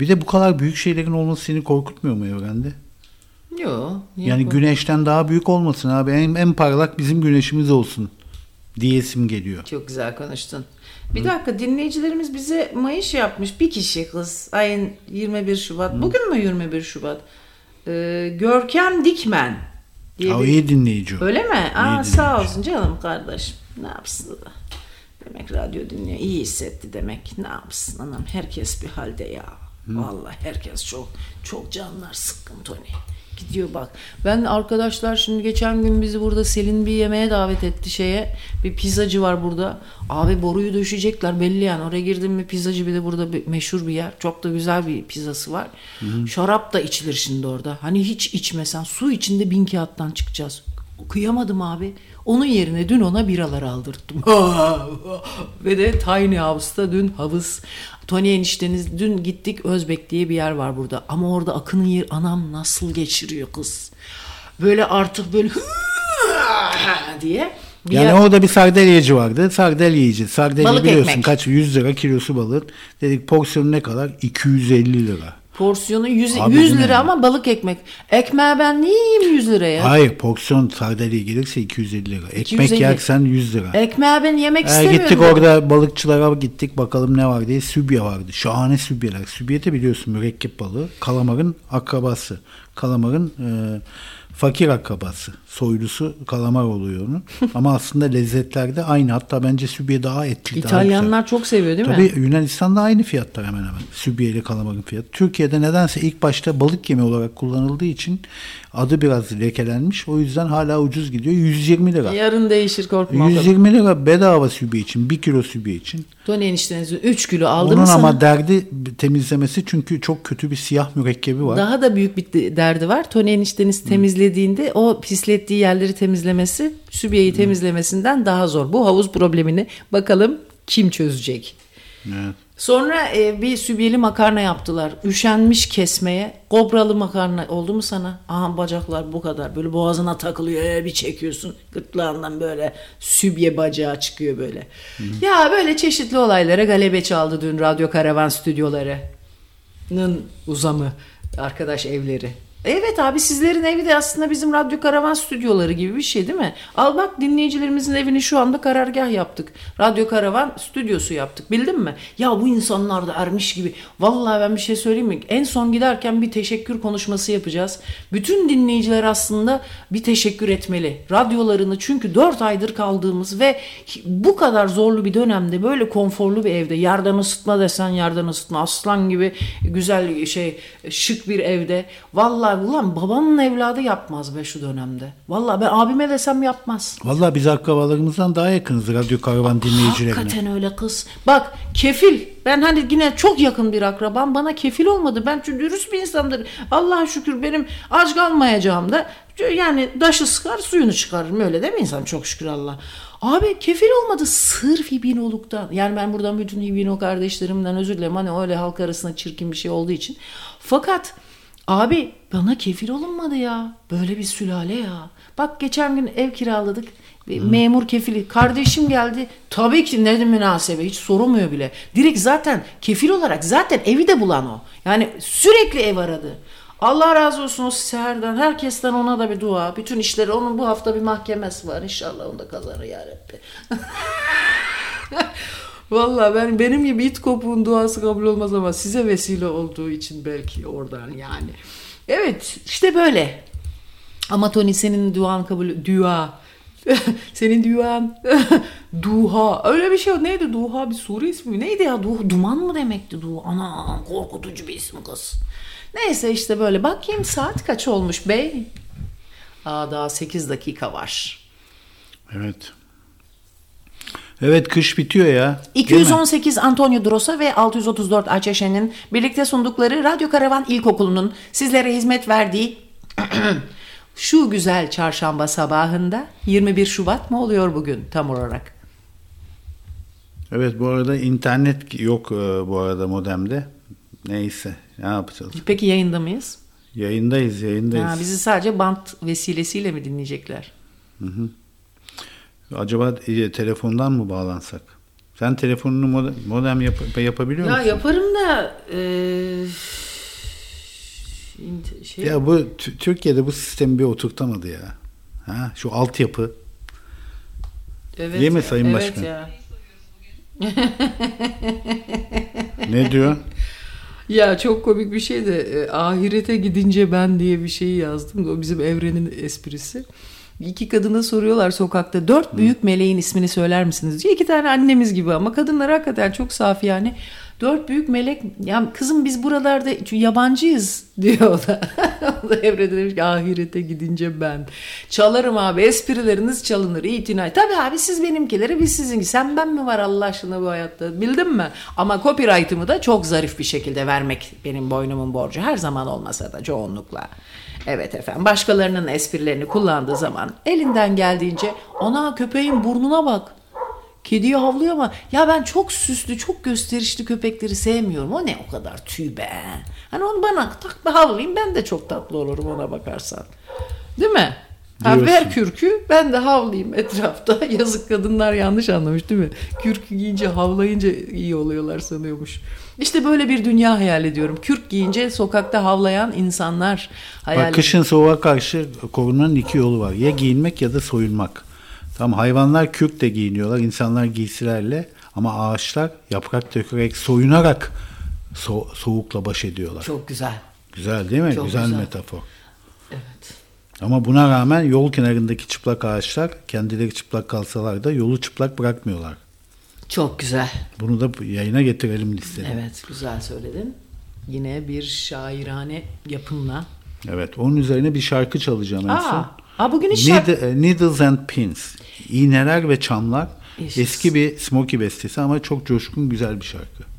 Bir de bu kadar büyük şeylerin olması seni korkutmuyor mu evrende? Yok. Yani güneşten daha büyük olmasın abi. En, en parlak bizim güneşimiz olsun diyesim geliyor. Çok güzel konuştun. Bir dakika dinleyicilerimiz bize mayış yapmış. Bir kişi kız. Ayın 21 Şubat. Bugün mü 21 Şubat? Ee, Görkem Dikmen. diye o bir- iyi dinleyici. Öyle mi? Aa, dinleyici. sağ olsun canım kardeşim. Ne yapsın da. Demek radyo dinliyor. İyi hissetti demek. Ne yapsın anam? Herkes bir halde ya. Vallahi herkes çok çok canlar sıkkın Tony. Gidiyor bak. Ben arkadaşlar şimdi geçen gün bizi burada Selin bir yemeğe davet etti şeye. Bir pizzacı var burada. Abi boruyu döşecekler belli yani. Oraya girdim mi pizzacı bir de burada bir meşhur bir yer. Çok da güzel bir pizzası var. Şarap da içilir şimdi orada. Hani hiç içmesen su içinde bin kağıttan çıkacağız. Kıyamadım abi. Onun yerine dün ona biralar aldırttım. Ve de Tiny House'ta dün havuz. Tony enişteniz dün gittik Özbek diye bir yer var burada. Ama orada Akın'ın yer anam nasıl geçiriyor kız. Böyle artık böyle diye. Bir Yani yer- orada bir sardelyacı vardı. Sardalya yiyeceğiz. Sardalya biliyorsun ekmek. kaç 100 lira kilosu balık. Dedik porsiyonu ne kadar? 250 lira. Porsiyonu 100, Abi 100 bu ne lira ama balık ekmek. Ekmeği ben niye yiyeyim 100 liraya? Hayır porsiyon sardalya gelirse 250 lira. Ekmek 250. yersen 100 lira. Ekmeği ben yemek Ee, istemiyorum. gittik orada balıkçılara gittik bakalım ne var diye sübye vardı. Şahane sübyeler. Sübye de biliyorsun mürekkep balığı. Kalamarın akrabası. Kalamarın e, fakir akrabası. Soylusu kalamar oluyor onun. Ama aslında lezzetler de aynı. Hatta bence sübye daha etli. daha İtalyanlar çok seviyor değil Tabii mi? Yunanistan'da aynı fiyatlar hemen hemen. Sübye ile kalamarın fiyatı. Türkiye'de nedense ilk başta balık yemi olarak kullanıldığı için adı biraz lekelenmiş. O yüzden hala ucuz gidiyor. 120 lira. Yarın değişir korkma. 120 lira bedava sübye için. 1 kilo sübye için. Tony enişteniz 3 kilo aldı Onun mı sana? ama derdi temizlemesi çünkü çok kötü bir siyah mürekkebi var. Daha da büyük bir de- derdi var. Tony enişteniz temizlediğinde o pislettiği yerleri temizlemesi sübyeyi temizlemesinden daha zor. Bu havuz problemini bakalım kim çözecek? Evet. Sonra e, bir sübyeli makarna yaptılar. Üşenmiş kesmeye. Kobralı makarna oldu mu sana? Aha bacaklar bu kadar. Böyle boğazına takılıyor. Ee, bir çekiyorsun. Gırtlağından böyle sübye bacağı çıkıyor böyle. Ya böyle çeşitli olaylara galebe çaldı dün Radyo Karavan stüdyolarının uzamı. Arkadaş evleri. Evet abi sizlerin evi de aslında bizim Radyo Karavan stüdyoları gibi bir şey değil mi? Al bak dinleyicilerimizin evini şu anda karargah yaptık. Radyo Karavan stüdyosu yaptık bildin mi? Ya bu insanlar da ermiş gibi. Vallahi ben bir şey söyleyeyim mi? En son giderken bir teşekkür konuşması yapacağız. Bütün dinleyiciler aslında bir teşekkür etmeli. Radyolarını çünkü 4 aydır kaldığımız ve bu kadar zorlu bir dönemde böyle konforlu bir evde yerden ısıtma desen yerden ısıtma aslan gibi güzel şey şık bir evde. Vallahi ulan babamın evladı yapmaz be şu dönemde. Vallahi ben abime desem yapmaz. Vallahi biz akrabalarımızdan daha yakınız radyo karavan dinleyicilerine. Hakikaten öyle kız. Bak kefil. Ben hani yine çok yakın bir akrabam bana kefil olmadı. Ben çünkü dürüst bir insandır. Allah'a şükür benim aç kalmayacağım da yani daşı sıkar suyunu çıkarırım öyle değil mi insan çok şükür Allah. Abi kefil olmadı sırf İbinoluk'tan. Yani ben buradan bütün İbino kardeşlerimden özür dilerim. Hani öyle halk arasında çirkin bir şey olduğu için. Fakat abi bana kefil olunmadı ya. Böyle bir sülale ya. Bak geçen gün ev kiraladık. Bir Memur kefili. Kardeşim geldi. Tabii ki ne münasebe. Hiç sorulmuyor bile. Direkt zaten kefil olarak zaten evi de bulan o. Yani sürekli ev aradı. Allah razı olsun o seherden. Herkesten ona da bir dua. Bütün işleri onun bu hafta bir mahkemesi var. İnşallah onu da kazanır ya Rabbi. Vallahi ben benim gibi it kopuğun duası kabul olmaz ama size vesile olduğu için belki oradan yani. Evet işte böyle. Ama Tony senin duan kabul dua. senin duan duha öyle bir şey yok. neydi duha bir sure ismi mi? neydi ya duha, duman mı demekti duha ana korkutucu bir isim kız neyse işte böyle bakayım saat kaç olmuş bey Aa, daha 8 dakika var Evet. Evet kış bitiyor ya. Değil mi? 218 Antonio Drosa ve 634 Ayçeşen'in birlikte sundukları Radyo Karavan İlkokulu'nun sizlere hizmet verdiği şu güzel çarşamba sabahında 21 Şubat mı oluyor bugün tam olarak? Evet bu arada internet yok e, bu arada modemde. Neyse ne yapacağız? Peki yayında mıyız? Yayındayız yayındayız. Ha, bizi sadece bant vesilesiyle mi dinleyecekler? Acaba e, telefondan mı bağlansak? Sen telefonunu modem, modem yap- yapabiliyor Ya musun? yaparım da int- şey, Ya bu Türkiye'de bu sistemi bir oturtamadı ya. Ha, şu altyapı. evet, mi Sayın evet Başkan? Ya. Ne diyor? Ya çok komik bir şey de e, ahirete gidince ben diye bir şey yazdım o bizim evrenin esprisi. İki kadına soruyorlar sokakta dört büyük meleğin ismini söyler misiniz diye. İki tane annemiz gibi ama kadınlar hakikaten çok saf yani. Dört büyük melek ya kızım biz buralarda yabancıyız diyor da. o da evrede demiş ki ahirete gidince ben. Çalarım abi esprileriniz çalınır itinay. Tabii abi siz benimkileri biz sizinki. Sen ben mi var Allah aşkına bu hayatta bildin mi? Ama copyright'ımı da çok zarif bir şekilde vermek benim boynumun borcu. Her zaman olmasa da çoğunlukla. Evet efendim başkalarının esprilerini kullandığı zaman elinden geldiğince ona köpeğin burnuna bak. Kediye havlıyor ama ya ben çok süslü, çok gösterişli köpekleri sevmiyorum. O ne o kadar tüy be. Hani onu bana tak bir havlayayım ben de çok tatlı olurum ona bakarsan. Değil mi? Ha, ver kürkü ben de havlayayım etrafta. Yazık kadınlar yanlış anlamış değil mi? Kürkü giyince havlayınca iyi oluyorlar sanıyormuş. İşte böyle bir dünya hayal ediyorum. Kürk giyince sokakta havlayan insanlar hayal Bak kışın soğuğa karşı korunmanın iki yolu var. Ya giyinmek ya da soyunmak. Tamam hayvanlar kürk de giyiniyorlar. insanlar giysilerle ama ağaçlar yaprak dökerek, soyunarak so- soğukla baş ediyorlar. Çok güzel. Güzel değil mi? Çok güzel, güzel. metafor. Evet. Ama buna rağmen yol kenarındaki çıplak ağaçlar kendileri çıplak kalsalar da yolu çıplak bırakmıyorlar. Çok güzel. Bunu da yayına getirelim listede. Evet güzel söyledin. Yine bir şairane yapımla. Evet, onun üzerine bir şarkı çalacağım en son. Aa, aa bugün hiç şarkı... Need- e, Needles and Pins. İğneler ve çamlar. Yes. Eski bir Smokey bestesi ama çok coşkun güzel bir şarkı.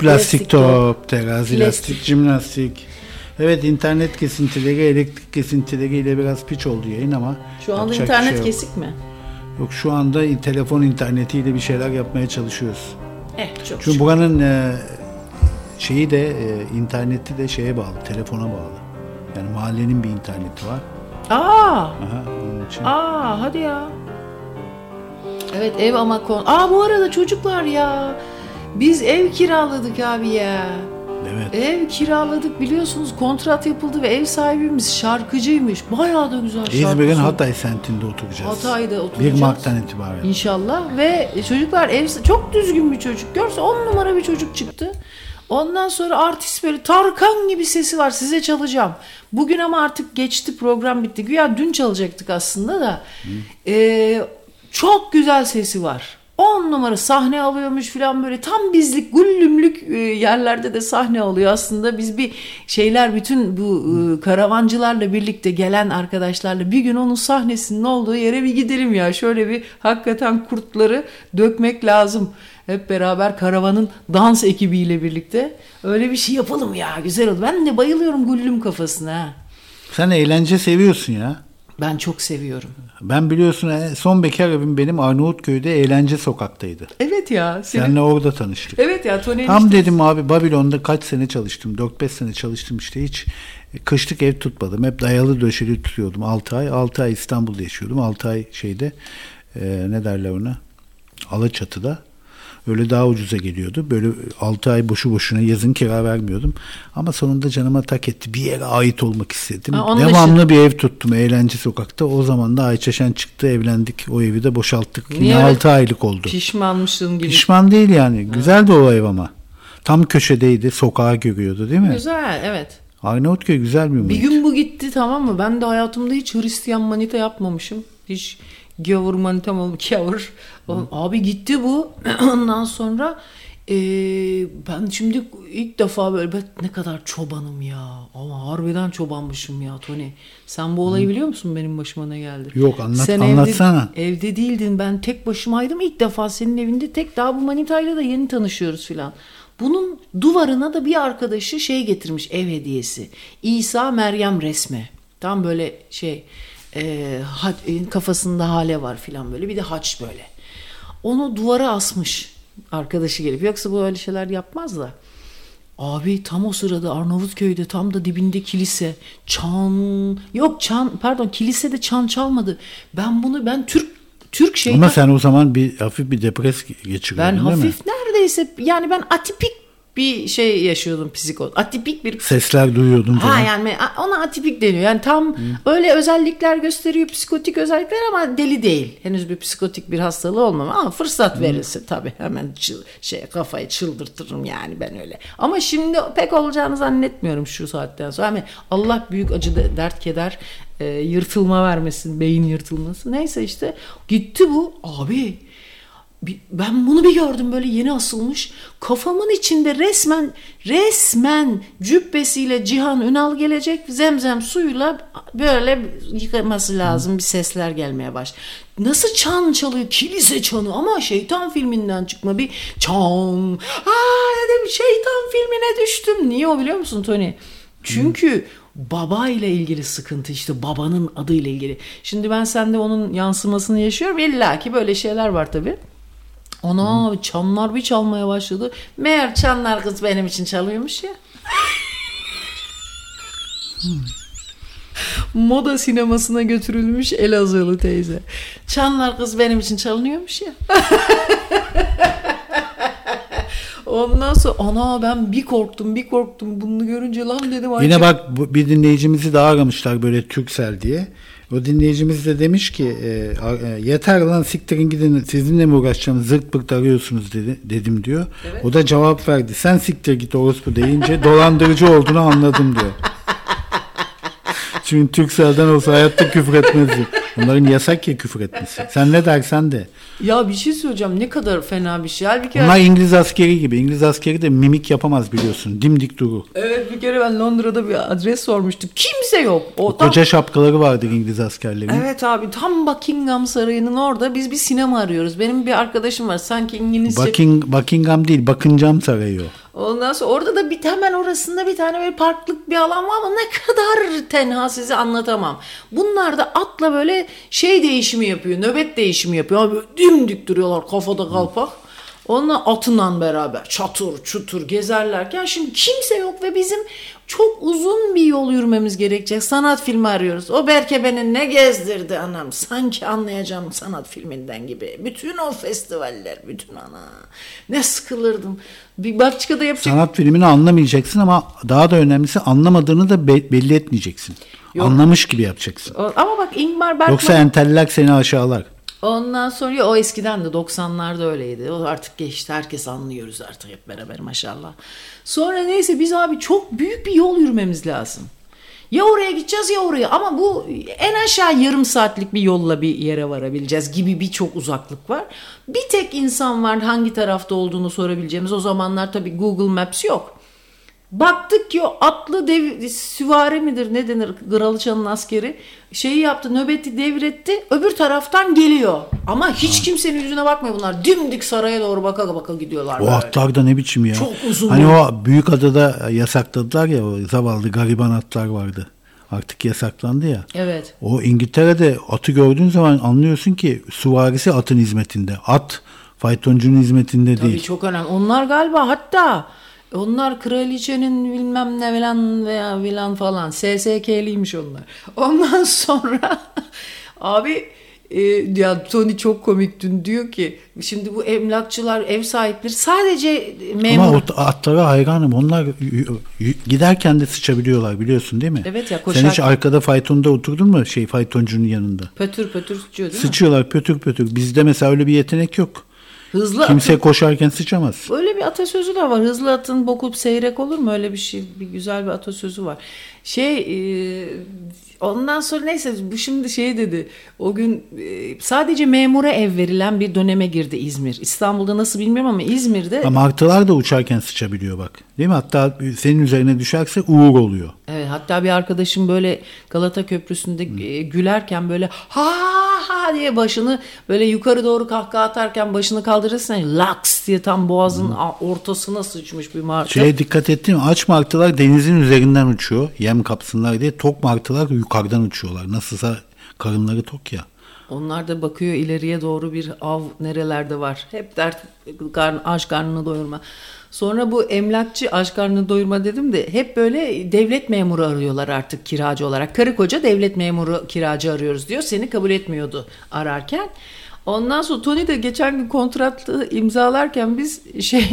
Plastik Plastik top, terazi Plastik. lastik, jimnastik. Evet internet kesintileri, elektrik kesintileriyle biraz piç oldu yayın ama Şu anda internet şey kesik mi? Yok şu anda telefon internetiyle bir şeyler yapmaya çalışıyoruz. Eh çok Çünkü buranın e, şeyi de e, interneti de şeye bağlı, telefona bağlı. Yani mahallenin bir interneti var. Aa, Aha, onun için. aa hadi ya. Evet ev ama kon... Aa bu arada çocuklar ya. Biz ev kiraladık abi ya. Evet. Ev kiraladık biliyorsunuz kontrat yapıldı ve ev sahibimiz şarkıcıymış. Bayağı da güzel şarkı. İzmir'in. Hatay semtinde oturacağız. Hatay'da oturacağız. 1 Mart'tan itibaren. İnşallah ve çocuklar ev çok düzgün bir çocuk. Görse on numara bir çocuk çıktı. Ondan sonra artist böyle Tarkan gibi sesi var size çalacağım. Bugün ama artık geçti program bitti. Güya dün çalacaktık aslında da. Ee, çok güzel sesi var. 10 numara sahne alıyormuş falan böyle tam bizlik güllümlük e, yerlerde de sahne alıyor aslında. Biz bir şeyler bütün bu e, karavancılarla birlikte gelen arkadaşlarla bir gün onun sahnesinin olduğu yere bir gidelim ya. Şöyle bir hakikaten kurtları dökmek lazım. Hep beraber karavanın dans ekibiyle birlikte öyle bir şey yapalım ya güzel oldu. Ben de bayılıyorum güllüm kafasına. Sen eğlence seviyorsun ya. Ben çok seviyorum. Ben biliyorsun e, son bekar evim benim Arnavutköy'de Eğlence Sokaktaydı. Evet ya. Senin... Seninle orada tanıştık. Evet ya Tony Tam enişte- dedim abi Babilon'da kaç sene çalıştım. 4-5 sene çalıştım işte hiç e, kışlık ev tutmadım. Hep dayalı döşeli tutuyordum 6 ay. 6 ay İstanbul'da yaşıyordum. 6 ay şeyde e, ne derler ona? Alaçatı'da. Öyle daha ucuza geliyordu. Böyle 6 ay boşu boşuna yazın kira vermiyordum. Ama sonunda canıma tak etti. Bir yere ait olmak istedim. Ha, Devamlı bir ev tuttum Eğlence Sokak'ta. O zaman da Ayça Şen çıktı evlendik. O evi de boşalttık. Niye Yine öyle 6 aylık oldu. Pişmanmışsın gibi. Pişman değil yani. Güzel de o ev ama. Tam köşedeydi. Sokağı görüyordu değil mi? Güzel evet. Arnavutköy güzel bir Bir muhit. gün bu gitti tamam mı? Ben de hayatımda hiç Hristiyan manita yapmamışım. Hiç gavur manitam olmuş. Gavur. Abi gitti bu. Ondan sonra e, ben şimdi ilk defa böyle ben ne kadar çobanım ya. Ama harbiden çobanmışım ya Tony. Sen bu olayı biliyor musun benim başıma ne geldi? Yok, anlat- Sen anlatsana. Evde, evde değildin ben tek başımaydım. İlk defa senin evinde tek daha bu manitayla da yeni tanışıyoruz filan. Bunun duvarına da bir arkadaşı şey getirmiş ev hediyesi. İsa Meryem resmi. Tam böyle şey e, e, kafasında hale var filan böyle bir de haç böyle. Onu duvara asmış arkadaşı gelip. Yoksa bu öyle şeyler yapmaz da. Abi tam o sırada Arnavutköy'de tam da dibinde kilise. Çan yok çan pardon kilisede çan çalmadı. Ben bunu ben Türk Türk şey Ama sen o zaman bir hafif bir depres geçiriyordun ben değil mi? hafif neredeyse yani ben atipik bir şey yaşıyordum psiko. Atipik bir Sesler duyuyordun falan. Ha yani ona atipik deniyor. Yani tam öyle özellikler gösteriyor psikotik özellikler ama deli değil. Henüz bir psikotik bir hastalığı olmam ama fırsat verirse tabii hemen çıl, şey kafayı çıldırtırım yani ben öyle. Ama şimdi pek olacağını zannetmiyorum şu saatten sonra. Yani Allah büyük acı de- dert keder e, yırtılma vermesin, beyin yırtılması. Neyse işte gitti bu abi. Ben bunu bir gördüm böyle yeni asılmış. Kafamın içinde resmen resmen cübbesiyle Cihan Ünal gelecek. Zemzem suyuyla böyle yıkaması lazım bir sesler gelmeye baş. Nasıl çan çalıyor? Kilise çanı ama şeytan filminden çıkma bir çan. Aa dedim şeytan filmine düştüm. Niye o biliyor musun Tony? Çünkü baba ile ilgili sıkıntı işte babanın adıyla ilgili. Şimdi ben sende onun yansımasını yaşıyorum. İlla ki böyle şeyler var tabii. Ana çanlar bir çalmaya başladı. Meğer çanlar kız benim için çalıyormuş ya. Moda sinemasına götürülmüş Elazığlı teyze. Çanlar kız benim için çalınıyormuş ya. Ondan sonra ana ben bir korktum bir korktum bunu görünce lan dedim. Yine bak bu- bir dinleyicimizi daha aramışlar böyle Türksel diye. O dinleyicimiz de demiş ki e, e, yeter lan siktirin gidin sizinle mi uğraşacağım zırt pırt arıyorsunuz dedi, dedim diyor. O da cevap verdi sen siktir git orospu deyince dolandırıcı olduğunu anladım diyor. Çünkü Türksel'den olsa hayatta küfür etmezdi. Onların yasak ya küfür etmesi. Sen ne dersen de. Ya bir şey söyleyeceğim ne kadar fena bir şey. Halbuki Bunlar İngiliz askeri gibi. İngiliz askeri de mimik yapamaz biliyorsun. Dimdik durur. Evet bir kere ben Londra'da bir adres sormuştum. Kimse yok. O tam- Koca şapkaları vardır İngiliz askerlerin. Evet abi tam Buckingham Sarayı'nın orada biz bir sinema arıyoruz. Benim bir arkadaşım var sanki İngilizce. Bucking, Buckingham değil, Buckingham Sarayı o. Ondan sonra orada da bir hemen orasında bir tane böyle parklık bir alan var ama ne kadar tenha size anlatamam. Bunlar da atla böyle şey değişimi yapıyor, nöbet değişimi yapıyor. Abi dimdik duruyorlar kafada kalpak. Onunla atından beraber çatır çutur gezerlerken şimdi kimse yok ve bizim çok uzun bir yol yürümemiz gerekecek. Sanat filmi arıyoruz. O Berke beni ne gezdirdi anam. Sanki anlayacağım sanat filminden gibi. Bütün o festivaller, bütün ana. Ne sıkılırdım. Bir Belçika'da yapacak Sanat filmini anlamayacaksın ama daha da önemlisi anlamadığını da be- belli etmeyeceksin. Anlamış gibi yapacaksın. Ama bak Ingmar Bergman Yoksa enteller seni aşağılar. Ondan sonra o eskiden de 90'larda öyleydi. O artık geçti. Herkes anlıyoruz artık hep beraber maşallah. Sonra neyse biz abi çok büyük bir yol yürümemiz lazım. Ya oraya gideceğiz ya oraya ama bu en aşağı yarım saatlik bir yolla bir yere varabileceğiz gibi birçok uzaklık var. Bir tek insan var hangi tarafta olduğunu sorabileceğimiz o zamanlar tabii Google Maps yok. Baktık ki o atlı dev, süvari midir ne denir Kralıçanın askeri şeyi yaptı nöbeti devretti öbür taraftan geliyor. Ama hiç kimsenin yüzüne bakmıyor bunlar dimdik saraya doğru baka baka gidiyorlar. O böyle. atlar da ne biçim ya. Çok uzun Hani o büyük adada yasakladılar ya o zavallı gariban atlar vardı. Artık yasaklandı ya. Evet. O İngiltere'de atı gördüğün zaman anlıyorsun ki süvarisi atın hizmetinde. At faytoncunun hizmetinde Tabii değil. çok önemli. Onlar galiba hatta onlar kraliçenin bilmem ne filan veya filan falan SSK'liymiş onlar. Ondan sonra abi e, ya Tony çok komik dün diyor ki şimdi bu emlakçılar ev sahipleri sadece memur Ama o atlara hayranım. Onlar giderken de sıçabiliyorlar biliyorsun değil mi? Evet ya, Sen koşarken. hiç arkada faytonda oturdun mu şey faytoncunun yanında? pötür pötür sıçıyor değil mi? Sıçıyorlar pötür pötür. Bizde mesela öyle bir yetenek yok. Hızlı Kimse atın- koşarken sıçamaz. Öyle bir atasözü de var. Hızlı atın bokup seyrek olur mu? Öyle bir şey, bir güzel bir atasözü var. Şey, e, ondan sonra neyse bu şimdi şey dedi. O gün e, sadece memura ev verilen bir döneme girdi İzmir. İstanbul'da nasıl bilmiyorum ama İzmir'de Ama martılar da uçarken sıçabiliyor bak. Değil mi? Hatta senin üzerine düşerse uğur oluyor. Evet, hatta bir arkadaşım böyle Galata Köprüsü'nde e, gülerken böyle ha ha diye başını böyle yukarı doğru kahkaha atarken başını kaldırırsan laks diye tam boğazın a- ortasına sıçmış bir martı. Şeye dikkat ettin mi? Aç martılar denizin üzerinden uçuyor. Yem kapsınlar diye. Tok martılar yukarıdan uçuyorlar. Nasılsa karınları tok ya. Onlar da bakıyor ileriye doğru bir av nerelerde var. Hep dert karn, aç karnını doyurma. Sonra bu emlakçı aç karnını doyurma dedim de hep böyle devlet memuru arıyorlar artık kiracı olarak. Karı koca devlet memuru kiracı arıyoruz diyor. Seni kabul etmiyordu ararken. Ondan sonra Tony de geçen gün kontratı imzalarken biz şey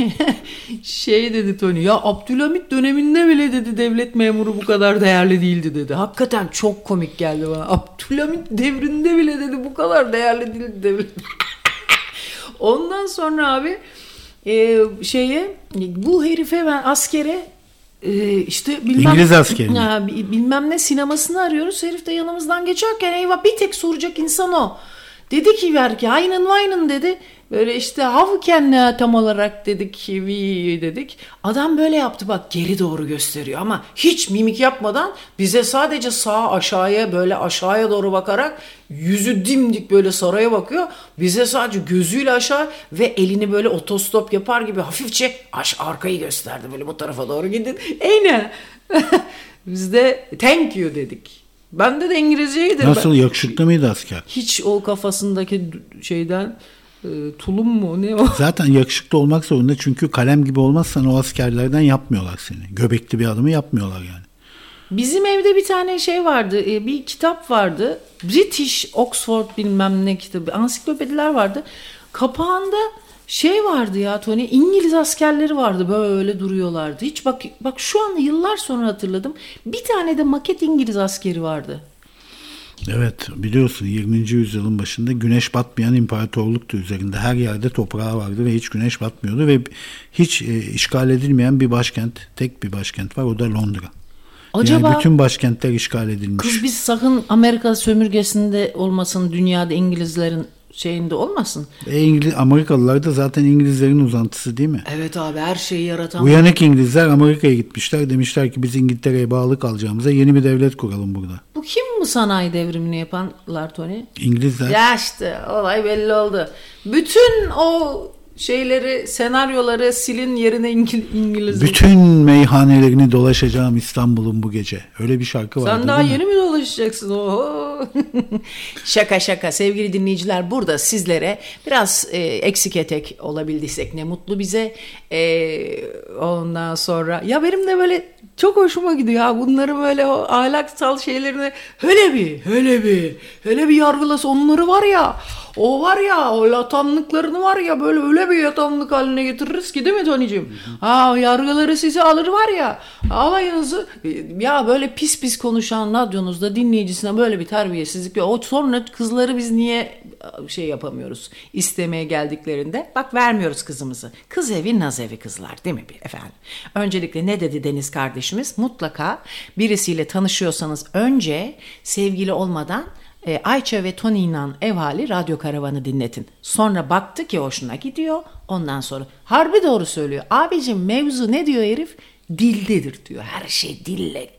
şey dedi Tony ya Abdülhamit döneminde bile dedi devlet memuru bu kadar değerli değildi dedi. Hakikaten çok komik geldi bana. Abdülhamit devrinde bile dedi bu kadar değerli değildi devlet. Ondan sonra abi e, şeye bu herife ben askere e, işte bilmem, İngiliz askeri bilmem ne sinemasını arıyoruz. Herif de yanımızdan geçerken eyvah bir tek soracak insan o. Dedi ki belki aynen vaynen dedi. Böyle işte can tam olarak dedik we dedik. Adam böyle yaptı bak geri doğru gösteriyor ama hiç mimik yapmadan bize sadece sağa aşağıya böyle aşağıya doğru bakarak yüzü dimdik böyle saraya bakıyor. Bize sadece gözüyle aşağı ve elini böyle otostop yapar gibi hafifçe aş arkayı gösterdi böyle bu tarafa doğru gidin. Eyne. Biz de thank you dedik. Bende de İngilizceydi. Nasıl Ben- yakışıklı mıydı asker? hiç o kafasındaki şeyden e, tulum mu ne o? Zaten yakışıklı olmak zorunda çünkü kalem gibi olmazsan o askerlerden yapmıyorlar seni. Göbekli bir adamı yapmıyorlar yani. Bizim evde bir tane şey vardı, e, bir kitap vardı. British Oxford bilmem ne kitabı, ansiklopediler vardı. Kapağında şey vardı ya Tony, İngiliz askerleri vardı böyle duruyorlardı. Hiç bak bak şu an yıllar sonra hatırladım. Bir tane de maket İngiliz askeri vardı. Evet biliyorsun 20. yüzyılın başında güneş batmayan imparatorluktu üzerinde. Her yerde toprağı vardı ve hiç güneş batmıyordu ve hiç e, işgal edilmeyen bir başkent, tek bir başkent var o da Londra. Acaba Yani bütün başkentler işgal edilmiş. kız biz sakın Amerika sömürgesinde olmasın, dünyada İngilizlerin şeyinde olmasın. E, İngiliz, Amerikalılar da zaten İngilizlerin uzantısı değil mi? Evet abi her şeyi yaratan Uyanık İngilizler Amerika'ya gitmişler. Demişler ki biz İngiltere'ye bağlı kalacağımıza yeni bir devlet kuralım burada. Bu kim bu sanayi devrimini yapanlar Tony? İngilizler Ya işte olay belli oldu. Bütün o şeyleri, senaryoları silin yerine İngil İngiliz. bütün meyhanelerini dolaşacağım İstanbul'un bu gece. Öyle bir şarkı vardı Sen daha yeni mi dolaşacaksın? Oho. şaka şaka sevgili dinleyiciler burada sizlere biraz e, eksik etek olabildiysek ne mutlu bize. E, ondan sonra ya benim de böyle çok hoşuma gidiyor ya bunları böyle o ahlaksal şeylerini hele bir hele bir hele bir yargılasa onları var ya o var ya o latanlıklarını var ya böyle öyle bir yatanlık haline getiririz ki değil mi Tony'cim? Ha yargıları size alır var ya alayınızı ya böyle pis pis konuşan radyonuzda dinleyicisine böyle bir terbiyesizlik. O sonra kızları biz niye şey yapamıyoruz istemeye geldiklerinde bak vermiyoruz kızımızı. Kız evi naz evi kızlar değil mi efendim? Öncelikle ne dedi Deniz kardeşimiz? Mutlaka birisiyle tanışıyorsanız önce sevgili olmadan e, Ayça ve Tony İnan ev hali radyo karavanı dinletin. Sonra baktı ki hoşuna gidiyor. Ondan sonra harbi doğru söylüyor. Abicim mevzu ne diyor herif? Dildedir diyor. Her şey dille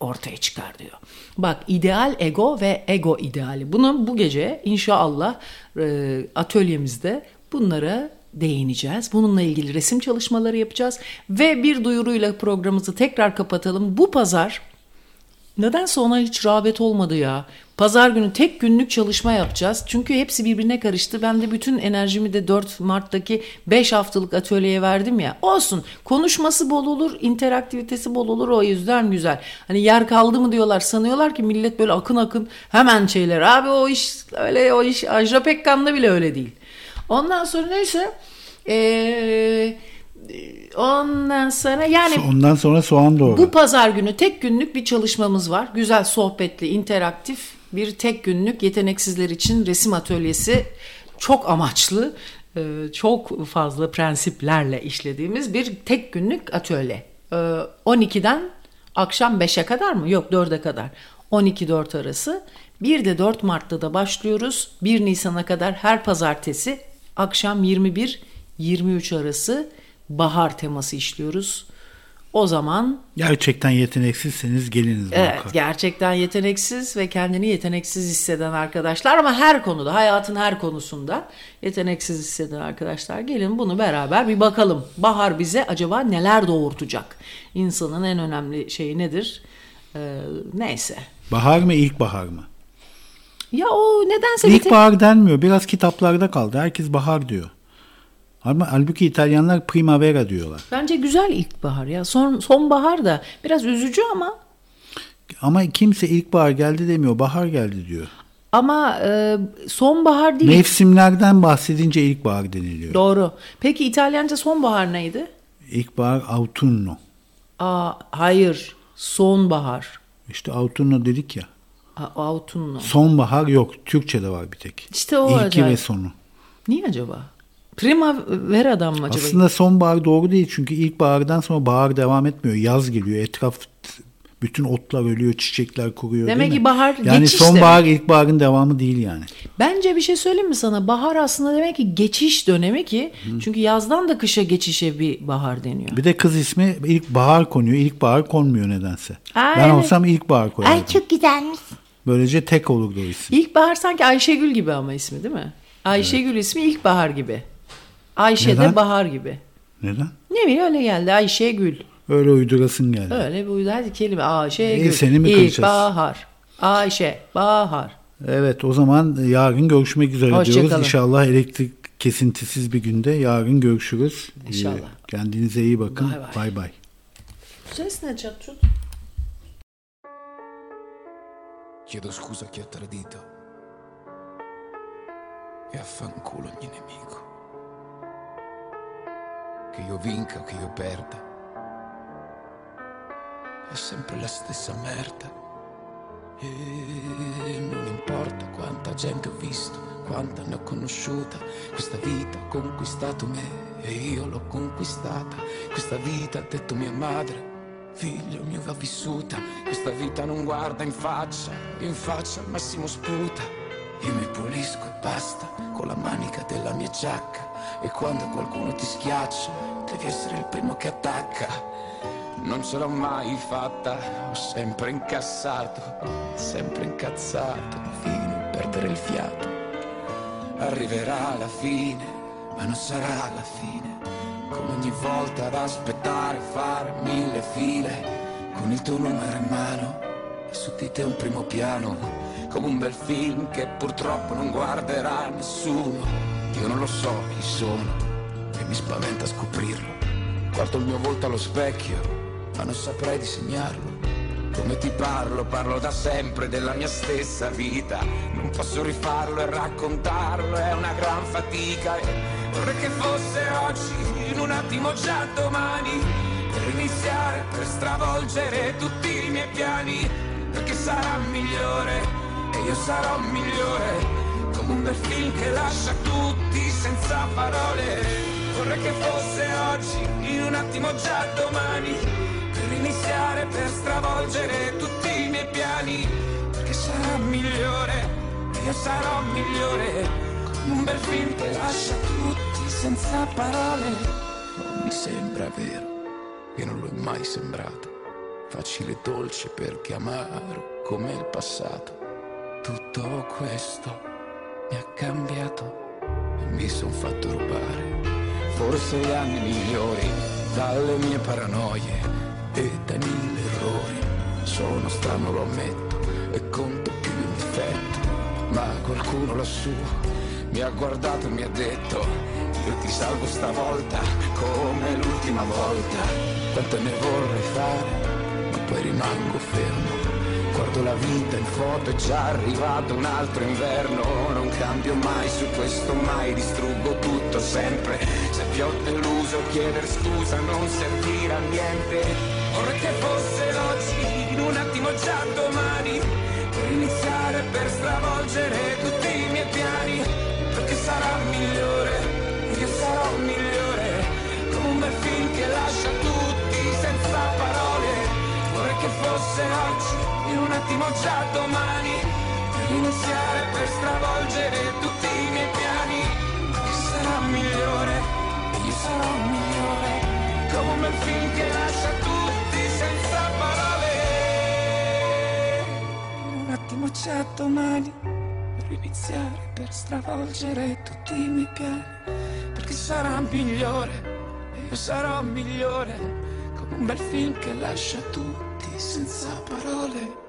ortaya çıkar diyor. Bak ideal ego ve ego ideali. Bunu bu gece inşallah e, atölyemizde bunlara değineceğiz. Bununla ilgili resim çalışmaları yapacağız. Ve bir duyuruyla programımızı tekrar kapatalım. Bu pazar Nedense ona hiç rağbet olmadı ya. Pazar günü tek günlük çalışma yapacağız. Çünkü hepsi birbirine karıştı. Ben de bütün enerjimi de 4 Mart'taki 5 haftalık atölyeye verdim ya. Olsun. Konuşması bol olur, interaktivitesi bol olur. O yüzden güzel. Hani yer kaldı mı diyorlar. Sanıyorlar ki millet böyle akın akın hemen şeyler. Abi o iş öyle o iş Ajda Pekkan'da bile öyle değil. Ondan sonra neyse ee, ondan sonra yani Ondan sonra soğan doğru. bu pazar günü tek günlük bir çalışmamız var. Güzel sohbetli, interaktif bir tek günlük yeteneksizler için resim atölyesi. Çok amaçlı, e, çok fazla prensiplerle işlediğimiz bir tek günlük atölye. E, 12'den akşam 5'e kadar mı? Yok 4'e kadar. 12-4 arası. Bir de 4 Mart'ta da başlıyoruz. 1 Nisan'a kadar her pazartesi akşam 21-23 arası bahar teması işliyoruz. O zaman Gerçekten yeteneksizseniz geliniz Evet, muhakkak. gerçekten yeteneksiz ve kendini yeteneksiz hisseden arkadaşlar ama her konuda, hayatın her konusunda yeteneksiz hisseden arkadaşlar gelin bunu beraber bir bakalım. Bahar bize acaba neler doğurtacak? İnsanın en önemli şeyi nedir? Ee, neyse. Bahar mı ilkbahar mı? Ya o nedense bir tek- İlkbahar denmiyor. Biraz kitaplarda kaldı. Herkes bahar diyor. Ama halbuki İtalyanlar primavera diyorlar. bence güzel ilkbahar ya. Son sonbahar da biraz üzücü ama Ama kimse ilkbahar geldi demiyor. Bahar geldi diyor. ama e, sonbahar değil. Mevsimlerden bahsedince ilkbahar deniliyor. Doğru. Peki İtalyanca sonbahar neydi? İlkbahar autunno. Aa, hayır. Sonbahar. İşte autunno dedik ya. A- Autunno. Sonbahar yok. Türkçe'de var bir tek. İşte o İlki acayip. ve sonu. Niye acaba? Primavera'dan mı acaba? Aslında sonbahar doğru değil. Çünkü ilkbahardan sonra bahar devam etmiyor. Yaz geliyor. Etraf bütün otlar ölüyor, çiçekler kuruyor Demek ki bahar Yani geçiş sonbahar ilkbaharın devamı değil yani. Bence bir şey söyleyeyim mi sana? Bahar aslında demek ki geçiş dönemi ki. Çünkü yazdan da kışa geçişe bir bahar deniyor. Bir de kız ismi ilkbahar konuyor. İlkbahar konmuyor nedense. Aa, ben evet. olsam ilkbahar koyardım. Ay çok güzelmiş. Böylece tek olurdu o isim. İlkbahar sanki Ayşegül gibi ama ismi değil mi? Ayşegül ismi ilkbahar gibi. Ayşe de Neden? bahar gibi. Neden? Ne bileyim öyle geldi Ayşegül. Öyle uydurasın geldi. Öyle bir uydu. Hadi kelime Ayşegül. İyi, seni mi kıracağız? İlkbahar. Ayşe, bahar. Evet o zaman yarın görüşmek üzere Hoşça diyoruz. kalın. İnşallah elektrik kesintisiz bir günde yarın görüşürüz. İnşallah. Ee, Kendinize iyi bakın. Bay bay. Bay bay. Ses ne çatçut? Chiedo scusa chi ha tradito e affanculo ogni nemico. Che io vinca o che io perda, è sempre la stessa merda. E non importa quanta gente ho visto, quanta ne ho conosciuta, questa vita ha conquistato me e io l'ho conquistata. Questa vita ha detto mia madre, figlio mio va vissuta, questa vita non guarda in faccia, in faccia al massimo sputa. Io mi pulisco e basta con la manica della mia giacca e quando qualcuno ti schiaccia devi essere il primo che attacca. Non ce l'ho mai fatta, ho sempre incassato, sempre incazzato, fino a perdere il fiato. Arriverà la fine, ma non sarà la fine. Come ogni volta ad aspettare, fare mille file, con il tuo numero in mano e su di te un primo piano, come un bel film che purtroppo non guarderà nessuno. Io non lo so chi sono e mi spaventa scoprirlo. Guardo il mio volto allo specchio, ma non saprei disegnarlo. Come ti parlo, parlo da sempre della mia stessa vita. Non posso rifarlo e raccontarlo, è una gran fatica. E vorrei che fosse oggi, in un attimo già domani, per iniziare, per stravolgere tutti i miei piani. Perché sarà migliore io sarò migliore. Come un bel film che lascia tutti senza parole. Vorrei che fosse oggi, in un attimo già domani, per iniziare, per stravolgere tutti i miei piani, perché sarà migliore, io sarò migliore, come un bel film che lascia tutti senza parole. Non mi sembra vero, e non è mai sembrato, facile e dolce perché amaro come il passato. Tutto questo mi ha cambiato e mi son fatto rubare. Forse gli anni migliori dalle mie paranoie e dai mille errori. Sono strano lo ammetto e conto più in difetto Ma qualcuno lassù mi ha guardato e mi ha detto Io ti salvo stavolta come l'ultima volta. Quante ne vorrei fare ma poi rimango fermo Guardo la vita in foto, è già arrivato un altro inverno. Non cambio mai su questo mai, distruggo tutto sempre. Se ti ho deluso chieder scusa non servirà a niente. Vorrei che fosse oggi, in un attimo già domani Per iniziare, per stravolgere tutti i miei piani. Perché sarà migliore, io sarò migliore Come un bel film che lascia tutti senza parole. Vorrei che fosse oggi, in un attimo già domani Per iniziare, per stravolgere tutti i miei piani. Che sarà migliore, io sarò migliore Come un film che lascia tutti senza parole. In un attimo già domani Per iniziare, per stravolgere tutti i miei piani. Perché sarà migliore, io sarò migliore come un bel film che lascia tutti senza parole.